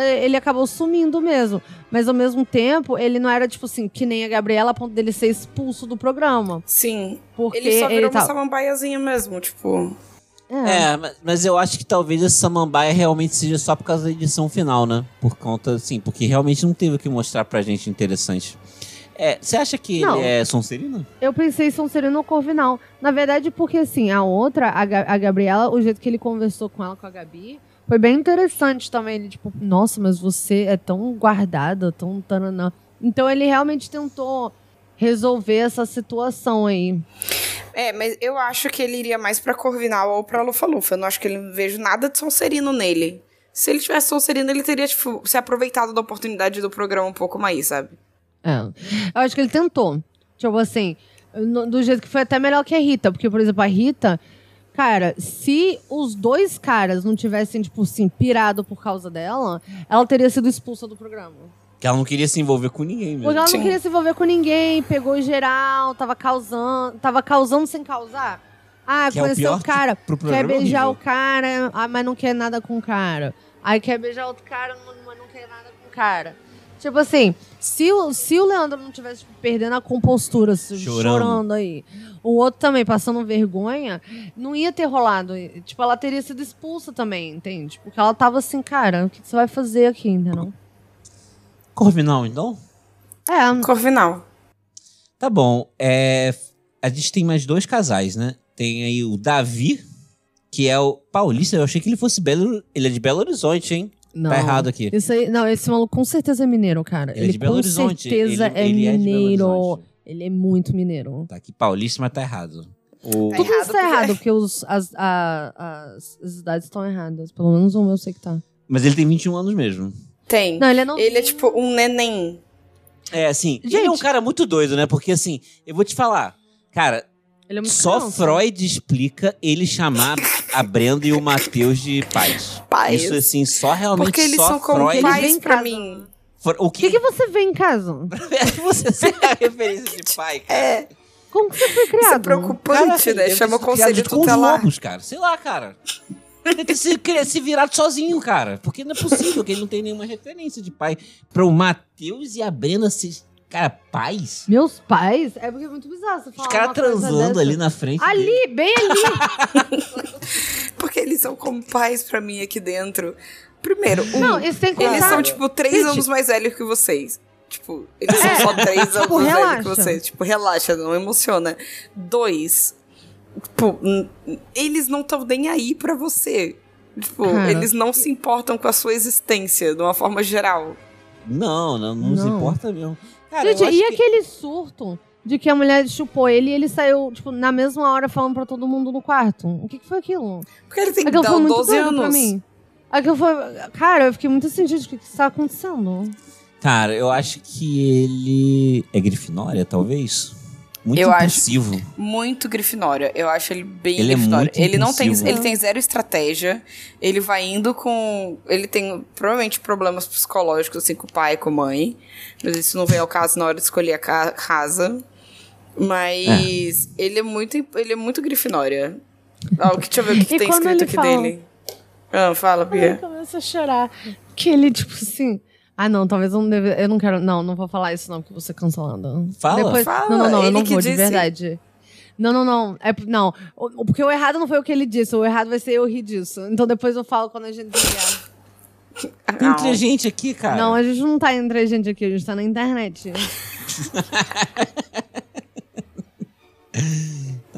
Speaker 1: ele acabou sumindo mesmo. Mas ao mesmo tempo, ele não era, tipo assim, que nem a Gabriela, a ponto dele ser expulso do programa.
Speaker 2: Sim.
Speaker 1: Porque
Speaker 2: Ele só virou uma
Speaker 1: tava-
Speaker 2: samambaiazinha mesmo, tipo.
Speaker 1: É.
Speaker 3: É, mas, eu acho que talvez essa samambaia realmente seja só por causa da edição final, né? Por conta, assim, porque realmente não teve o que mostrar pra gente interessante. É, você acha que
Speaker 1: Não.
Speaker 3: ele é Sonserino?
Speaker 1: Eu pensei em Sonserino ou Corvinal. Na verdade, porque assim, a outra, a, Ga- a Gabriela, o jeito que ele conversou com ela, com a Gabi, foi bem interessante também. Ele, tipo, nossa, mas você é tão guardada, tão tananã. Então ele realmente tentou resolver essa situação aí.
Speaker 2: É, mas eu acho que ele iria mais pra Corvinal ou pra Lufa-Lufa. Eu não acho que ele não vejo nada de Sonserino nele. Se ele tivesse Sonserino, ele teria, tipo, se aproveitado da oportunidade do programa um pouco mais, sabe?
Speaker 1: É. Eu acho que ele tentou. Tipo assim, no- do jeito que foi até melhor que a Rita. Porque, por exemplo, a Rita, cara, se os dois caras não tivessem, tipo assim, pirado por causa dela, ela teria sido expulsa do programa.
Speaker 3: Que ela não queria se envolver com ninguém mesmo.
Speaker 1: Porque ela
Speaker 2: Sim.
Speaker 1: não queria se envolver com ninguém, pegou geral, tava causando, tava causando sem causar. Ah,
Speaker 3: Que é o
Speaker 1: conheceu o cara,
Speaker 3: pro
Speaker 1: quer
Speaker 3: programa
Speaker 1: beijar
Speaker 3: horrível.
Speaker 1: o cara, ah, mas não quer nada com o cara. Aí quer beijar outro cara, mas não quer nada com o cara. Tipo assim, se o, se o Leandro não tivesse tipo, perdendo a compostura, se-
Speaker 3: Chorando.
Speaker 1: chorando. aí, o outro também passando vergonha, não ia ter rolado. Tipo, ela teria sido expulsa também, entende? Porque ela tava assim, cara, o que que você vai fazer aqui, entendeu?
Speaker 3: Corvinal, então?
Speaker 1: É,
Speaker 2: Corvinal.
Speaker 3: Tá bom. É, a gente tem mais dois casais, né? Tem aí o Davi, que é o paulista. Eu achei que ele fosse Belo. Ele é de Belo Horizonte, hein?
Speaker 1: Não.
Speaker 3: Tá errado aqui.
Speaker 1: Isso aí, não, esse maluco com certeza é mineiro, cara.
Speaker 3: Ele é
Speaker 1: Ele,
Speaker 3: de Belo
Speaker 1: com
Speaker 3: Horizonte.
Speaker 1: certeza
Speaker 3: Ele-
Speaker 1: é
Speaker 3: ele é de Belo
Speaker 1: mineiro.
Speaker 3: Horizonte.
Speaker 1: ele é muito mineiro.
Speaker 3: Tá aqui paulista, mas tá errado. O...
Speaker 2: Tá
Speaker 1: Tudo
Speaker 2: errado
Speaker 1: isso tá
Speaker 2: porque-
Speaker 1: errado, porque os, as, a- as, as idades estão erradas. Pelo menos um eu sei que tá.
Speaker 3: Mas ele tem 21 anos mesmo.
Speaker 2: Tem.
Speaker 1: Não, ele é não.
Speaker 2: Ele é tipo um neném.
Speaker 3: É, assim, ele é um
Speaker 1: Gente.
Speaker 3: cara muito doido, né? Porque, assim, eu vou te falar. Cara,
Speaker 1: Ele é muito
Speaker 3: só
Speaker 1: criança.
Speaker 3: Freud explica ele chamar a Brenda e o Matheus de pais.
Speaker 2: Pais.
Speaker 3: Isso, assim, só realmente
Speaker 2: Porque eles
Speaker 3: só
Speaker 2: são como
Speaker 3: Freud...
Speaker 2: Pais pra mim.
Speaker 3: O
Speaker 1: O que,
Speaker 3: que,
Speaker 1: que você vê em casa?
Speaker 3: você ser a referência de pai, cara?
Speaker 2: É,
Speaker 1: Como que você foi
Speaker 2: isso é
Speaker 1: criado?
Speaker 2: preocupante,
Speaker 3: Cara,
Speaker 2: né?
Speaker 3: deve ter
Speaker 2: Chama o
Speaker 3: criado
Speaker 2: conselho
Speaker 3: junto com os
Speaker 2: tutelar.
Speaker 3: lobos, cara. Sei lá, cara. Deve ter se, se virado sozinho, cara. Porque não é possível que ele não tenha nenhuma referência de pai. Para o Matheus e a Brenda ser, cara, pais.
Speaker 1: Meus pais? É porque é muito bizarro você
Speaker 3: Os
Speaker 1: falar
Speaker 3: caras
Speaker 1: uma coisa
Speaker 3: transando ali na frente. dele.
Speaker 1: Ali, bem ali.
Speaker 2: Porque eles são como pais pra mim aqui dentro. Primeiro, um,
Speaker 1: Não, isso tem que
Speaker 2: eles são, tipo, três
Speaker 1: Gente.
Speaker 2: anos mais velhos que vocês. Tipo, eles são
Speaker 1: É.
Speaker 2: só três anos
Speaker 1: Tipo,
Speaker 2: mais velhos que
Speaker 1: relaxa.
Speaker 2: vocês. Tipo, relaxa, não emociona. Dois, tipo, eles não estão nem aí pra você. Tipo,
Speaker 1: Cara.
Speaker 2: eles não se importam com a sua existência, de uma forma geral.
Speaker 3: Não, não, não, se
Speaker 1: Não.
Speaker 3: importa mesmo. Cara,
Speaker 1: Gente,
Speaker 3: eu acho
Speaker 1: e
Speaker 3: que-
Speaker 1: aquele surto de que a mulher chupou ele e ele saiu, tipo, na mesma hora falando pra todo mundo no quarto? O que, que foi aquilo?
Speaker 2: Porque ele tem que
Speaker 1: Aquilo
Speaker 2: dar
Speaker 1: foi muito
Speaker 2: 12
Speaker 1: doido pra
Speaker 2: anos.
Speaker 1: mim. Aquilo foi. Cara, eu fiquei muito sentido o que, que está acontecendo.
Speaker 3: Cara, eu acho que ele é Grifinória, talvez. Muito
Speaker 2: Eu acho.
Speaker 3: impulsivo.
Speaker 2: Muito Grifinória. Eu acho ele bem
Speaker 3: Ele é
Speaker 2: Grifinória.
Speaker 3: muito
Speaker 2: ele não tem, ele tem zero estratégia. Ele vai indo com, ele tem provavelmente problemas psicológicos assim com o pai e com a mãe, mas isso não vem ao caso na hora de escolher a ca- casa. Mas ele é muito, ele é muito Grifinória. Ah, o que deixa eu ver o que, que tem escrito
Speaker 1: ele
Speaker 2: aqui
Speaker 1: fala-
Speaker 2: dele. Ah, fala, Bia.
Speaker 1: começa a chorar. Que ele, tipo assim. Ah, não, talvez eu não deve. Eu não quero. Não, não vou falar isso, não, porque eu vou ser cancelada.
Speaker 3: Fala.
Speaker 1: Depois,
Speaker 2: Fala,
Speaker 1: não, não, não, eu
Speaker 2: ele
Speaker 1: não
Speaker 2: que
Speaker 1: vou, de
Speaker 2: disse.
Speaker 1: verdade. Não, não, não. É, não. O- Porque o errado não foi o que ele disse. O errado vai ser eu rir disso. Então depois eu falo quando a gente desligar.
Speaker 3: Tem entre a gente aqui, cara.
Speaker 1: Não, a gente não tá entre a gente aqui, a gente tá na internet.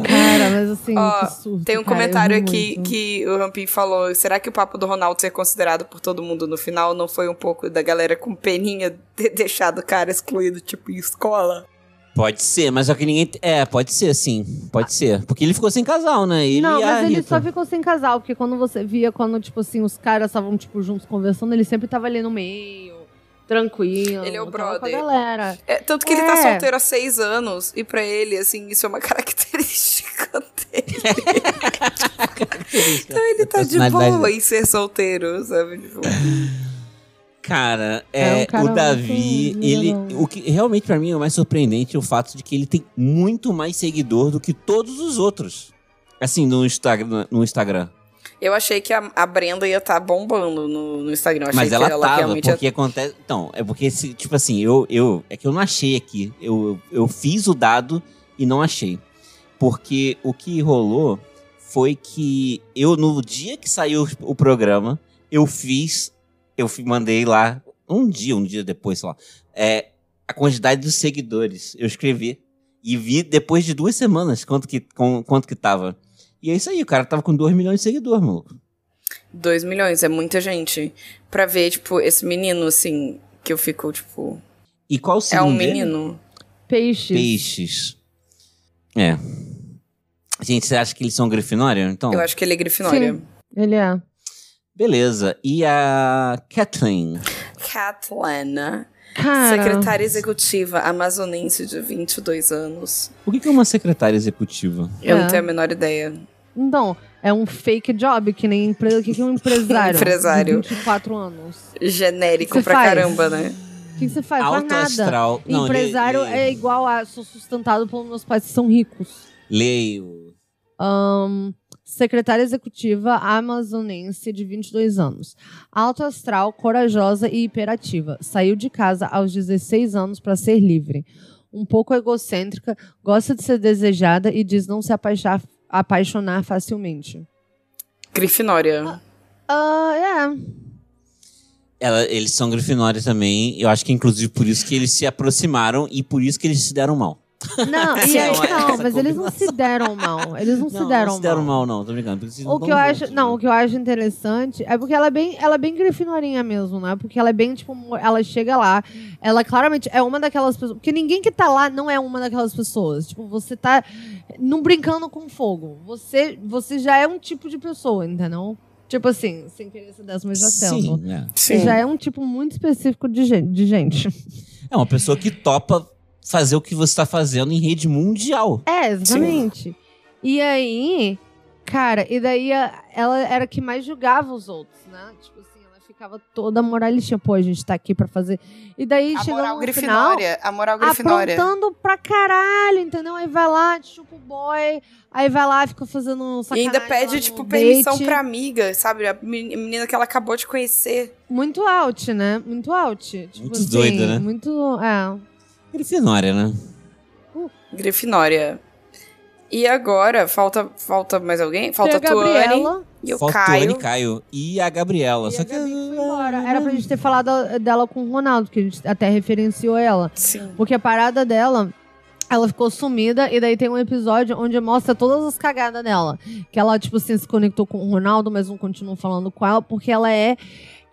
Speaker 1: Cara, mas assim,
Speaker 2: Ó,
Speaker 1: que surto,
Speaker 2: Tem um
Speaker 1: cara,
Speaker 2: comentário
Speaker 1: ri
Speaker 2: aqui
Speaker 1: muito.
Speaker 2: que o Rampin falou: será que o papo do Ronaldo ser considerado por todo mundo no final não foi um pouco da galera com peninha ter deixado o cara excluído, tipo, em escola?
Speaker 3: Pode ser, mas só que ninguém. É, pode ser, sim. Pode ser. Porque ele ficou sem casal, né? Ele
Speaker 1: Não, mas ele
Speaker 3: Rita.
Speaker 1: só ficou sem casal, porque quando você via, quando, tipo assim, os caras estavam, tipo, juntos conversando, ele sempre tava ali no meio, tranquilo.
Speaker 2: Ele é o brother.
Speaker 1: a galera.
Speaker 2: É, tanto que ele
Speaker 1: É.
Speaker 2: tá solteiro há seis anos, e pra ele, assim, isso é uma característica dele. então ele tá de boa em ser solteiro, sabe? Tipo,
Speaker 3: Cara,
Speaker 1: É
Speaker 3: é,
Speaker 1: um cara
Speaker 3: o Davi,
Speaker 1: muito
Speaker 3: ele. O que realmente pra mim é o mais surpreendente é o fato de que ele tem muito mais seguidor do que todos os outros. Assim, no Instagram. No Instagram.
Speaker 2: Eu achei que a, a Brenda ia estar bombando no, no Instagram. Eu achei
Speaker 3: Mas
Speaker 2: que
Speaker 3: ela
Speaker 2: ela
Speaker 3: tava,
Speaker 2: realmente ia
Speaker 3: porque acontece. Então, é porque, se, tipo assim, eu, eu. É que eu não achei aqui. Eu, eu fiz o dado e não achei. Porque o que rolou foi que eu, no dia que saiu o programa, eu fiz. Eu mandei lá, um dia, um dia depois, sei lá, é, a quantidade dos seguidores. Eu escrevi. E vi depois de duas semanas quanto que, com- quanto que tava. E é isso aí, o cara tava com 2 milhões de seguidores, maluco.
Speaker 2: 2 milhões, é muita gente. Pra ver, tipo, esse menino, assim, que eu fico, tipo.
Speaker 3: E qual o
Speaker 2: É um
Speaker 3: dele?
Speaker 2: menino.
Speaker 1: Peixes.
Speaker 3: Peixes. É. Gente, você acha que eles são Grifinória? Então,
Speaker 2: Eu acho que ele é Grifinória.
Speaker 1: Sim. Ele é.
Speaker 3: beleza. E a Kathleen?
Speaker 2: Kathleen,
Speaker 1: Cara.
Speaker 2: secretária executiva amazonense de 22 anos.
Speaker 3: O que é uma secretária executiva?
Speaker 2: Eu
Speaker 1: É.
Speaker 2: não tenho a menor ideia.
Speaker 1: Então, é um fake job, que nem empresa. O que é um empresário?
Speaker 2: Empresário.
Speaker 1: De 24 anos.
Speaker 2: Genérico
Speaker 1: Você
Speaker 2: pra
Speaker 1: faz?
Speaker 2: caramba, né?
Speaker 1: O que você faz?
Speaker 3: Alto
Speaker 1: nada.
Speaker 3: astral. Não,
Speaker 1: Empresário
Speaker 3: lê, lê,
Speaker 1: é igual a. Sou sustentado pelos meus pais que são ricos.
Speaker 3: Leio.
Speaker 1: Ahn, secretária executiva amazonense de 22 anos. Alto astral, corajosa e hiperativa. Saiu de casa aos 16 anos para ser livre. Um pouco egocêntrica, gosta de ser desejada e diz não se apaixonar facilmente.
Speaker 2: Grifinória.
Speaker 1: Ah, é.
Speaker 3: Ela- eles são Grifinória também. Eu acho que, inclusive, por isso que eles se aproximaram e por isso que eles se deram mal.
Speaker 1: Não, e
Speaker 3: Sim,
Speaker 1: aí,
Speaker 3: é uma-
Speaker 1: não, mas eles não se deram mal. Eles não, se deram
Speaker 3: não se deram
Speaker 1: mal.
Speaker 3: mal, não. Tô brincando.
Speaker 1: O
Speaker 3: não
Speaker 1: que eu acho, não,
Speaker 3: né?
Speaker 1: o que eu acho interessante é porque ela é bem, ela é bem grifinorinha mesmo, né? Porque ela é bem tipo, ela chega lá, ela claramente é uma daquelas pessoas, porque ninguém que tá lá não é uma daquelas pessoas. Tipo, você tá não brincando com fogo. Você, você já é um tipo de pessoa, entendeu? Tipo assim, sem querer ser décima já sendo.
Speaker 3: Sim, é.
Speaker 1: Você já é um tipo muito específico de gente. De gente.
Speaker 3: É uma pessoa que topa fazer o que você tá fazendo em rede mundial.
Speaker 1: É, exatamente. E aí, cara, e daí ela era a que mais julgava os outros, né? Tipo assim, ela ficava toda moralistinha. Pô, a gente tá aqui pra fazer. E daí
Speaker 2: A
Speaker 1: chegou
Speaker 2: moral
Speaker 1: no final,
Speaker 2: Grifinória. A moral Grifinória.
Speaker 1: aprontando pra caralho, entendeu? Aí vai lá, chupa o boy, aí vai lá, fica fazendo um
Speaker 2: E
Speaker 1: sacanagem
Speaker 2: ainda pede, tipo, permissão
Speaker 1: date.
Speaker 2: pra amiga, sabe? A men- menina que ela acabou de conhecer.
Speaker 1: Muito out, né? Muito out. Tipo
Speaker 3: Muito
Speaker 1: assim,
Speaker 3: doida, né?
Speaker 1: Muito, é.
Speaker 3: Grifinória, né?
Speaker 2: Grifinória. E agora, falta, falta mais alguém? Falta a Tuane
Speaker 1: Gabriela.
Speaker 2: e o
Speaker 3: Faltou
Speaker 2: Caio.
Speaker 3: ele, Caio. E a Gabriela.
Speaker 1: E
Speaker 3: Só
Speaker 1: a
Speaker 3: que.
Speaker 1: Foi embora. Era pra gente ter falado dela com o Ronaldo, que a gente até referenciou ela.
Speaker 2: Sim.
Speaker 1: Porque a parada dela, ela ficou sumida, e daí tem um episódio onde mostra todas as cagadas dela. Que ela, tipo assim, se conectou com o Ronaldo, mas não continuou falando com ela, porque ela é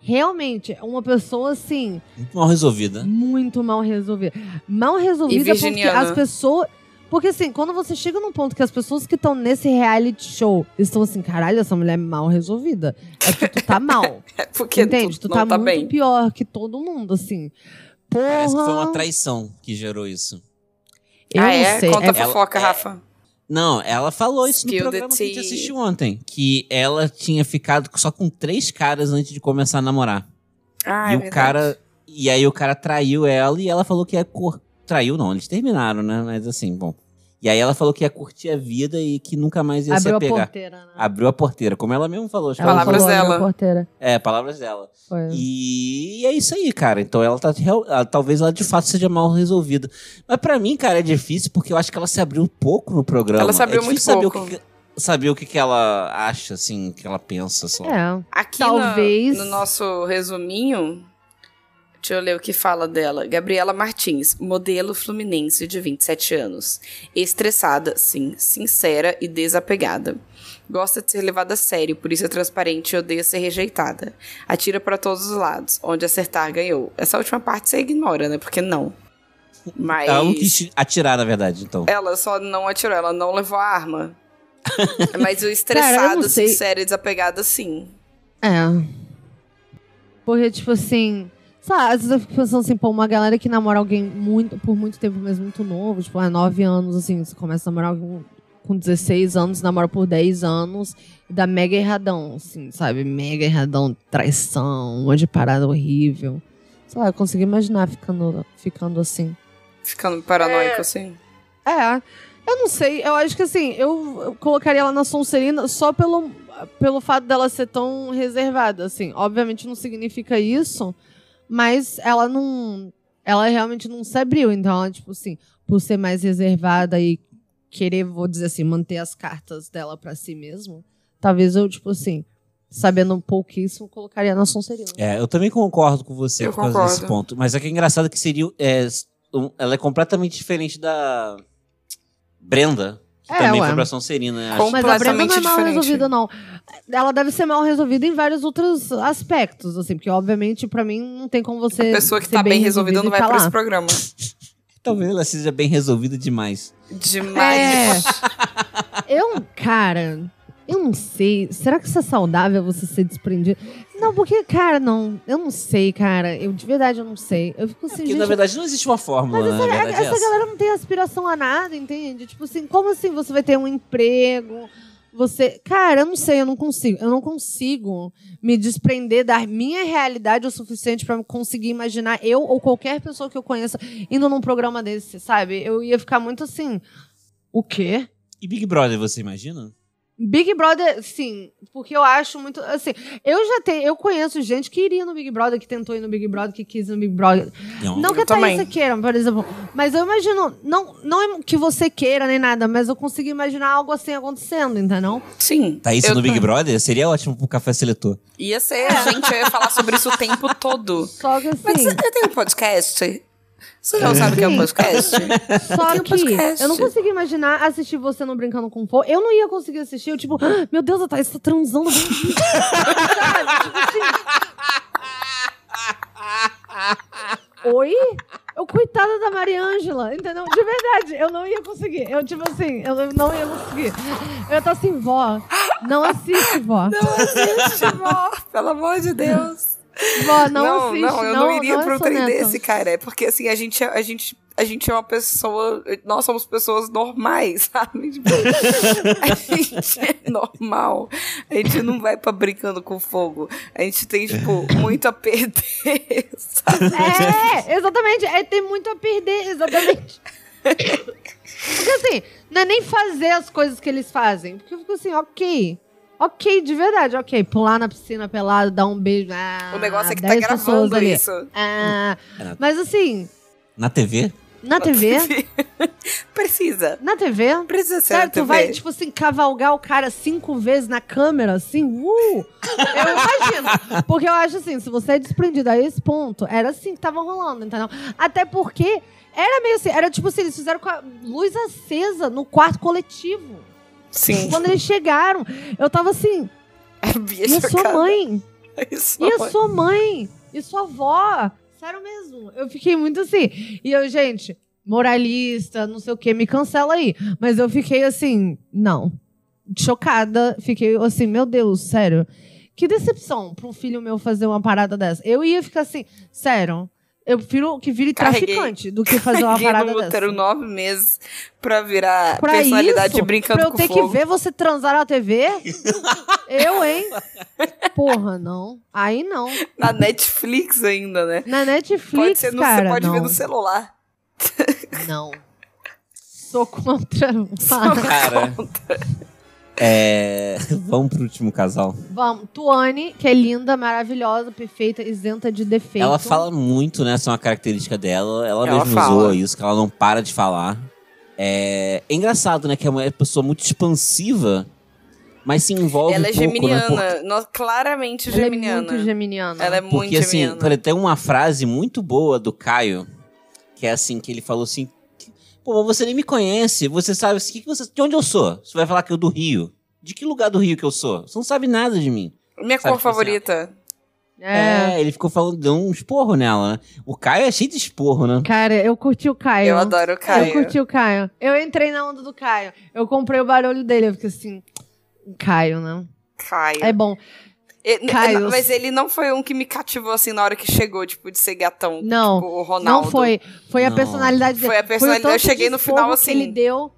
Speaker 1: realmente uma pessoa, assim,
Speaker 3: Muito mal resolvida.
Speaker 1: muito mal resolvida. Mal resolvida porque as pessoas. Porque assim, quando você chega num ponto que as pessoas que estão nesse reality show estão assim, caralho, essa mulher é mal resolvida. É que tu tá mal.
Speaker 2: É porque
Speaker 1: entende?
Speaker 2: tu,
Speaker 1: Tu,
Speaker 2: não
Speaker 1: tá,
Speaker 2: tá
Speaker 1: muito
Speaker 2: bem.
Speaker 1: pior que todo mundo, assim. Porra.
Speaker 3: Parece que foi uma traição que gerou isso.
Speaker 1: Eu
Speaker 2: ah,
Speaker 1: não
Speaker 2: é?
Speaker 1: sei.
Speaker 2: Conta
Speaker 1: É-
Speaker 2: a fofoca,
Speaker 3: é-
Speaker 2: Rafa.
Speaker 3: Não, ela falou isso no programa que a gente assistiu ontem. Que ela tinha ficado só com três caras antes de começar a namorar.
Speaker 2: Ah,
Speaker 3: e
Speaker 2: é
Speaker 3: o
Speaker 2: verdade.
Speaker 3: cara. E aí o cara traiu ela e ela falou que é cor. Traiu, não, eles terminaram, né? Mas assim, bom. E aí ela falou que ia curtir a vida e que nunca mais ia
Speaker 1: Abriu
Speaker 3: se
Speaker 1: a
Speaker 3: apegar.
Speaker 1: porteira, né?
Speaker 3: Abriu a porteira, como ela mesmo falou. acho
Speaker 1: Ela
Speaker 2: Palavras
Speaker 1: falou, abriu
Speaker 2: dela.
Speaker 1: a porteira.
Speaker 3: É, palavras dela.
Speaker 1: Foi.
Speaker 3: E é isso aí, cara. Então ela tá. ela- talvez ela de fato seja mal resolvida. Mas pra mim, cara, é difícil porque eu acho que ela se abriu pouco no programa.
Speaker 2: Ela se abriu
Speaker 3: é
Speaker 2: muito
Speaker 3: saber
Speaker 2: pouco.
Speaker 3: O que, que- saber o que, que ela acha, assim, que ela pensa só.
Speaker 1: É.
Speaker 2: Aqui
Speaker 1: Talvez-
Speaker 2: no, no nosso resuminho, deixa eu ler o que fala dela. Gabriela Martins, modelo fluminense de 27 anos. Estressada, sim, sincera e desapegada. Gosta de ser levada a sério, por isso é transparente e odeia ser rejeitada. Atira pra todos os lados, onde acertar ganhou. Essa última parte você ignora, né? Porque não. Mas
Speaker 3: Ela não quis atirar, na verdade, então.
Speaker 2: ela só não atirou, ela não levou a arma. Mas o
Speaker 1: Cara,
Speaker 2: estressado,
Speaker 1: sei.
Speaker 2: sincero e desapegado, sim.
Speaker 1: É. Porque, tipo assim. Sabe, às vezes eu fico pensando assim, pô, uma galera que namora alguém muito, por muito tempo, mas muito novo, tipo, é 9 anos, assim, você começa a namorar alguém com 16 anos, namora por 10 anos, e dá mega erradão, assim, sabe? Mega erradão, traição, um monte de parada horrível. Sei lá, eu consigo imaginar ficando, ficando assim.
Speaker 2: Ficando paranoico, assim.
Speaker 1: É, eu não sei. Eu acho que assim, eu, eu colocaria ela na Sonserina só pelo, pelo fato dela ser tão reservada, assim. Obviamente não significa isso, mas ela não. Ela realmente não se abriu. Então, ela, tipo assim, por ser mais reservada e querer, vou dizer assim, manter as cartas dela pra si mesmo, talvez eu, tipo assim, sabendo um pouquíssimo, colocaria na Sonserina.
Speaker 3: É, eu também concordo com você
Speaker 2: Eu
Speaker 3: por causa desse ponto. Mas é que é engraçado que seria. é, um- ela é completamente diferente da Brenda, que
Speaker 1: É,
Speaker 3: também
Speaker 1: ué.
Speaker 3: foi pra Sonserina, né?
Speaker 2: Com-
Speaker 1: Mas a Brenda não é mal
Speaker 2: diferente.
Speaker 1: resolvida, não. Ela deve ser mal resolvida em vários outros aspectos, assim, porque obviamente pra mim não tem como você.
Speaker 2: A pessoa que
Speaker 1: ser
Speaker 2: tá bem resolvida não
Speaker 1: e
Speaker 2: vai
Speaker 1: tá
Speaker 2: pra
Speaker 1: lá.
Speaker 2: esse programa.
Speaker 3: Talvez ela seja bem resolvida demais.
Speaker 2: Demais.
Speaker 1: É. Eu, cara, eu não sei. Será que isso é saudável você ser desprendido? Não, porque, cara, não. Eu não sei, cara. Eu, de verdade, eu não sei. Eu fico assim,
Speaker 3: Porque,
Speaker 1: gente.
Speaker 3: na verdade, não existe uma fórmula,
Speaker 1: Mas
Speaker 3: né?
Speaker 1: essa,
Speaker 3: é
Speaker 1: essa
Speaker 3: essa.
Speaker 1: galera não tem aspiração a nada, entende? Tipo assim, como assim você vai ter um emprego? Você. Cara, eu não sei, eu não consigo. Eu não consigo me desprender da minha realidade o suficiente pra conseguir imaginar eu ou qualquer pessoa que eu conheça indo num programa desse, sabe? Eu ia ficar muito assim. O quê?
Speaker 3: E Big Brother, você imagina?
Speaker 1: Big Brother, sim, porque eu acho muito. Assim, eu já tenho. Eu conheço gente que iria no Big Brother, que tentou ir no Big Brother, que quis ir no Big Brother.
Speaker 3: Não.
Speaker 1: Não que
Speaker 2: Eu
Speaker 1: a Thaís
Speaker 2: também.
Speaker 1: queira, por exemplo. Mas eu imagino. Não, não é que você queira nem nada, mas eu consigo imaginar algo assim acontecendo, entendeu?
Speaker 2: Sim.
Speaker 3: Tá isso
Speaker 2: eu
Speaker 3: no Big
Speaker 2: tô-
Speaker 3: Brother? Seria ótimo pro café seletor.
Speaker 2: Ia ser, gente, eu ia falar sobre isso o tempo todo.
Speaker 1: Só que
Speaker 2: Mas
Speaker 1: assim.
Speaker 2: você tem um podcast? Você não sabe o que é um
Speaker 1: Sim.
Speaker 2: podcast?
Speaker 1: Só
Speaker 2: um
Speaker 1: que
Speaker 2: podcast.
Speaker 1: eu não consigo imaginar assistir você no Brincando com Fogo. Eu não ia conseguir assistir. Eu, tipo, "Ah, meu Deus, a Thaís tá transando. bem disso." Sabe? Tipo assim. Oi? Eu, coitada da Mariângela, entendeu? De verdade, eu não ia conseguir. Eu, tipo assim, eu não ia conseguir. Eu tô assim, vó, não assiste, vó.
Speaker 2: Não assiste, vó. Pelo amor de Deus.
Speaker 1: Vó, não,
Speaker 2: não,
Speaker 1: assiste.
Speaker 2: não, eu não, iria
Speaker 1: não
Speaker 2: pra
Speaker 1: é
Speaker 2: um trem
Speaker 1: soneto.
Speaker 2: desse, cara. É porque assim, a gente, é- a gente, a gente é uma pessoa. Nós somos pessoas normais, sabe? Tipo, a gente é normal. A gente não vai pra brincando com fogo. A gente tem, tipo, muito a perder, sabe?
Speaker 1: É, exatamente. É, tem muito a perder, exatamente. Porque assim, não é nem fazer as coisas que eles fazem. Porque eu fico assim, ok. Ok, de verdade, ok. Pular na piscina pelado, dar um beijo. Ah,
Speaker 2: O negócio é que tá
Speaker 1: 10 pessoas
Speaker 2: gravando
Speaker 1: ali.
Speaker 2: isso.
Speaker 1: Ah,
Speaker 3: É.
Speaker 1: mas assim,
Speaker 3: Na TV?
Speaker 1: na TV,
Speaker 2: Precisa.
Speaker 1: na TV,
Speaker 2: Precisa ser
Speaker 1: Sabe,
Speaker 2: na
Speaker 1: tu
Speaker 2: TV.
Speaker 1: vai, tipo assim, cavalgar o cara cinco vezes na câmera, assim, uh! Eu imagino. Porque eu acho assim, se você é desprendido a esse ponto, era assim que tava rolando, entendeu? Até porque era meio assim, era tipo assim, eles fizeram com a luz acesa no quarto coletivo.
Speaker 2: Sim.
Speaker 1: Quando eles chegaram, eu tava assim,
Speaker 2: A Bia
Speaker 1: e a sua mãe?
Speaker 2: Isso,
Speaker 1: E a
Speaker 2: mãe.
Speaker 1: sua mãe? E sua avó? Sério mesmo. Eu fiquei muito assim. E eu, gente, moralista, não sei o que, me cancela aí. Mas eu fiquei assim, não. Chocada. Fiquei assim, meu Deus, sério. Que decepção pra um filho meu fazer uma parada dessa. Eu ia ficar assim, sério. Eu prefiro que vire
Speaker 2: Carreguei-
Speaker 1: traficante do que fazer uma parada
Speaker 2: no útero
Speaker 1: dessa.
Speaker 2: nove meses pra virar
Speaker 1: Pra
Speaker 2: personalidade
Speaker 1: isso,
Speaker 2: brincando
Speaker 1: pra eu ter
Speaker 2: fogo.
Speaker 1: que ver você transar na TV? eu, hein? Porra, não. Aí não.
Speaker 2: Na Netflix ainda, né?
Speaker 1: Na Netflix,
Speaker 2: pode ser no,
Speaker 1: cara,
Speaker 2: você pode
Speaker 1: não.
Speaker 2: ver no celular.
Speaker 1: Não. Sou contra. Fala.
Speaker 3: Cara. É. Vamos pro último casal.
Speaker 1: Vamos, Tuane, que é linda, maravilhosa, perfeita, isenta de defeito.
Speaker 3: Ela fala muito, né? Essa é uma característica dela. Ela,
Speaker 2: Ela
Speaker 3: mesmo
Speaker 2: fala.
Speaker 3: zoa isso, que ela não para de falar. É, é engraçado, né? Que é uma pessoa muito expansiva, mas se envolve
Speaker 2: Ela é
Speaker 3: pouco, né?
Speaker 2: geminiana.
Speaker 3: Porque-
Speaker 2: no- claramente
Speaker 1: Ela é
Speaker 2: geminiana.
Speaker 1: muito geminiana.
Speaker 2: Ela é muito
Speaker 3: Porque, assim,
Speaker 2: geminiana.
Speaker 3: por- tem uma frase muito boa do Caio, que é assim, que ele falou assim, pô, mas você nem me conhece, você sabe, que que você, de onde eu sou? Você vai falar que eu do Rio. De que lugar do Rio que eu sou? Você não sabe nada de mim.
Speaker 2: Minha
Speaker 3: Sabe,
Speaker 2: cor favorita.
Speaker 1: É.
Speaker 3: ele ficou falando, deu um esporro nela, né? O Caio é cheio de esporro, né?
Speaker 1: Cara, eu curti o Caio.
Speaker 2: Eu adoro o Caio.
Speaker 1: Eu curti o Caio. Eu entrei na onda do Caio. Eu comprei o barulho dele. Eu fiquei assim. Caio, né?
Speaker 2: Caio.
Speaker 1: É bom. Caio.
Speaker 2: Mas ele não foi um que me cativou assim na hora que chegou, tipo, de ser gatão.
Speaker 1: Não,
Speaker 2: Tipo, o Ronaldo.
Speaker 1: Não foi. Foi a
Speaker 3: Não.
Speaker 1: personalidade dele.
Speaker 2: Foi a personalidade.
Speaker 1: Foi
Speaker 2: Eu cheguei no final assim.
Speaker 1: Que ele deu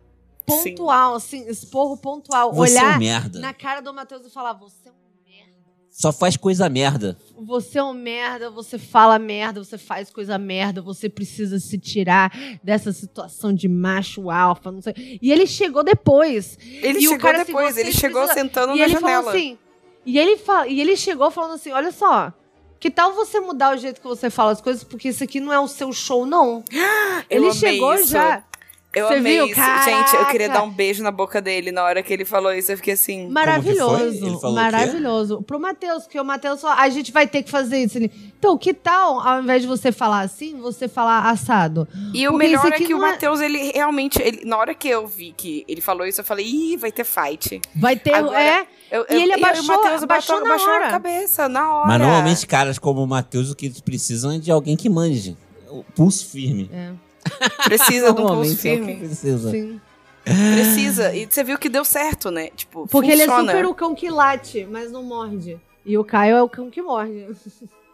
Speaker 1: pontual, assim, esporro pontual.
Speaker 3: Você é um
Speaker 1: Olhar
Speaker 3: merda.
Speaker 1: na cara do Matheus e falar: você é um merda.
Speaker 3: Só faz coisa merda.
Speaker 1: Você é um merda, você fala merda, você faz coisa merda, você precisa se tirar dessa situação de macho alfa, não sei. E ele chegou depois.
Speaker 2: Ele
Speaker 1: E o
Speaker 2: chegou
Speaker 1: cara, assim,
Speaker 2: depois,
Speaker 1: vocês
Speaker 2: ele chegou sentando
Speaker 1: e
Speaker 2: na
Speaker 1: ele
Speaker 2: janela.
Speaker 1: falou assim. E ele, fala, e ele chegou falando assim: olha só. Que tal você mudar o jeito que você fala as coisas? Porque isso aqui não é o seu show, não. Ele chegou
Speaker 2: isso.
Speaker 1: já.
Speaker 2: Eu
Speaker 1: Você
Speaker 2: amei
Speaker 1: viu?
Speaker 2: isso. Gente, eu queria
Speaker 1: Caraca.
Speaker 2: dar um beijo na boca dele na hora que ele falou isso. Eu fiquei assim.
Speaker 3: foi?
Speaker 1: Maravilhoso.
Speaker 3: Ele falou o quê?
Speaker 1: maravilhoso. Pro Matheus, que o Matheus falou, a gente vai ter que fazer isso. Então, que tal, ao invés de você falar assim, você falar assado?
Speaker 2: E o
Speaker 1: Porque
Speaker 2: melhor
Speaker 1: isso
Speaker 2: é que o
Speaker 1: é-
Speaker 2: Matheus, ele realmente. ele- na hora que eu vi que ele falou isso, eu falei, ih, vai ter fight.
Speaker 1: Vai ter.
Speaker 2: Agora,
Speaker 1: é.
Speaker 2: Eu,
Speaker 1: E ele abaixou-
Speaker 2: o Matheus
Speaker 1: abaixou
Speaker 2: abaixou,
Speaker 1: na
Speaker 2: abaixou
Speaker 1: hora.
Speaker 2: a cabeça, na hora.
Speaker 3: Mas normalmente caras como o Matheus, o que eles precisam é de alguém que mande. O pulso firme.
Speaker 2: Precisa de um pulso
Speaker 3: Normalmente é o que
Speaker 2: firme.
Speaker 3: precisa.
Speaker 1: Sim.
Speaker 2: Precisa. E você viu que deu certo, né? Tipo,
Speaker 1: Porque ele é
Speaker 2: funciona.
Speaker 1: super o cão que late, mas não morde. E o Caio é o cão que morde.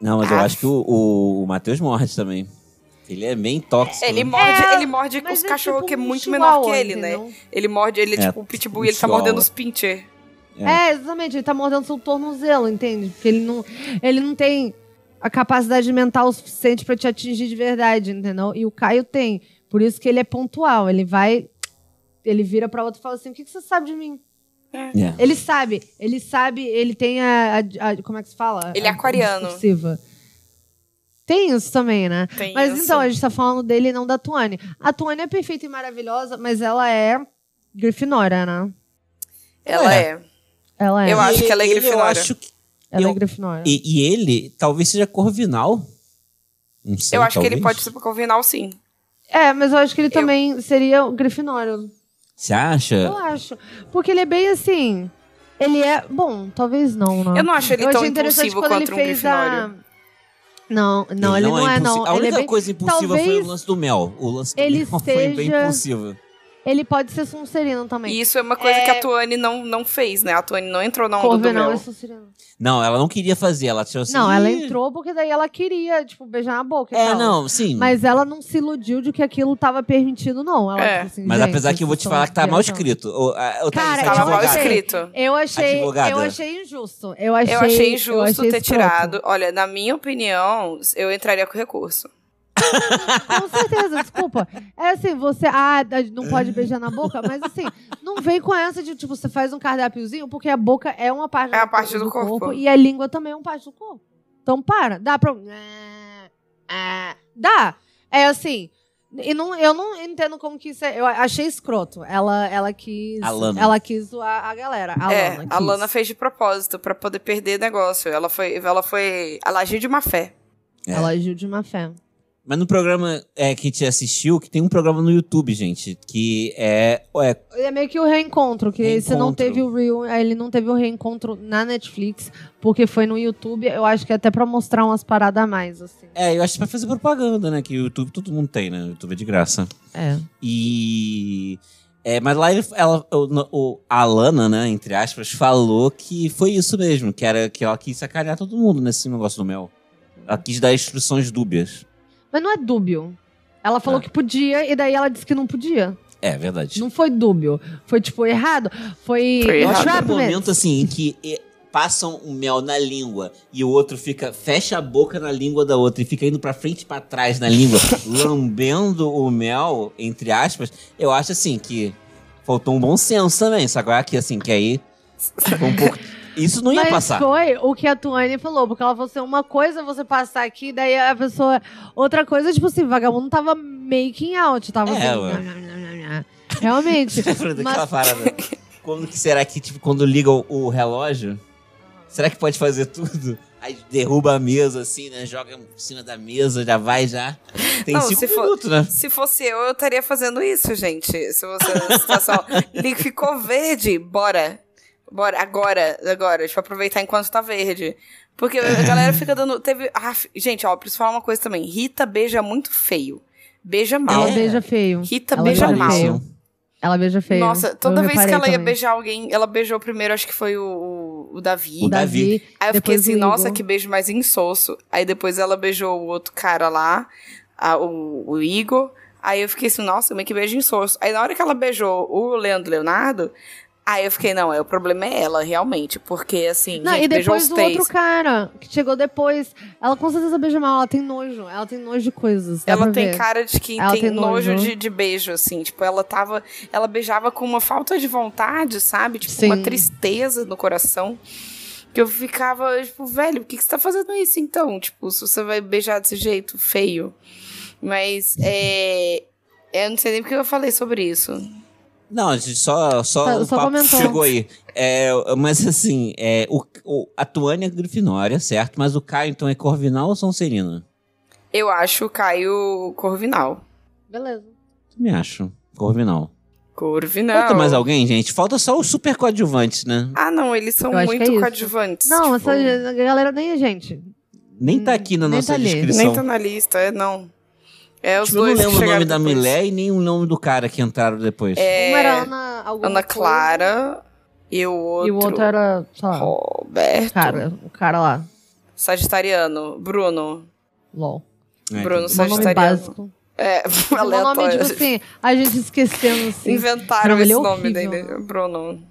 Speaker 3: Não, mas eu
Speaker 2: Ah.
Speaker 3: acho que o, o, o Matheus morde também. Ele é bem tóxico.
Speaker 2: Ele
Speaker 3: né?
Speaker 2: morde,
Speaker 1: É,
Speaker 2: ele morde os
Speaker 1: é
Speaker 2: cachorros
Speaker 1: tipo
Speaker 2: que é muito menor que ele, né?
Speaker 1: entendeu?
Speaker 2: Ele morde, ele é,
Speaker 3: É,
Speaker 2: tipo um pitbull
Speaker 3: um
Speaker 2: e ele tá mordendo os pincher.
Speaker 3: É.
Speaker 1: É. exatamente. Ele tá mordendo seu tornozelo, entende? Porque ele não, ele não tem a capacidade mental suficiente pra te atingir de verdade, entendeu? E o Caio tem. Por isso que ele é pontual. Ele vai. Ele vira pra outro e fala assim: o que, que você sabe de mim?
Speaker 3: É.
Speaker 1: Ele sabe, ele sabe, ele tem a. a- a- como é que se fala?
Speaker 2: Ele é
Speaker 1: A
Speaker 2: aquariano.
Speaker 1: discursiva. Tem isso também, né?
Speaker 2: Tem
Speaker 1: Mas
Speaker 2: isso.
Speaker 1: então, a gente tá falando dele e não da Tuane. A Tuane é perfeita e maravilhosa, mas ela é Grifinória, né?
Speaker 2: Ela
Speaker 3: É.
Speaker 2: é.
Speaker 1: Ela é.
Speaker 2: Eu acho que ela é Grifinória.
Speaker 3: Eu acho que,
Speaker 1: ela é
Speaker 3: eu-
Speaker 1: Grifinória.
Speaker 3: e, e ele talvez seja Corvinal. Não sei,
Speaker 2: Eu acho que ele
Speaker 3: talvez.
Speaker 2: pode ser Corvinal, sim.
Speaker 1: É, mas eu acho que ele também seria o Grifinório.
Speaker 3: Você acha?
Speaker 1: Eu acho. Porque ele é bem assim. Ele é. Bom, talvez não, né?
Speaker 2: Eu não acho ele
Speaker 1: eu
Speaker 2: tão
Speaker 1: achei interessante
Speaker 2: impulsivo
Speaker 1: quando ele
Speaker 2: quanto um
Speaker 1: fez a.
Speaker 2: Grifinório.
Speaker 1: Não, não, ele, não é, não.
Speaker 3: impulsivo. A
Speaker 1: Ele
Speaker 3: única
Speaker 1: é bem...
Speaker 3: coisa impulsiva foi
Speaker 1: talvez
Speaker 3: o lance do mel. O lance do
Speaker 1: ele
Speaker 3: mel foi bem
Speaker 1: seja-
Speaker 3: impulsivo.
Speaker 1: Ele pode ser Sonserino também.
Speaker 2: E isso é uma coisa
Speaker 1: É.
Speaker 2: que a Tuane não, não fez, né? A Tuane não entrou na onda do
Speaker 1: Corvinal
Speaker 2: mel.
Speaker 1: é Sonserino.
Speaker 3: Não, ela não queria fazer. Ela tinha assim.
Speaker 1: Não, ela entrou porque daí ela queria, tipo, beijar na boca
Speaker 3: É,
Speaker 1: tal.
Speaker 3: não, sim.
Speaker 1: Mas ela não se iludiu de que aquilo tava permitido, não. Ela,
Speaker 2: É.
Speaker 1: assim,
Speaker 3: Mas apesar que eu vou te falar que tá mal escrito. A, o
Speaker 1: Cara,
Speaker 2: Tava mal
Speaker 3: advogada.
Speaker 1: achei-
Speaker 2: escrito.
Speaker 1: Eu achei,
Speaker 3: Advogada.
Speaker 1: eu achei injusto. Eu achei,
Speaker 2: Eu achei injusto
Speaker 1: eu achei
Speaker 2: ter
Speaker 1: escroto.
Speaker 2: tirado. Olha, na minha opinião, eu entraria com recurso.
Speaker 1: Com certeza, desculpa. É assim, você. Ah, não pode beijar na boca, mas assim, não vem com essa de, tipo, você faz um cardápiozinho, porque a boca é uma parte,
Speaker 2: É a parte do corpo.
Speaker 1: E a língua também é uma parte do corpo. Então, para. Dá pra. Ah, Dá. É assim. E não, eu não entendo como que isso é. Eu achei escroto. Ela, ela quis.
Speaker 3: A Lana.
Speaker 1: Ela quis zoar a galera. A
Speaker 2: é,
Speaker 1: Lana.
Speaker 2: a. Lana fez de propósito pra poder perder negócio. Ela foi, ela foi, ela agiu de má fé.
Speaker 3: É.
Speaker 1: Ela agiu de má fé.
Speaker 3: Mas no programa é, que te assistiu, que tem um programa no YouTube, gente, que é. é
Speaker 1: É meio que o reencontro, que se não
Speaker 3: Reencontro.
Speaker 1: teve o Real, ele não teve o reencontro na Netflix, porque foi no YouTube, eu acho que até pra mostrar umas paradas a mais, assim.
Speaker 3: é, eu acho que pra fazer propaganda, né? Que o YouTube todo mundo tem, né? O YouTube é de graça.
Speaker 1: É.
Speaker 3: E. É, mas lá ele, ela, o, o- a Lana, né, entre aspas, falou que foi isso mesmo, que era que ela quis sacanear todo mundo nesse negócio do mel. Ela quis dar instruções dúbias.
Speaker 1: Mas não é dúbio. Ela falou
Speaker 3: É.
Speaker 1: que podia e daí ela disse que não podia.
Speaker 3: É verdade.
Speaker 1: Não foi dúbio. Foi, tipo, errado. Foi,
Speaker 2: Foi
Speaker 3: Eu acho que momento assim em que. é, passam o mel na língua e o outro fica fecha a boca na língua da outra e fica indo pra frente e pra trás na língua, lambendo o mel, entre aspas, eu acho assim que faltou um bom senso também. Só agora que assim, que aí ficou um pouco. Isso não ia
Speaker 1: Mas
Speaker 3: passar.
Speaker 1: foi o que a Tuane falou, porque ela falou assim, uma coisa é você passar aqui, daí a pessoa... Outra coisa, tipo assim, vagabundo tava making out, tava
Speaker 3: É,
Speaker 1: assim...
Speaker 3: ué.
Speaker 1: Realmente. Mas-
Speaker 3: parada. Como que será que, tipo, quando liga o, o relógio, será que pode fazer tudo? Aí derruba a mesa, assim, né? Joga em cima da mesa, já vai, já. Tem
Speaker 2: Não,
Speaker 3: cinco
Speaker 2: se for-
Speaker 3: minutos, né?
Speaker 2: Se fosse eu, eu estaria fazendo isso, gente. Se você na situação. Ele ficou verde, bora. Bora, agora, agora. Deixa eu aproveitar enquanto tá verde. Porque a galera fica dando. Teve. Ah, f- gente, ó, preciso falar uma coisa também. Rita beija muito feio. Beija mal.
Speaker 1: Ela beija feio.
Speaker 2: Rita
Speaker 1: Ela
Speaker 2: beija
Speaker 1: beija
Speaker 2: mal.
Speaker 1: feio. Ela beija feio.
Speaker 2: Nossa, toda
Speaker 1: Eu
Speaker 2: vez que ela ia
Speaker 1: também.
Speaker 2: beijar alguém, ela beijou primeiro, acho que foi o, o, o Davi.
Speaker 3: O Davi.
Speaker 2: Aí eu fiquei assim, nossa, que beijo mais insosso. Aí depois ela beijou o outro cara lá, a- o, o Igor. Aí eu fiquei assim, nossa, meio que beijo insosso. Aí na hora que ela beijou o Leandro Leonardo, aí eu fiquei, não, é, o problema é ela, realmente. Porque assim,
Speaker 1: Não,
Speaker 2: gente,
Speaker 1: e depois
Speaker 2: os
Speaker 1: o
Speaker 2: três.
Speaker 1: outro cara, que chegou depois. Ela com certeza beija mal, ela tem nojo. Ela tem nojo de coisas.
Speaker 2: Ela tem
Speaker 1: ver.
Speaker 2: cara de que tem,
Speaker 1: tem
Speaker 2: nojo,
Speaker 1: nojo.
Speaker 2: de, de beijo, assim. Tipo, ela tava. Ela beijava com uma falta de vontade, sabe? Tipo,
Speaker 1: Sim.
Speaker 2: uma tristeza no coração. Que eu ficava, tipo, velho, por que, que você tá fazendo isso então? Tipo, se você vai beijar desse jeito, feio. Mas, é. Eu não sei nem porque eu falei sobre isso.
Speaker 3: Não, a gente só, só,
Speaker 1: Tá,
Speaker 3: o
Speaker 1: só
Speaker 3: papo
Speaker 1: comentou.
Speaker 3: chegou aí. É, mas assim, é, o, o, a Tuane é Grifinória, certo? Mas o Caio, então, é Corvinal ou Sonserina?
Speaker 2: Eu acho o Caio Corvinal.
Speaker 1: Beleza.
Speaker 3: Me acho. Corvinal.
Speaker 2: Corvinal.
Speaker 3: Falta mais alguém, gente? Falta só os super coadjuvantes, né?
Speaker 2: Ah, não, eles são
Speaker 1: Eu que
Speaker 2: muito
Speaker 1: é
Speaker 2: coadjuvantes.
Speaker 1: Não,
Speaker 2: tipo,
Speaker 1: essa galera nem é gente.
Speaker 3: Nem tá aqui na
Speaker 1: Nem
Speaker 3: nossa
Speaker 1: tá ali.
Speaker 3: descrição.
Speaker 2: Nem tá na lista, é não. É os
Speaker 3: Tipo, eu não
Speaker 2: dois
Speaker 3: lembro o nome
Speaker 2: chegaram
Speaker 3: da
Speaker 2: depois.
Speaker 3: mulher e nem o nome do cara que entraram depois.
Speaker 2: É,
Speaker 1: Uma era Ana
Speaker 2: Ana Clara e o outro.
Speaker 1: E o outro era, sei lá,
Speaker 2: Roberto.
Speaker 1: cara, o cara lá.
Speaker 2: Sagitariano. Bruno.
Speaker 1: LOL.
Speaker 3: É,
Speaker 2: Bruno
Speaker 1: nome
Speaker 2: Sagitariano.
Speaker 1: básico.
Speaker 2: É,
Speaker 1: Um nome,
Speaker 2: aleatório.
Speaker 1: tipo assim, a gente esquecendo assim.
Speaker 2: Inventaram
Speaker 1: Caramba, ele
Speaker 2: esse
Speaker 1: é
Speaker 2: nome
Speaker 1: horrível.
Speaker 2: dele. Bruno.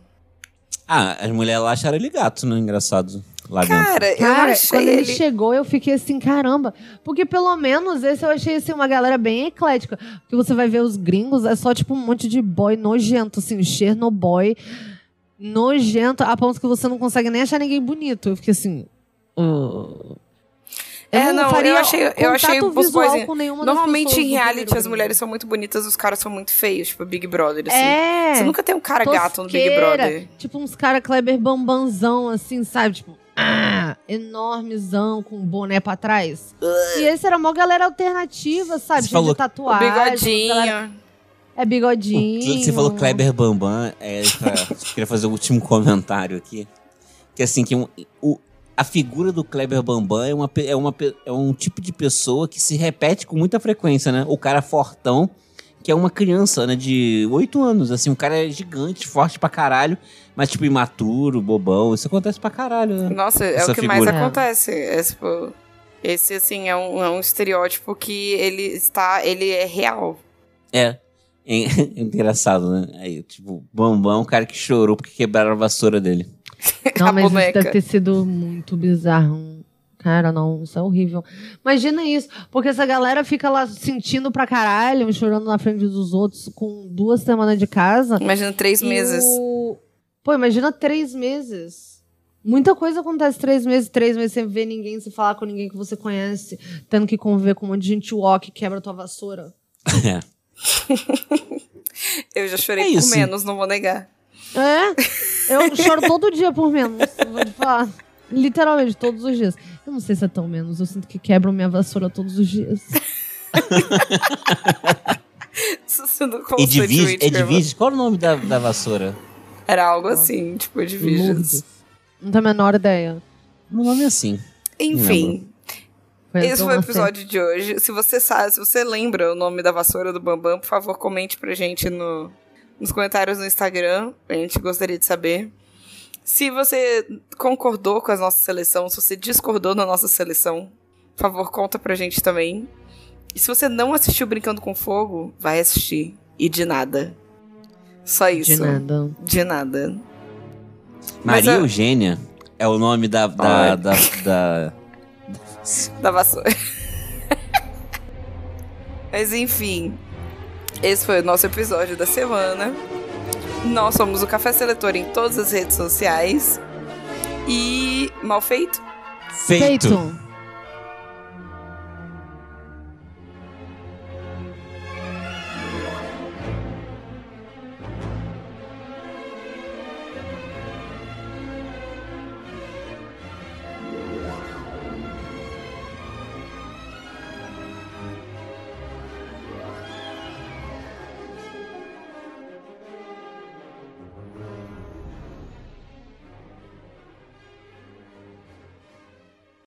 Speaker 3: Ah, as mulheres lá acharam ele gato, né? Engraçado. Lá dentro.
Speaker 2: Cara, eu
Speaker 1: Cara,
Speaker 2: achei
Speaker 1: quando ele...
Speaker 2: ele...
Speaker 1: chegou, eu fiquei assim, caramba. Porque pelo menos esse eu achei assim, uma galera bem eclética. Porque você vai ver os gringos, é só tipo um monte de boy nojento, assim, Chernobyl. Nojento, a ponto que você não consegue nem achar ninguém bonito. Eu fiquei assim. "Uh."
Speaker 2: É, não, eu
Speaker 1: faria
Speaker 2: achei- eu achei os
Speaker 1: visual
Speaker 2: boys-
Speaker 1: com nenhuma das
Speaker 2: Normalmente em reality as mulheres são muito bonitas, os caras são muito feios, tipo Big Brother, assim.
Speaker 1: É.
Speaker 2: Você nunca tem um cara gato no Big
Speaker 1: tosqueira,
Speaker 2: Brother.
Speaker 1: Tipo uns caras Kleber Bambanzão, assim, sabe? Tipo, ah, enormezão, com um boné pra trás. E esse era uma galera alternativa, sabe?
Speaker 3: Você falou-
Speaker 1: de tatuagem.
Speaker 2: bigodinho.
Speaker 1: galera- É bigodinho.
Speaker 3: Você falou Kleber Bambam, é, pra- queria fazer o último comentário aqui. Que assim, que um- o, a figura do Kleber Bambam é, uma, é, uma, é um tipo de pessoa que se repete com muita frequência, né? O cara fortão, que é uma criança, né? De 8 anos, assim, um cara é gigante, forte pra caralho, mas tipo imaturo, bobão. Isso acontece pra caralho, né?
Speaker 2: Nossa, é
Speaker 3: Essa
Speaker 2: o que mais
Speaker 3: figura.
Speaker 2: acontece. É, tipo, esse, assim, é um, é um estereótipo que ele está... Ele é real.
Speaker 3: É. É engraçado, né? Aí, tipo, Bambam é um cara que chorou porque quebraram a vassoura dele.
Speaker 1: Não,
Speaker 2: a
Speaker 1: mas isso deve ter sido muito bizarro. Cara, não, isso é horrível. Imagina isso, porque essa galera fica lá sentindo pra caralho, chorando na frente dos outros, com duas semanas de casa.
Speaker 2: Imagina três meses.
Speaker 1: o- Pô, imagina três meses. Muita coisa acontece três meses, três meses sem ver ninguém, sem falar com ninguém que você conhece, tendo que conviver com um monte de gente walk que quebra tua vassoura.
Speaker 3: É.
Speaker 2: Eu já chorei
Speaker 3: É
Speaker 2: por
Speaker 3: isso.
Speaker 2: menos, não vou negar.
Speaker 1: É? Eu choro todo dia por menos, vou te falar. Literalmente, todos os dias. Eu não sei se é tão menos, eu sinto que quebram minha vassoura todos os dias.
Speaker 3: E divide, é divide? Qual é o nome da, da vassoura?
Speaker 2: Era algo assim, tipo.
Speaker 1: Lourdes. Não tenho a menor ideia.
Speaker 3: O nome é assim.
Speaker 2: Enfim,
Speaker 1: Foi
Speaker 2: esse foi o episódio de hoje. Se você sabe, se você lembra o nome da vassoura do Bambam, por favor, comente pra gente no, nos comentários no Instagram. A gente gostaria de saber. Se você concordou com a nossa seleção, se você discordou da nossa seleção, por favor, conta pra gente também. E se você não assistiu Brincando com Fogo, vai assistir. E de nada. Só isso.
Speaker 1: De nada.
Speaker 2: De nada.
Speaker 3: Maria
Speaker 2: a-
Speaker 3: Eugênia, é o nome da. da, da, da-
Speaker 2: da vassoura. Mas enfim, esse foi o nosso episódio da semana. Nós somos o Café Seletor em todas as redes sociais. E mal feito?
Speaker 3: Feito.
Speaker 1: Feito.